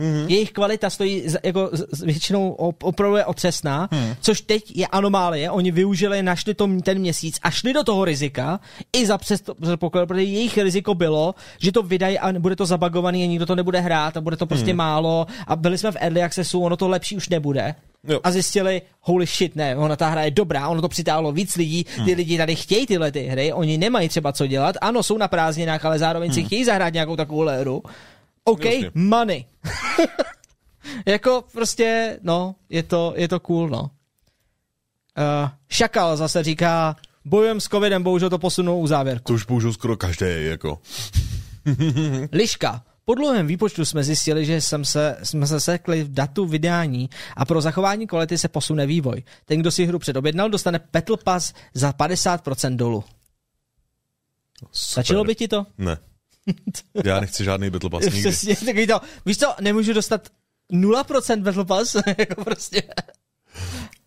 Mm-hmm. Jejich kvalita stojí jako většinou opravdu je otřesná, mm. což teď je anomálie. Oni využili, našli to ten měsíc a šli do toho rizika i za předpoklad, protože jejich riziko bylo, že to vydají a bude to zabagovaný a nikdo to nebude hrát a bude to prostě mm. málo a byli jsme v early accessu, ono to lepší už nebude. Jo. A zjistili, holy shit, ne, ona ta hra je dobrá, ono to přitáhlo víc lidí, ty hmm. lidi tady chtějí tyhle ty hry, oni nemají třeba co dělat, ano, jsou na prázdninách, ale zároveň hmm. si chtějí zahrát nějakou takovou hru OK, Jasně. money. jako prostě, no, je to, je to cool, no. Uh, Šakal zase říká, bojujem s covidem, bohužel to posunou u závěrku. To už použil skoro každý, jako. Liška. Po dlouhém výpočtu jsme zjistili, že jsem se, jsme se sekli v datu vydání a pro zachování kvality se posune vývoj. Ten, kdo si hru předobjednal, dostane Battle Pass za 50% dolů. Stačilo by ti to? Ne. Já nechci žádný Battle Pass nikdy. Přesně, takový to, víš co, nemůžu dostat 0% Battle Pass, jako prostě.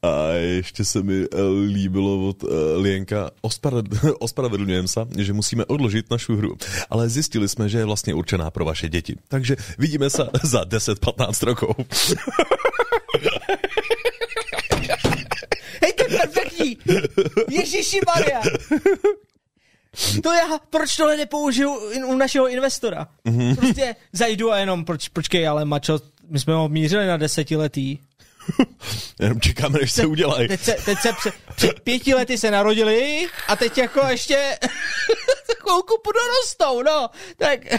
A ještě se mi eh, líbilo od uh, Lienka, ospravedl- ospravedlňujem se, že musíme odložit našu hru, ale zjistili jsme, že je vlastně určená pro vaše děti. Takže vidíme se za 10-15 rokov. Hej, to je perfektní! Ježíši Maria! To já, proč tohle nepoužiju in- u našeho investora? Mm-hmm. Prostě zajdu a jenom, proč, počkej, ale mačo, my jsme ho mířili na desetiletý. Jenom čekáme, než se udělají. Teď se, teď se před, před pěti lety se narodili a teď jako ještě chvilku podorostou, no. Tak.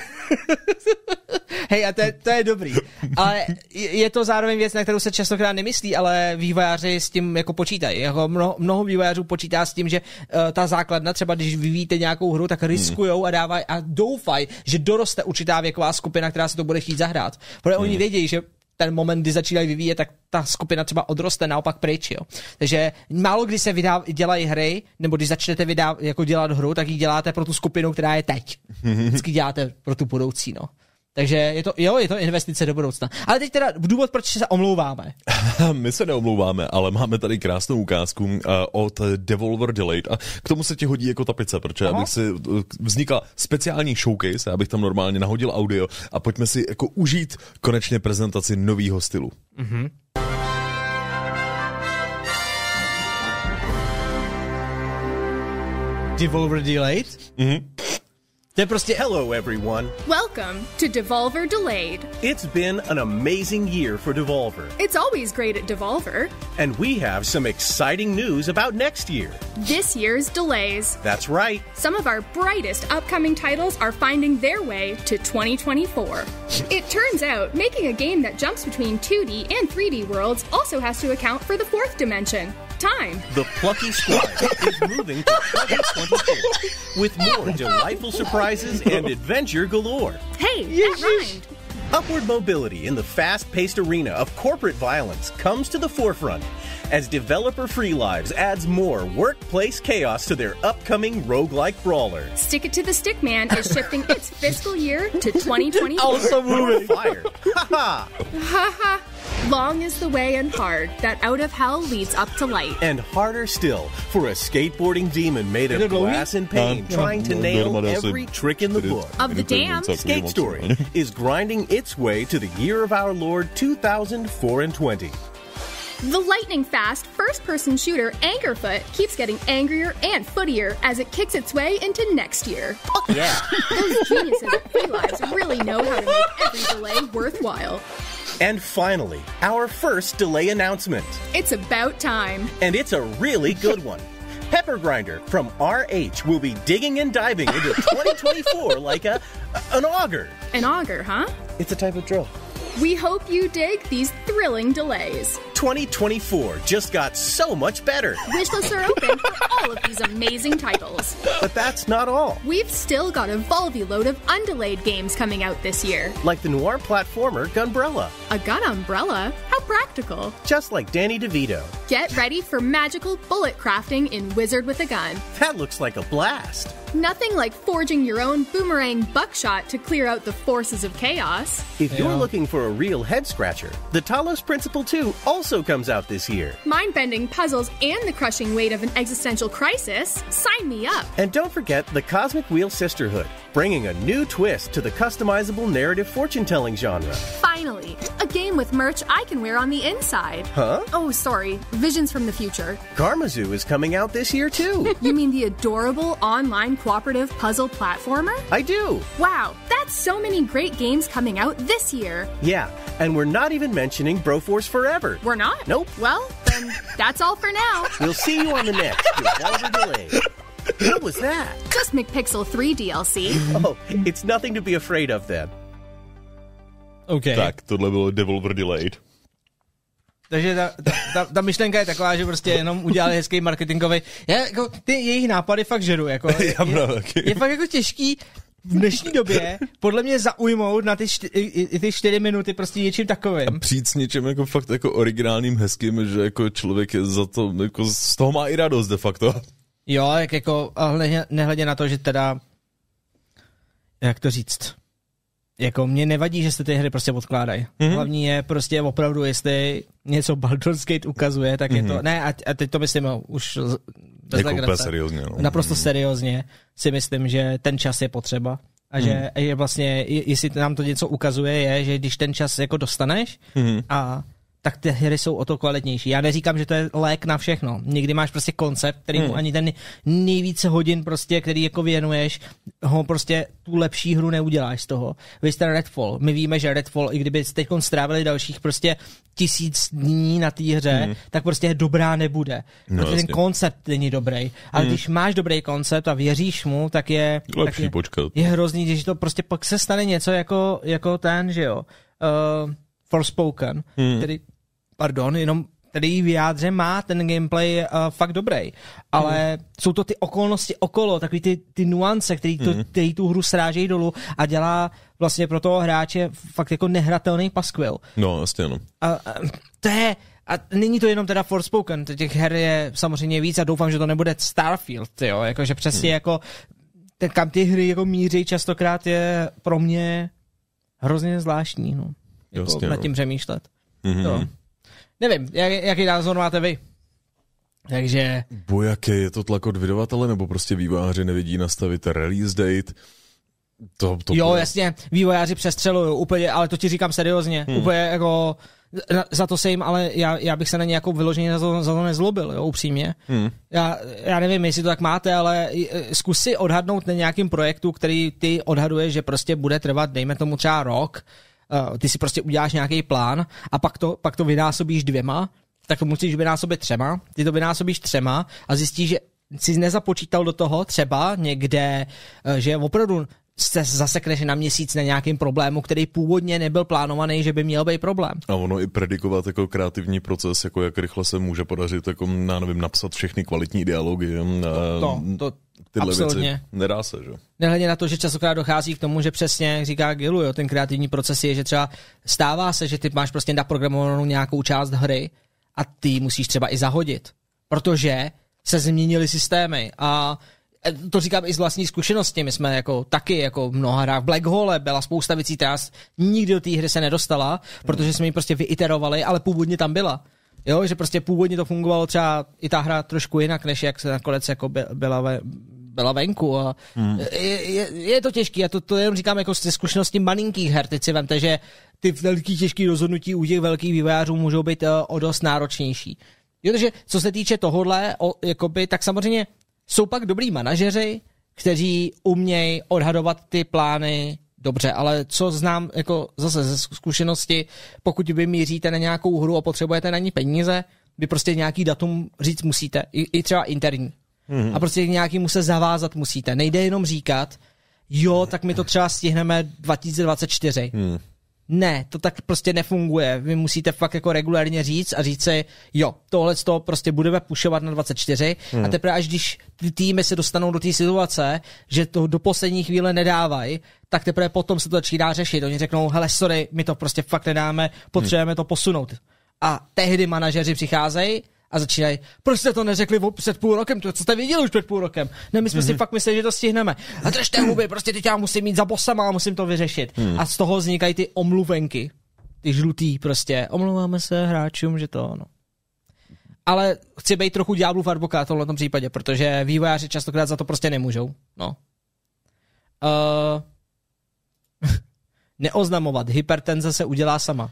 Hej, a to je, to je dobrý. Ale je to zároveň věc, na kterou se častokrát nemyslí, ale vývojáři s tím jako počítají. Jako mnoho, mnoho vývojářů počítá s tím, že uh, ta základna, třeba když vyvíjíte nějakou hru, tak riskujou a dávají a doufají, že doroste určitá věková skupina, která se to bude chtít zahrát. Protože oni vědějí, že ten moment, kdy začínají vyvíjet, tak ta skupina třeba odroste naopak pryč, jo. Takže málo kdy se vydá, dělají hry, nebo když začnete vydá, jako dělat hru, tak ji děláte pro tu skupinu, která je teď. Vždycky děláte pro tu budoucí, no. Takže je to, jo, je to investice do budoucna. Ale teď teda důvod, proč se omlouváme. My se neomlouváme, ale máme tady krásnou ukázku uh, od Devolver Delayed a k tomu se ti hodí jako tapice, protože abych si uh, vznikla speciální showcase, já bych tam normálně nahodil audio a pojďme si jako užít konečně prezentaci nového stylu. Devolver Delayed? To je prostě, Hello, everyone. Welcome to Devolver Delayed. It's been an amazing year for Devolver, It's always great at Devolver. and we have some exciting news about next year. This year's delays. That's right. Some of our brightest upcoming titles are finding their way to 2024. It turns out making a game that jumps between 2D and 3D worlds also has to account for the fourth dimension time. The Plucky Squire is moving to 2024 with more delightful surprises and adventure galore. Hey, that rhymed. Upward mobility in the fast paced arena of corporate violence comes to the forefront as Developer Free Lives adds more workplace chaos to their upcoming roguelike brawler. Stick It to the Stick Man is shifting its fiscal year to 2024. also moving. Fire. Ha Haha. Long is the way and hard that out of hell leads up to light. And harder still for a skateboarding demon made of glass and pain Um, trying to no, nail every so- trick in the book. Of the damn, Skate Story is grinding its way to the year of our Lord 2004 and 20. The lightning fast first person shooter Angerfoot keeps getting angrier and footier as it kicks its way into next year. Yeah. Those geniuses at Free Lives really know how to make every delay worthwhile. and finally, our first delay announcement. It's about time. And it's a really good one. Pepper Grinder from RH will be digging and diving into 2024 like a an auger. An auger, huh? It's a type of drill. We hope you dig these thrilling delays. 2024 just got so much better. Wish lists are open for all of these amazing titles. But that's not all. We've still got a Volvy load of undelayed games coming out this year. Like the noir platformer Gunbrella, A gun umbrella? How practical. just like Danny DeVito. Get ready for magical bullet crafting in Wizard with a Gun. That looks like a blast. Nothing like forging your own boomerang buckshot to clear out the forces of chaos. If you're looking for a real head scratcher, the Talos Principle 2 also comes out this year. Mind bending puzzles and the crushing weight of an existential crisis? Sign me up. And don't forget the Cosmic Wheel Sisterhood, bringing a new twist to the customizable narrative fortune telling genre. Finally, a game with merch I can wear on the inside. Huh? Oh, sorry. Visions from the future. Karmazoo is coming out this year too. You mean the adorable online cooperative puzzle platformer? I do. Wow, that's so many great games coming out this year. Yeah, and we're not even mentioning Broforce Forever. We're not? Nope. Well, then that's all for now. We'll see you on the next Delay. What was that? Just McPixel 3 DLC. Oh, it's nothing to be afraid of then. OK. Tak, tohle bylo Devolver Delayed. Takže ta, ta, ta, ta, myšlenka je taková, že prostě jenom udělali hezký marketingový. Já, jako, ty jejich nápady fakt žeru. Jako, Já je, taky. je, fakt jako těžký v dnešní době podle mě zaujmout na ty, čty, ty čtyři minuty prostě něčím takovým. A přijít s něčím jako fakt jako originálním, hezkým, že jako člověk je za to, jako z toho má i radost de facto. Jo, jak jako, ale nehledě na to, že teda, jak to říct, jako mě nevadí, že se ty hry prostě odkládají. Mm-hmm. Hlavní je prostě opravdu, jestli něco Baldur's Gate ukazuje, tak mm-hmm. je to, mhm. ne, a, a teď to myslím už bez jako úplně seriózně. No. Naprosto mm-hmm. seriózně si myslím, že ten čas je potřeba. A že mm. je vlastně, jestli nám to něco ukazuje, je, že když ten čas jako dostaneš mm. a tak ty hry jsou o to kvalitnější. Já neříkám, že to je lék na všechno. Někdy máš prostě koncept, který hmm. ani ten nejvíce hodin prostě, který jako věnuješ, ho prostě tu lepší hru neuděláš z toho. Vy jste Redfall. My víme, že Redfall, i kdyby teď strávili dalších prostě tisíc dní na té hře, hmm. tak prostě dobrá nebude. No, protože ten koncept není dobrý. Ale hmm. když máš dobrý koncept a věříš mu, tak je, Lepší tak je, počkat. je hrozný, když to prostě pak se stane něco jako, jako ten, že jo. Uh, Forspoken, hmm. který, pardon, jenom který v jádře má ten gameplay uh, fakt dobrý, ale hmm. jsou to ty okolnosti okolo, takový ty, ty nuance, který, to, hmm. který tu hru srážejí dolů a dělá vlastně pro toho hráče fakt jako nehratelný paskvil. No, jasně ano. A, a, to je, a není to jenom teda Forspoken, těch her je samozřejmě víc a doufám, že to nebude Starfield, jo, jakože přesně hmm. jako ten, kam ty hry jako míří častokrát je pro mě hrozně zvláštní, no jako Jasně, nad no. tím přemýšlet. Mm-hmm. To. Nevím, jak, jaký názor máte vy? Takže... Bo jaký je to tlak od vydavatele, nebo prostě vývojáři nevidí nastavit release date? To, to jo, bude... jasně, vývojáři přestřelují úplně, ale to ti říkám seriózně, hmm. úplně jako za to se jim, ale já, já bych se na ně jako vyloženě za to, za to nezlobil, jo, upřímně. Hmm. Já, já nevím, jestli to tak máte, ale zkus si odhadnout na nějakým projektu, který ty odhaduješ, že prostě bude trvat, dejme tomu třeba rok, uh, ty si prostě uděláš nějaký plán a pak to, pak to vynásobíš dvěma, tak to musíš vynásobit třema, ty to vynásobíš třema a zjistíš, že jsi nezapočítal do toho třeba někde, uh, že opravdu se zasekneš na měsíc na nějakým problému, který původně nebyl plánovaný, že by měl být problém. A ono i predikovat jako kreativní proces, jako jak rychle se může podařit, jako, já nevím, napsat všechny kvalitní dialogy. To, to, to tyhle Absolutně. věci. Nedá se, že? Nehledě na to, že častokrát dochází k tomu, že přesně, jak říká Gilu, jo, ten kreativní proces je, že třeba stává se, že ty máš prostě naprogramovanou nějakou část hry a ty musíš třeba i zahodit, protože se změnily systémy a e, to říkám i z vlastní zkušenosti, my jsme jako taky, jako mnoha hrách v Black Hole byla spousta věcí, která nikdy do té hry se nedostala, protože jsme ji prostě vyiterovali, ale původně tam byla. Jo, že prostě původně to fungovalo třeba i ta hra trošku jinak, než jak se nakonec jako byla ve, byla venku a hmm. je, je, je, to těžký, já to, to jenom říkám jako ze zkušenosti malinkých her, teď si vemte, že ty velký těžký rozhodnutí u těch velkých vývojářů můžou být uh, o dost náročnější. Jo, takže co se týče tohohle, o, jakoby, tak samozřejmě jsou pak dobrý manažeři, kteří umějí odhadovat ty plány dobře, ale co znám jako zase ze zkušenosti, pokud vy míříte na nějakou hru a potřebujete na ní peníze, vy prostě nějaký datum říct musíte, i, i třeba interní. Mm-hmm. A prostě nějaký se zavázat musíte. Nejde jenom říkat, jo, tak my to třeba stihneme 2024. Mm. Ne, to tak prostě nefunguje. Vy musíte fakt jako regulárně říct a říct si, jo, tohle to prostě budeme pušovat na 24 hmm. a teprve až když ty týmy se dostanou do té situace, že to do poslední chvíle nedávají, tak teprve potom se to začíná řešit. Oni řeknou, hele, sorry, my to prostě fakt nedáme, potřebujeme hmm. to posunout. A tehdy manažeři přicházejí a začínají, proč jste to neřekli před půl rokem, to, co jste viděli už před půl rokem? Ne, my jsme mm-hmm. si mhm. fakt mysleli, že to stihneme. A držte huby, prostě teď já musím mít za bosama a musím to vyřešit. Mm. A z toho vznikají ty omluvenky, ty žlutý prostě. Omlouváme se hráčům, že to, no. Ale chci být trochu ďáblův advokát v tomhle případě, protože vývojáři častokrát za to prostě nemůžou. No. Uh, neoznamovat. Hypertenze se udělá sama.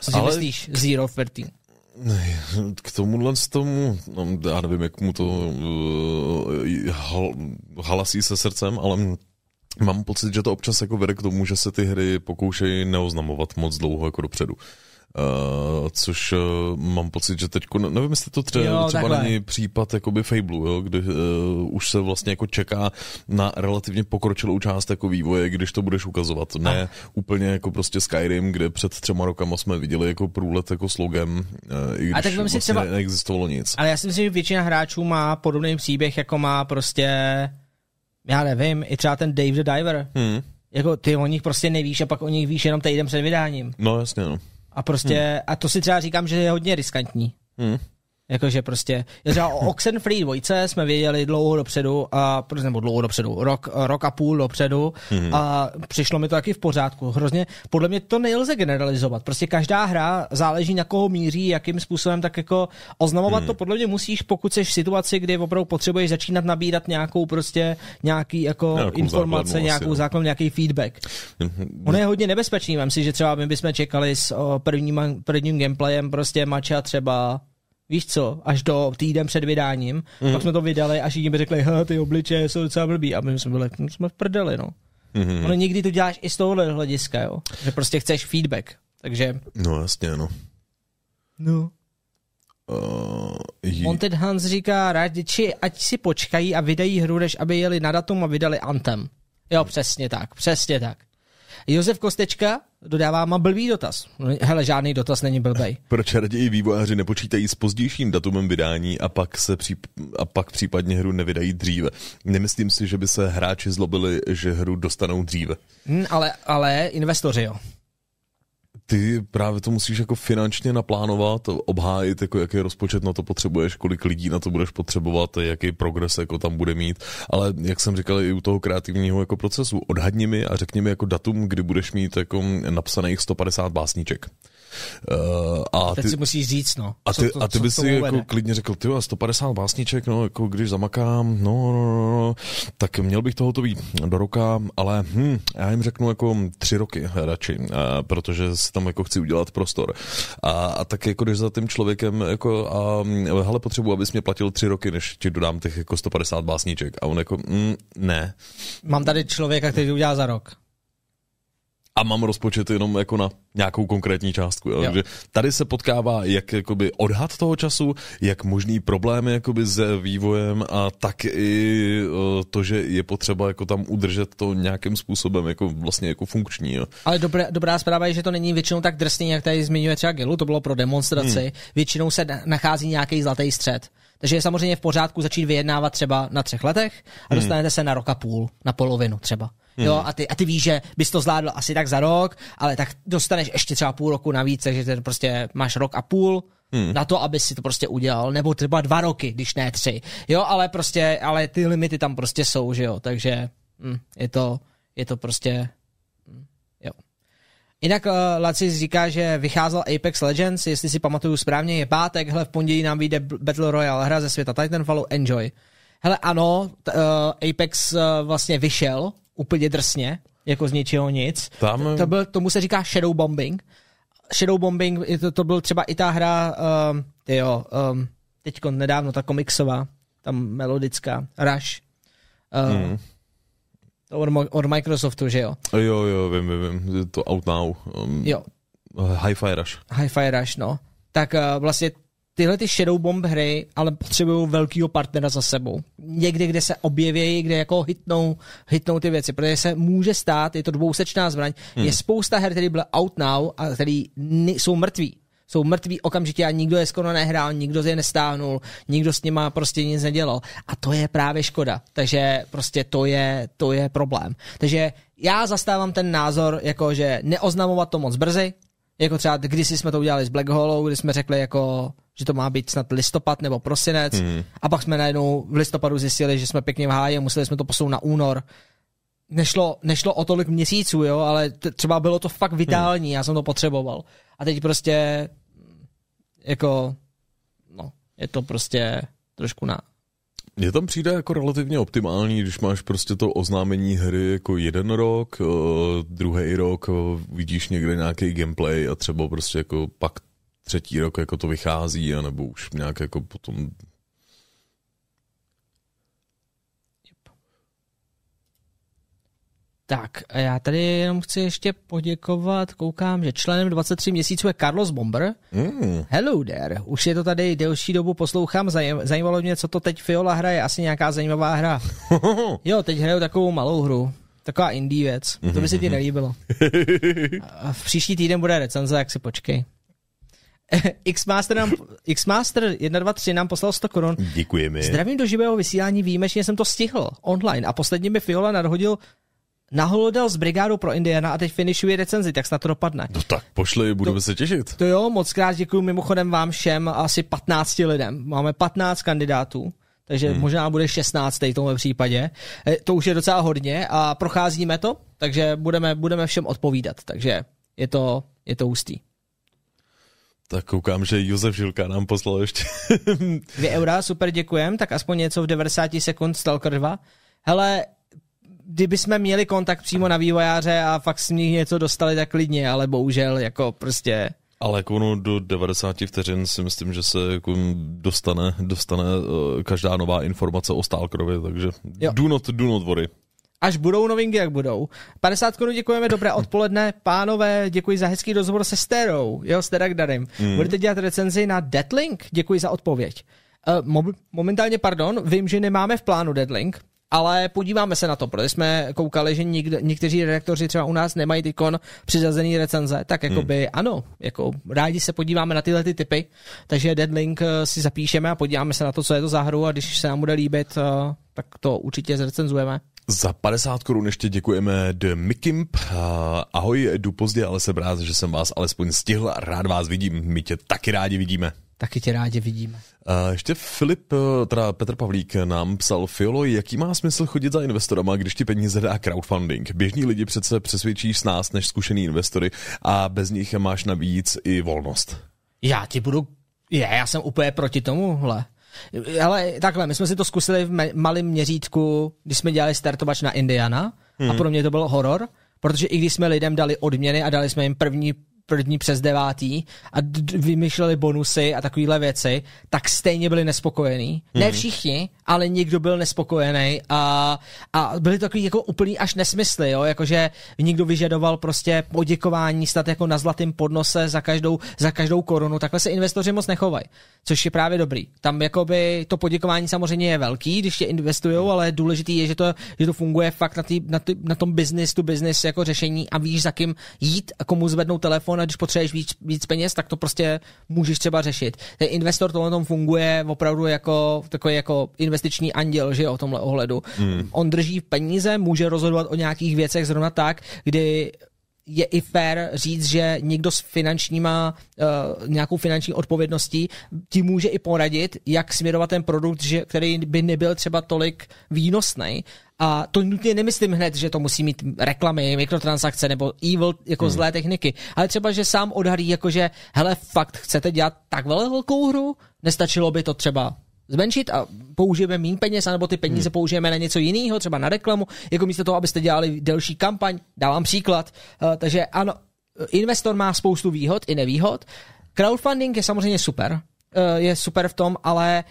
Co si Ale... myslíš? Zero 13. K tomuhle z tomu, no, já nevím, jak mu to uh, hal, halasí se srdcem, ale mám pocit, že to občas jako vede k tomu, že se ty hry pokoušejí neoznamovat moc dlouho jako dopředu. Uh, což uh, mám pocit, že teď, nevím, jestli to třeba, Jo, třeba takhle. není případ jakoby Fable, jo, kdy uh, už se vlastně jako čeká na relativně pokročilou část jako vývoje, když to budeš ukazovat. Ne úplně jako prostě Skyrim, kde před třema rokama jsme viděli jako průlet jako s logem, uh, i když A tak si vlastně třeba- neexistovalo nic. Ale já si myslím, že většina hráčů má podobný příběh, jako má prostě, já nevím, i třeba ten Dave the Diver. Hmm. Jako ty o nich prostě nevíš a pak o nich víš jenom týden před vydáním. No jasně, no. A prostě, a to si třeba říkám, že je hodně riskantní. Hmm. Jakože prostě, já třeba o Oxenfree 2 jsme věděli dlouho dopředu, a, nebo dlouho dopředu, rok, rok a půl dopředu Mhm. a přišlo mi to taky v pořádku. Hrozně, podle mě to nelze generalizovat. Prostě každá hra záleží na koho míří, jakým způsobem, tak jako oznamovat Mhm. to podle mě musíš, pokud jsi v situaci, kdy opravdu potřebuješ začínat nabírat nějakou prostě nějaký jako Nějakou informace, základnu asi, nějakou no. základnu, nějaký feedback. Ono je hodně nebezpečný, vem si, že třeba my bychom čekali s o, prvním, prvním gameplayem prostě mača třeba Víš co, až do týden před vydáním, mm. pak jsme to vydali a všichni by řekli, "Ha, ty obličeje jsou docela blbý. A my jsme byli, no, jsme v prdeli, no. Mm. Ono někdy to děláš i z tohohle hlediska, jo. Že prostě chceš feedback. Takže, No jasně, no. no. Uh, jí- Monted Hans říká, radiči, ať si počkají a vydají hru, než aby jeli na datum a vydali Anthem. Jo, přesně tak, přesně tak. Josef Kostečka dodává, má blbý dotaz. No, Hele, žádný dotaz není blbej. Proč raději vývojáři nepočítají s pozdějším datumem vydání a pak, se přip- a pak případně hru nevydají dříve? Nemyslím si, že by se hráči zlobili, že hru dostanou dříve. Hm, ale, ale investoři, jo. Ty právě to musíš jako finančně naplánovat, obhájit, jako jaký rozpočet na to potřebuješ, kolik lidí na to budeš potřebovat, jaký progres jako tam bude mít. Ale jak jsem říkal i u toho kreativního jako procesu, odhadni mi a řekni mi jako datum, kdy budeš mít jako napsaných 150 básníček. Uh, a Teď ty, si musíš říct, no. A ty, to- a ty bys si jako klidně řekl, ty jo, 150 básniček, no, jako když zamakám, no, no, no, no, tak měl bych to hotový do roka, ale hm, já jim řeknu jako tři roky radši, a, protože tam jako chci udělat prostor. A, a tak jako když za tím člověkem, jako a hele, potřebuji, abys mě platil tři roky, než ti dodám těch jako 150 básniček. A on jako, hm, ne. Mám tady člověka, který to udělá za rok. A mám rozpočet jenom jako na nějakou konkrétní částku. Jo? Jo. Takže tady se potkává jak jakoby odhad toho času, jak možný problémy jakoby s vývojem a tak i eh, to, že je potřeba jako tam udržet to nějakým způsobem jako vlastně jako funkční. Jo? Ale dobré, dobrá zpráva je, že to není většinou tak drsný, jak tady zmiňuje třeba Gilu, to bylo pro demonstraci. Hmm. Většinou se na- nachází nějaký zlatý střed. Takže je samozřejmě v pořádku začít vyjednávat třeba na třech letech a dostanete se na rok a půl, na polovinu třeba. Jo, a ty, a ty víš, že bys to zvládl asi tak za rok, ale tak dostaneš ještě třeba půl roku navíc, takže ten prostě máš rok a půl hmm. na to, aby si to prostě udělal, nebo třeba dva roky, když ne tři. Jo, ale prostě, ale ty limity tam prostě jsou, že jo, takže hm, je to, je to prostě. Jinak uh, Laci říká, že vycházel Apex Legends, jestli si pamatuju správně, je pátek, hele, v pondělí nám vyjde Battle Royale hra ze světa Titanfallu, enjoy. Hele, ano, t- uh, Apex uh, vlastně vyšel úplně drsně, jako z ničeho nic. Tam- To, to byl, tomu se říká shadow bombing. Shadow bombing, to, to byl třeba i ta hra, um, tyjo, um, teďko nedávno, ta komiksová, tam melodická, Rush. Uh, hmm. To od, od Microsoftu, že jo? Jo, jo, vím, vím, to Out Now. Um, Jo, Hi-Fi Rush. Hi-Fi Rush, no. Tak uh, vlastně tyhle ty Shadow Bomb hry ale potřebují velkýho partnera za sebou. Někde, kde se objeví, kde jako hitnou, hitnou ty věci, protože se může stát, je to dvousečná zbraň, hmm. je spousta her, které byly out now a které jsou mrtví. Jsou mrtví okamžitě a nikdo je skoro nehrál, nikdo je nestáhnul, nikdo s nima prostě nic nedělal. A to je právě škoda. Takže prostě to je, to je problém. Takže já zastávám ten názor, jako že neoznamovat to moc brzy, jako třeba kdysi jsme to udělali s Black Hollow, kdy jsme řekli jako, že to má být snad listopad nebo prosinec mm. a pak jsme najednou v listopadu zjistili, že jsme pěkně v háji a museli jsme to posunout na únor. Nešlo, nešlo o tolik měsíců, jo, ale t- třeba bylo to fakt vitální, já jsem to potřeboval. A teď prostě jako, no, je to prostě trošku na, Mně tam přijde jako relativně optimální, když máš prostě to oznámení hry jako jeden rok, uh, druhý rok uh, vidíš někde nějaký gameplay a třeba prostě jako pak třetí rok jako to vychází, anebo už nějak jako potom Tak, já tady jenom chci ještě poděkovat, koukám, že členem 23 měsíců je Carlos Bomber. Mm. Hello there, už je to tady delší dobu poslouchám, Zaj- zajímalo mě, co to teď Fiola hraje, asi nějaká zajímavá hra. jo, teď hraju takovou malou hru, taková indie věc, to by se ti nelíbilo. A v příští týden bude recenze, jak si počkej. Xmaster, nám, Xmaster 123 nám poslal 100 korun. Děkujeme. Zdravím do živého vysílání, výjimečně jsem to stihl online a posledně mi Fiola nadhodil naholodal s brigádou pro Indiana a teď finišuje recenzi, tak snad to dopadne. No tak pošli, budeme to, se těšit. To jo, moc krát děkuji mimochodem vám všem, asi 15 lidem. Máme 15 kandidátů, takže hmm. možná bude 16 v tomhle případě. E, To už je docela hodně a procházíme to, takže budeme, budeme všem odpovídat, takže je to, je to ústý. Tak koukám, že Josef Žilka nám poslal ještě. 2 eura, super, děkujem, tak aspoň něco v 90 sekund Stalker 2. Hele, kdyby jsme měli kontakt přímo na vývojáře a fakt s nich něco dostali, tak klidně, ale bohužel jako prostě... Ale jako ono do 90 vteřin si myslím, že se jako dostane, dostane uh, každá nová informace o Stalkerovi, takže Jo. do not, do not worry. Až budou novinky, jak budou. 50 korun děkujeme, dobré odpoledne. Pánové, děkuji za hezký rozhovor se Sterou. Jo, Stera Darim. Mm. Budete dělat recenzi na Deadlink? Děkuji za odpověď. Uh, mo- momentálně, pardon, vím, že nemáme v plánu Deadlink, ale podíváme se na to, protože jsme koukali, že někde, někteří redaktoři třeba u nás nemají tykon přizazený recenze, tak jako by hmm. ano, jako rádi se podíváme na tyhle ty typy, takže Deadlink eh, si zapíšeme a podíváme se na to, co je to za hru a když se nám bude líbit, eh, tak to určitě zrecenzujeme. Za 50 korun ještě děkujeme The Mikimp. Ahoj, jdu pozdě, ale jsem rád, že jsem vás alespoň stihl a rád vás vidím. My tě taky rádi vidíme. Taky tě rádi vidíme. A ještě Filip, eh, teda Petr Pavlík nám psal, Fiolo, jaký má smysl chodit za investorama, když ti peníze dá crowdfunding? Běžní lidi přece přesvědčíš s nás než zkušený investory a bez nich máš navíc i volnost. Já ti budu... Je, já jsem úplně proti tomuhle. Ale takhle, my jsme si to zkusili v malém měřítku, když jsme dělali startovač na Indiana hmm. a pro mě to byl horor, protože i když jsme lidem dali odměny a dali jsme jim první první přes devátý a d- vymýšleli bonusy a takovéhle věci, tak stejně byli nespokojení. Hmm. Ne všichni, ale někdo byl nespokojený a, a byly takový jako úplný až nesmysly, jo? jakože někdo vyžadoval prostě poděkování, stát jako na zlatém podnose za každou, za každou korunu, takhle se investoři moc nechovají, což je právě dobrý. Tam jakoby to poděkování samozřejmě je velký, když tě investujou, ale důležitý je, že to, že to funguje fakt na, tý, na, tý, na tom business to business jako řešení a víš, za kým jít a komu zvednout telefon a když potřebuješ víc, víc peněz, tak to prostě můžeš třeba řešit. Ten investor tohle tom funguje opravdu jako takový jako investiční anděl, že jo, v tomhle ohledu. Hmm. On drží peníze, může rozhodovat o nějakých věcech zrovna tak, kdy je i fér říct, že někdo s finančníma, uh, nějakou finanční odpovědností ti může i poradit, jak směrovat ten produkt, že, který by nebyl třeba tolik výnosný. A to nutně nemyslím hned, že to musí mít reklamy, mikrotransakce nebo evil jako hmm. zlé techniky, ale třeba, že sám odhalí, jako že hele, fakt chcete dělat tak velkou hru, nestačilo by to třeba zmenšit a použijeme méně peněz, anebo ty peníze hmm. použijeme na něco jiného, třeba na reklamu, jako místo toho, abyste dělali delší kampaň. Dávám příklad. Uh, takže ano, investor má spoustu výhod i nevýhod. Crowdfunding je samozřejmě super. Uh, je super v tom, ale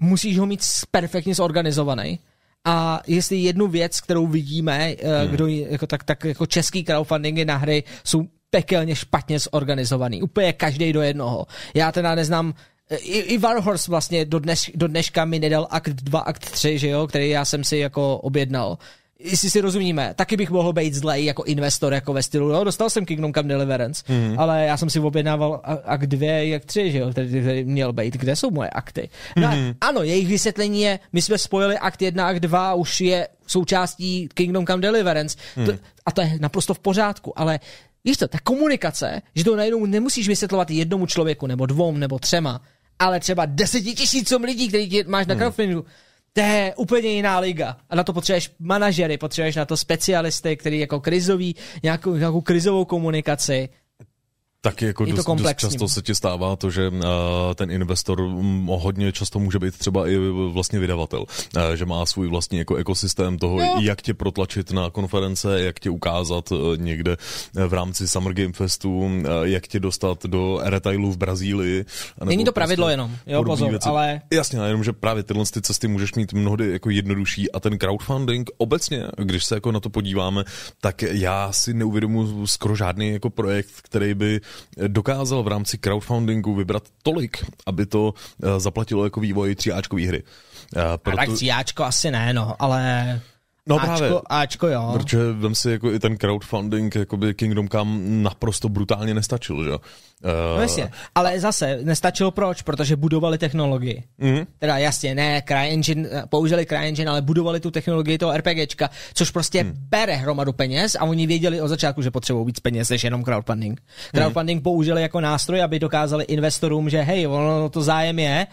musíš ho mít perfektně zorganizovaný. A jestli jednu věc, kterou vidíme, hmm. kdo, jako, tak, tak jako český crowdfundingy na hry jsou pekelně špatně zorganizovaný. Úplně každý do jednoho. Já teda neznám i, i Warhorse vlastně do, dneš, do dneška mi nedal akt 2, akt 3, že jo, který já jsem si jako objednal. Jestli si rozumíme, taky bych mohl být zlej jako investor, jako ve stylu, jo, dostal jsem Kingdom Come Deliverance, mm. ale já jsem si objednával akt 2, akt 3, že jo, který, který měl být, kde jsou moje akty. No mm. ano, jejich vysvětlení je, my jsme spojili akt 1, akt 2, už je součástí Kingdom Come Deliverance mm. to, a to je naprosto v pořádku, ale víš to, ta komunikace, že to najednou nemusíš vysvětlovat jednomu člověku, nebo dvou, nebo třema, ale třeba deseti tisícům lidí, který tě máš na crowdfundingu, to je úplně jiná liga. A na to potřebuješ manažery, potřebuješ na to specialisty, který jako krizový, nějakou, nějakou krizovou komunikaci. Taky jako Je to dost, dost často se ti stává to, že uh, ten investor mm, hodně často může být třeba i vlastně vydavatel, uh, že má svůj vlastní jako ekosystém toho, Jo. jak tě protlačit na konference, jak tě ukázat uh, někde v rámci Summer Game Festu, uh, jak tě dostat do retailu v Brazílii. Není to pravidlo prostě jenom, jo, pozor, ale- Jasně, jenom, že právě tyhle ty cesty můžeš mít mnohdy jako jednodušší a ten crowdfunding obecně, když se jako na to podíváme, tak já si neuvědomuji skoro žádný jako projekt, který by dokázal v rámci crowdfundingu vybrat tolik, aby to eh, zaplatilo jako vývoj tříáčkové hry. Eh, A tak Proto, tříáčko asi ne, no, ale No Ačko, právě. Ačko jo. protože vem si jako i ten crowdfunding, jakoby Kingdom Come naprosto brutálně nestačil, že? Eh, No jasně, ale zase nestačilo proč, protože budovali technologii. Mm. Teda jasně, ne, CryEngine, eh, použili CryEngine, ale budovali tu technologii toho RPGčka, což prostě mm. bere hromadu peněz a oni věděli od začátku, že potřebují víc peněz než jenom crowdfunding. Crowdfunding mm. použili jako nástroj, aby dokázali investorům, že hej, ono to zájem je,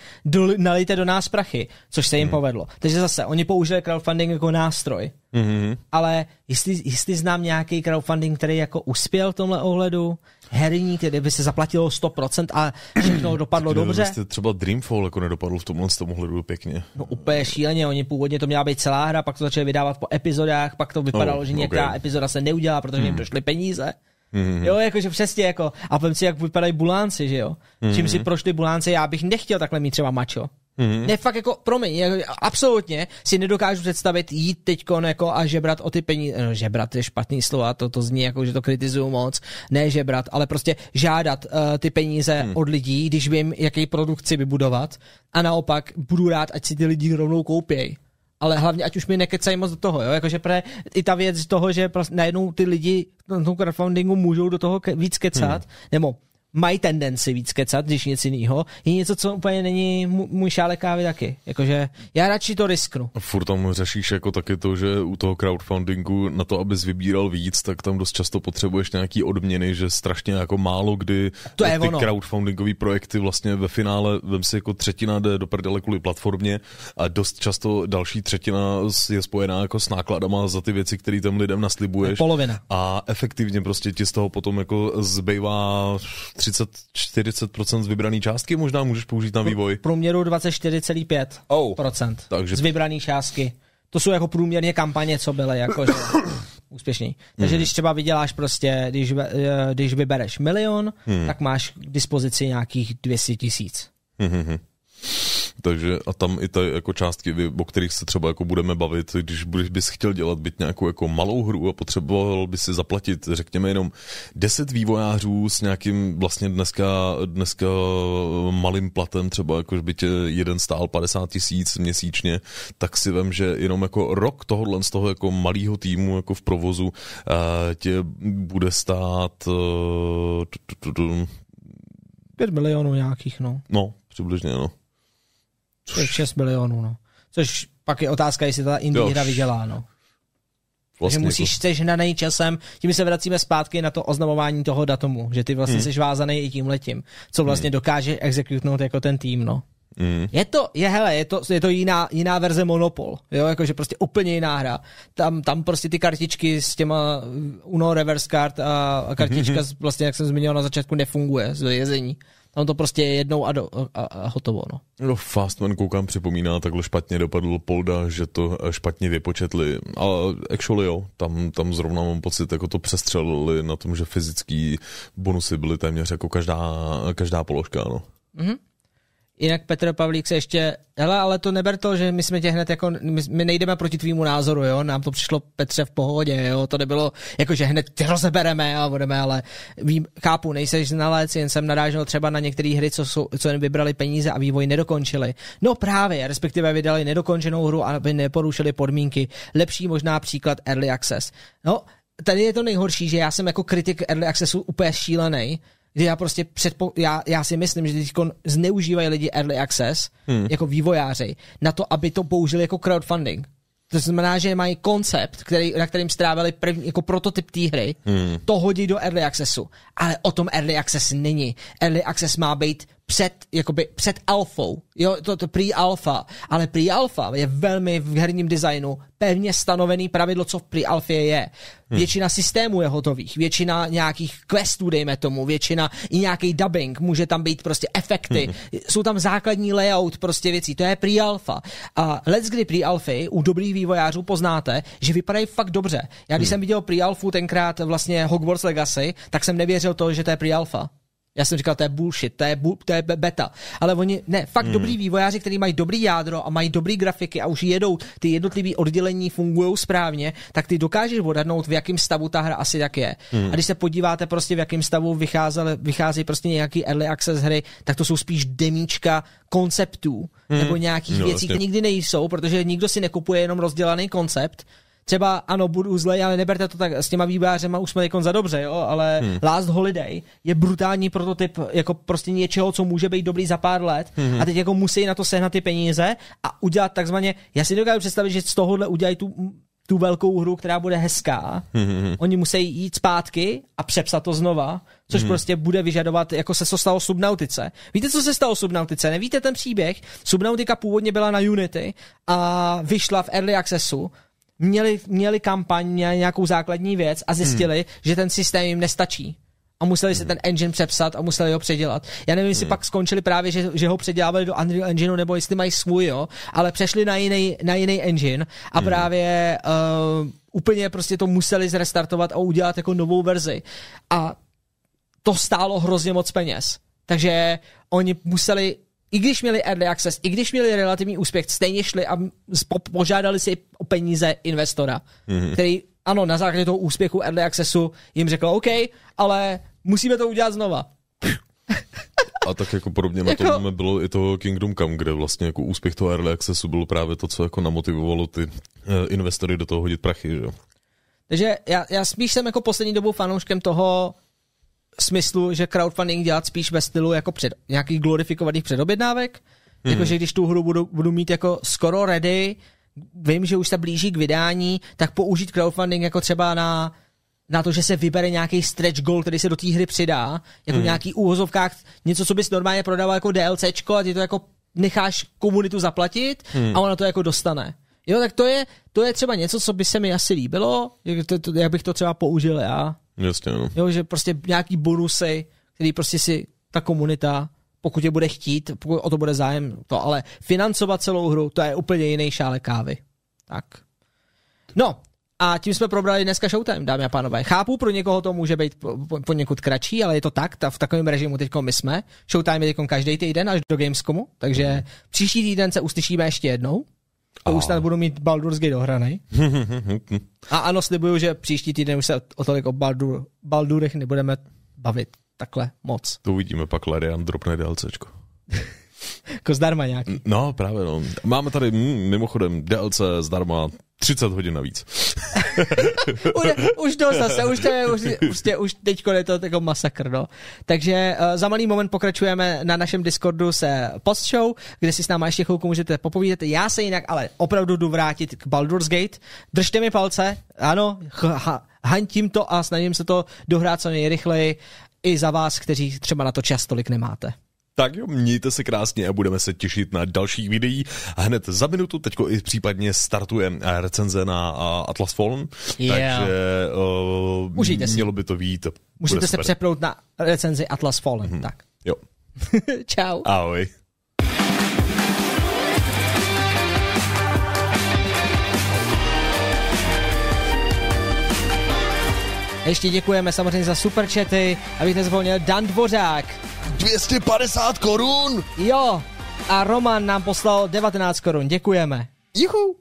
nalijte do nás prachy, což se jim mm. povedlo. Takže zase, oni použili crowdfunding jako nástroj. Mm-hmm. Ale jestli, jestli znám nějaký crowdfunding, který jako uspěl v tomhle ohledu, herní, který by se zaplatilo 100% a všechno dopadlo kde dobře, Vlastně třeba Dreamfall jako nedopadl v tomhle z tomu hledu pěkně. no úplně šíleně, oni původně to měla být celá hra, pak to začali vydávat po epizodách, pak to vypadalo, Oh, že některá okay. epizoda se neudělá, protože jim došly peníze. Mhm. Jo, jakože přesně jako, a vem si, jak vypadají bulánci, že jo. Čím Mhm. si prošli bulánci, já bych nechtěl takhle mít třeba mačo. Ne, fakt jako, promiň, jako, absolutně si nedokážu představit jít teďkon jako a žebrat o ty peníze, no, žebrat je špatný slova, to, to zní jako, že to kritizuju moc, ne žebrat, ale prostě žádat uh, ty peníze hmm. od lidí, když vím, jaký produkt chci vybudovat a naopak budu rád, ať si ty lidi rovnou koupějí. Ale hlavně, ať už mi nekecají moc do toho, jo? Jakože pre, i ta věc toho, že prostě najednou ty lidi na tom crowdfundingu můžou do toho ke, víc kecat, hmm. nebo mají tendenci víc kecat, když nic jiného, je něco, co úplně není můj šálek kávy taky. Jakože já radši to risknu. A Furt tam řešíš jako taky to, že u toho crowdfundingu na to, abys vybíral víc, tak tam dost často potřebuješ nějaký odměny, že strašně jako málo kdy To je ty ono. crowdfundingové projekty vlastně ve finále, vem si jako třetina jde do prdele kvůli platformě a dost často další třetina je spojená jako s nákladama za ty věci, které těm lidem naslibuješ. Polovina. A efektivně prostě ti z toho potom jako zbývá 30-40% z vybrané částky, možná můžeš použít na vývoj. V průměru 24,5%. Oh. Procent Takže- z vybraný částky. To jsou jako průměrně kampaně, co byly jako, že, úspěšný. Takže Mhm. když třeba vyděláš prostě, když, eh, když vybereš milion, Mhm. tak máš k dispozici nějakých 200 tisíc. Takže a tam i ty jako částky, o kterých se třeba jako budeme bavit, když bys chtěl dělat byt nějakou jako malou hru a potřeboval by si zaplatit, řekněme jenom 10 vývojářů s nějakým vlastně dneska, dneska malým platem, třeba jako by tě jeden stál 50 tisíc měsíčně, tak si vem, že jenom jako rok tohohle z toho jako malého týmu jako v provozu uh, tě bude stát uh, tu- tu- tu- tu- 5 milionů nějakých, no. no, přibližně, no. 6 milionů, no. Což pak je otázka, jestli ta indie Jo. hra vydělá, no. Vlastně že musíš, jsi hnanej časem, tím se vracíme zpátky na to oznamování toho datumu, že ty vlastně hmm. jsi vázaný i tím letím, co vlastně hmm. dokáže exekutnout jako ten tým, no. Mm. Je to, je hele, je to, je to jiná, jiná verze Monopol, jo, jakože prostě úplně jiná hra. Tam, tam prostě ty kartičky s těma Uno Reverse Card a, a kartička z- vlastně, jak jsem zmiňoval na začátku, nefunguje z jezení. Tam to prostě je jednou a, do, a, a hotovo, no. No, Fastman koukám připomíná, takhle špatně dopadl Polda, že to eh, špatně vypočetli. Ale actually jo, tam, tam zrovna mám pocit, jako to přestřelili na tom, že fyzický bonusy byly téměř jako každá, každá položka, no. Jinak Petr Pavlík se ještě, hele, ale to neber to, že my jsme tě hned jako, my, nejdeme proti tvýmu názoru, jo, nám to přišlo Petře v pohodě, jo, to nebylo jako, že hned ty rozebereme a budeme, ale vím, chápu, nejseš znalec, jen jsem narážel třeba na některé hry, co, jsou, co jen vybrali peníze a vývoj nedokončili. No právě, respektive vydali nedokončenou hru, aby neporušili podmínky. Lepší možná příklad Early Access. No, tady je to nejhorší, že já jsem jako kritik Early Accessu úplně šílený, kdy já prostě předpo, já, já si myslím, že teď zneužívají lidi early access hmm. jako vývojáři na to, aby to použili jako crowdfunding. To znamená, že mají koncept, který, na kterým strávili první, jako prototyp té hry, hmm. to hodí do early accessu. Ale o tom early access není. Early access má být před, jakoby před alfou, jo, to, to pre-alfa, ale pre-alfa je velmi v herním designu pevně stanovený pravidlo, co v pre-alfě je. Hmm. Většina systémů je hotových, většina nějakých questů, dejme tomu, většina i nějaký dubbing, může tam být prostě efekty, hmm. jsou tam základní layout prostě věcí, to je pre-alfa. A let's kdy pre-alfy u dobrých vývojářů poznáte, že vypadají fakt dobře. Já když hmm. jsem viděl pre-alfu tenkrát vlastně Hogwarts Legacy, tak jsem nevěřil to, že to je pre-alfa. Já jsem říkal, to je bullshit, to je, bu, to je beta. Ale oni, ne, fakt hmm. dobrý vývojáři, kteří mají dobrý jádro a mají dobrý grafiky a už jedou, ty jednotlivé oddělení fungují správně, tak ty dokážeš odhadnout, v jakém stavu ta hra asi tak je. Hmm. A když se podíváte prostě, v jakém stavu vycházely, vychází prostě nějaký early access hry, tak to jsou spíš demíčka konceptů hmm. nebo nějakých no, věcí, které nikdy nejsou, protože nikdo si nekupuje jenom rozdělaný koncept, třeba ano, budu zlej, ale neberte to tak s těma vývářema, už jsme jako za dobře, jo, ale hmm. Last Holiday je brutální prototyp jako prostě něčeho, co může být dobrý za pár let hmm. a teď jako musí na to sehnat ty peníze a udělat takzvaně, já si dokážu představit, že z tohohle udělají tu tu velkou hru, která bude hezká. Mm-hmm. Oni musí jít zpátky a přepsat to znova, což mm-hmm. prostě bude vyžadovat, jako se to stalo Subnautice. Víte, co se stalo Subnautice? Nevíte ten příběh? Subnautika původně byla na Unity a vyšla v Early Accessu měli, měli kampaň, měli nějakou základní věc a zjistili, hmm. že ten systém jim nestačí. A museli si hmm. ten engine přepsat a museli ho předělat. Já nevím, jestli hmm. pak skončili právě, že, že ho předělávali do Unreal Engineu, nebo jestli mají svůj, jo, ale přešli na jiný, na jiný engine a hmm. právě uh, úplně prostě to museli zrestartovat a udělat jako novou verzi. A to stálo hrozně moc peněz. Takže oni museli i když měli early access, i když měli relativní úspěch, stejně šli a požádali si o peníze investora, mm-hmm. který, ano, na základě toho úspěchu early accessu jim řekl, OK, ale musíme to udělat znova. A tak jako podobně na jako... tom bylo i to Kingdom Come, kde vlastně jako úspěch toho early accessu bylo právě to, co jako namotivovalo ty eh, investory do toho hodit prachy, že jo. Takže já, já spíš jsem jako poslední dobou fanouškem toho, smyslu, že crowdfunding dělat spíš ve stylu jako před, nějakých glorifikovaných předobjednávek. Hmm. Jakože když tu hru budu, budu mít jako skoro ready, vím, že už se blíží k vydání, tak použít crowdfunding jako třeba na na to, že se vybere nějaký stretch goal, který se do té hry přidá, jako hmm. nějaký úhozovkách, něco, co bys normálně prodával jako DLCčko a ty to jako necháš komunitu zaplatit hmm. a ona to jako dostane. Jo, tak to je, to je třeba něco, co by se mi asi líbilo, jak, to, to, jak bych to třeba použil já. Jasně, no. Jo, že prostě nějaký bonusy, který prostě si ta komunita, pokud je bude chtít, pokud o to bude zájem, to ale financovat celou hru, to je úplně jiný šále kávy. Tak. No, a tím jsme probrali dneska Showtime, dámy a pánové. Chápu, pro někoho to může být poněkud kratší, ale je to tak, ta, v takovém režimu teď my jsme. Showtime je teď každý týden až do Gamescomu, takže mm. příští týden se uslyšíme ještě jednou. A už snad budu mít Baldur's Gate dohraný. A ano, slibuju, že příští týden už se o tolik o Baldur, Baldurech nebudeme bavit takhle moc. To uvidíme, pak Larian dropne DLCčko. jako zdarma nějaký. No, právě no. Máme tady mm, mimochodem DLC zdarma 30 hodin navíc. už, už to zase, už, to je, už, prostě, už teď je to jako masakr, no. Takže uh, za malý moment pokračujeme na našem Discordu se post show, kde si s náma ještě chvilku můžete popovídat. Já se jinak ale opravdu jdu vrátit k Baldur's Gate. Držte mi palce, ano, ha, hantím to a snažím se to dohrát co nejrychleji i za vás, kteří třeba na to čas tolik nemáte. Tak jo, mějte se krásně a budeme se těšit na dalších videí. Hned za minutu teďko i případně startuje recenze na Atlas Fallen, yeah. takže uh, Užijte mělo by to vít. Můžete se přepnout na recenzi Atlas Fallen, mm-hmm. tak. Jo. Čau. Ahoj. Ještě děkujeme samozřejmě za superčety, abych nezapomněl Dan Dvořák. 250 korun! Jo, a Roman nám poslal 19 korun, děkujeme. Juhu.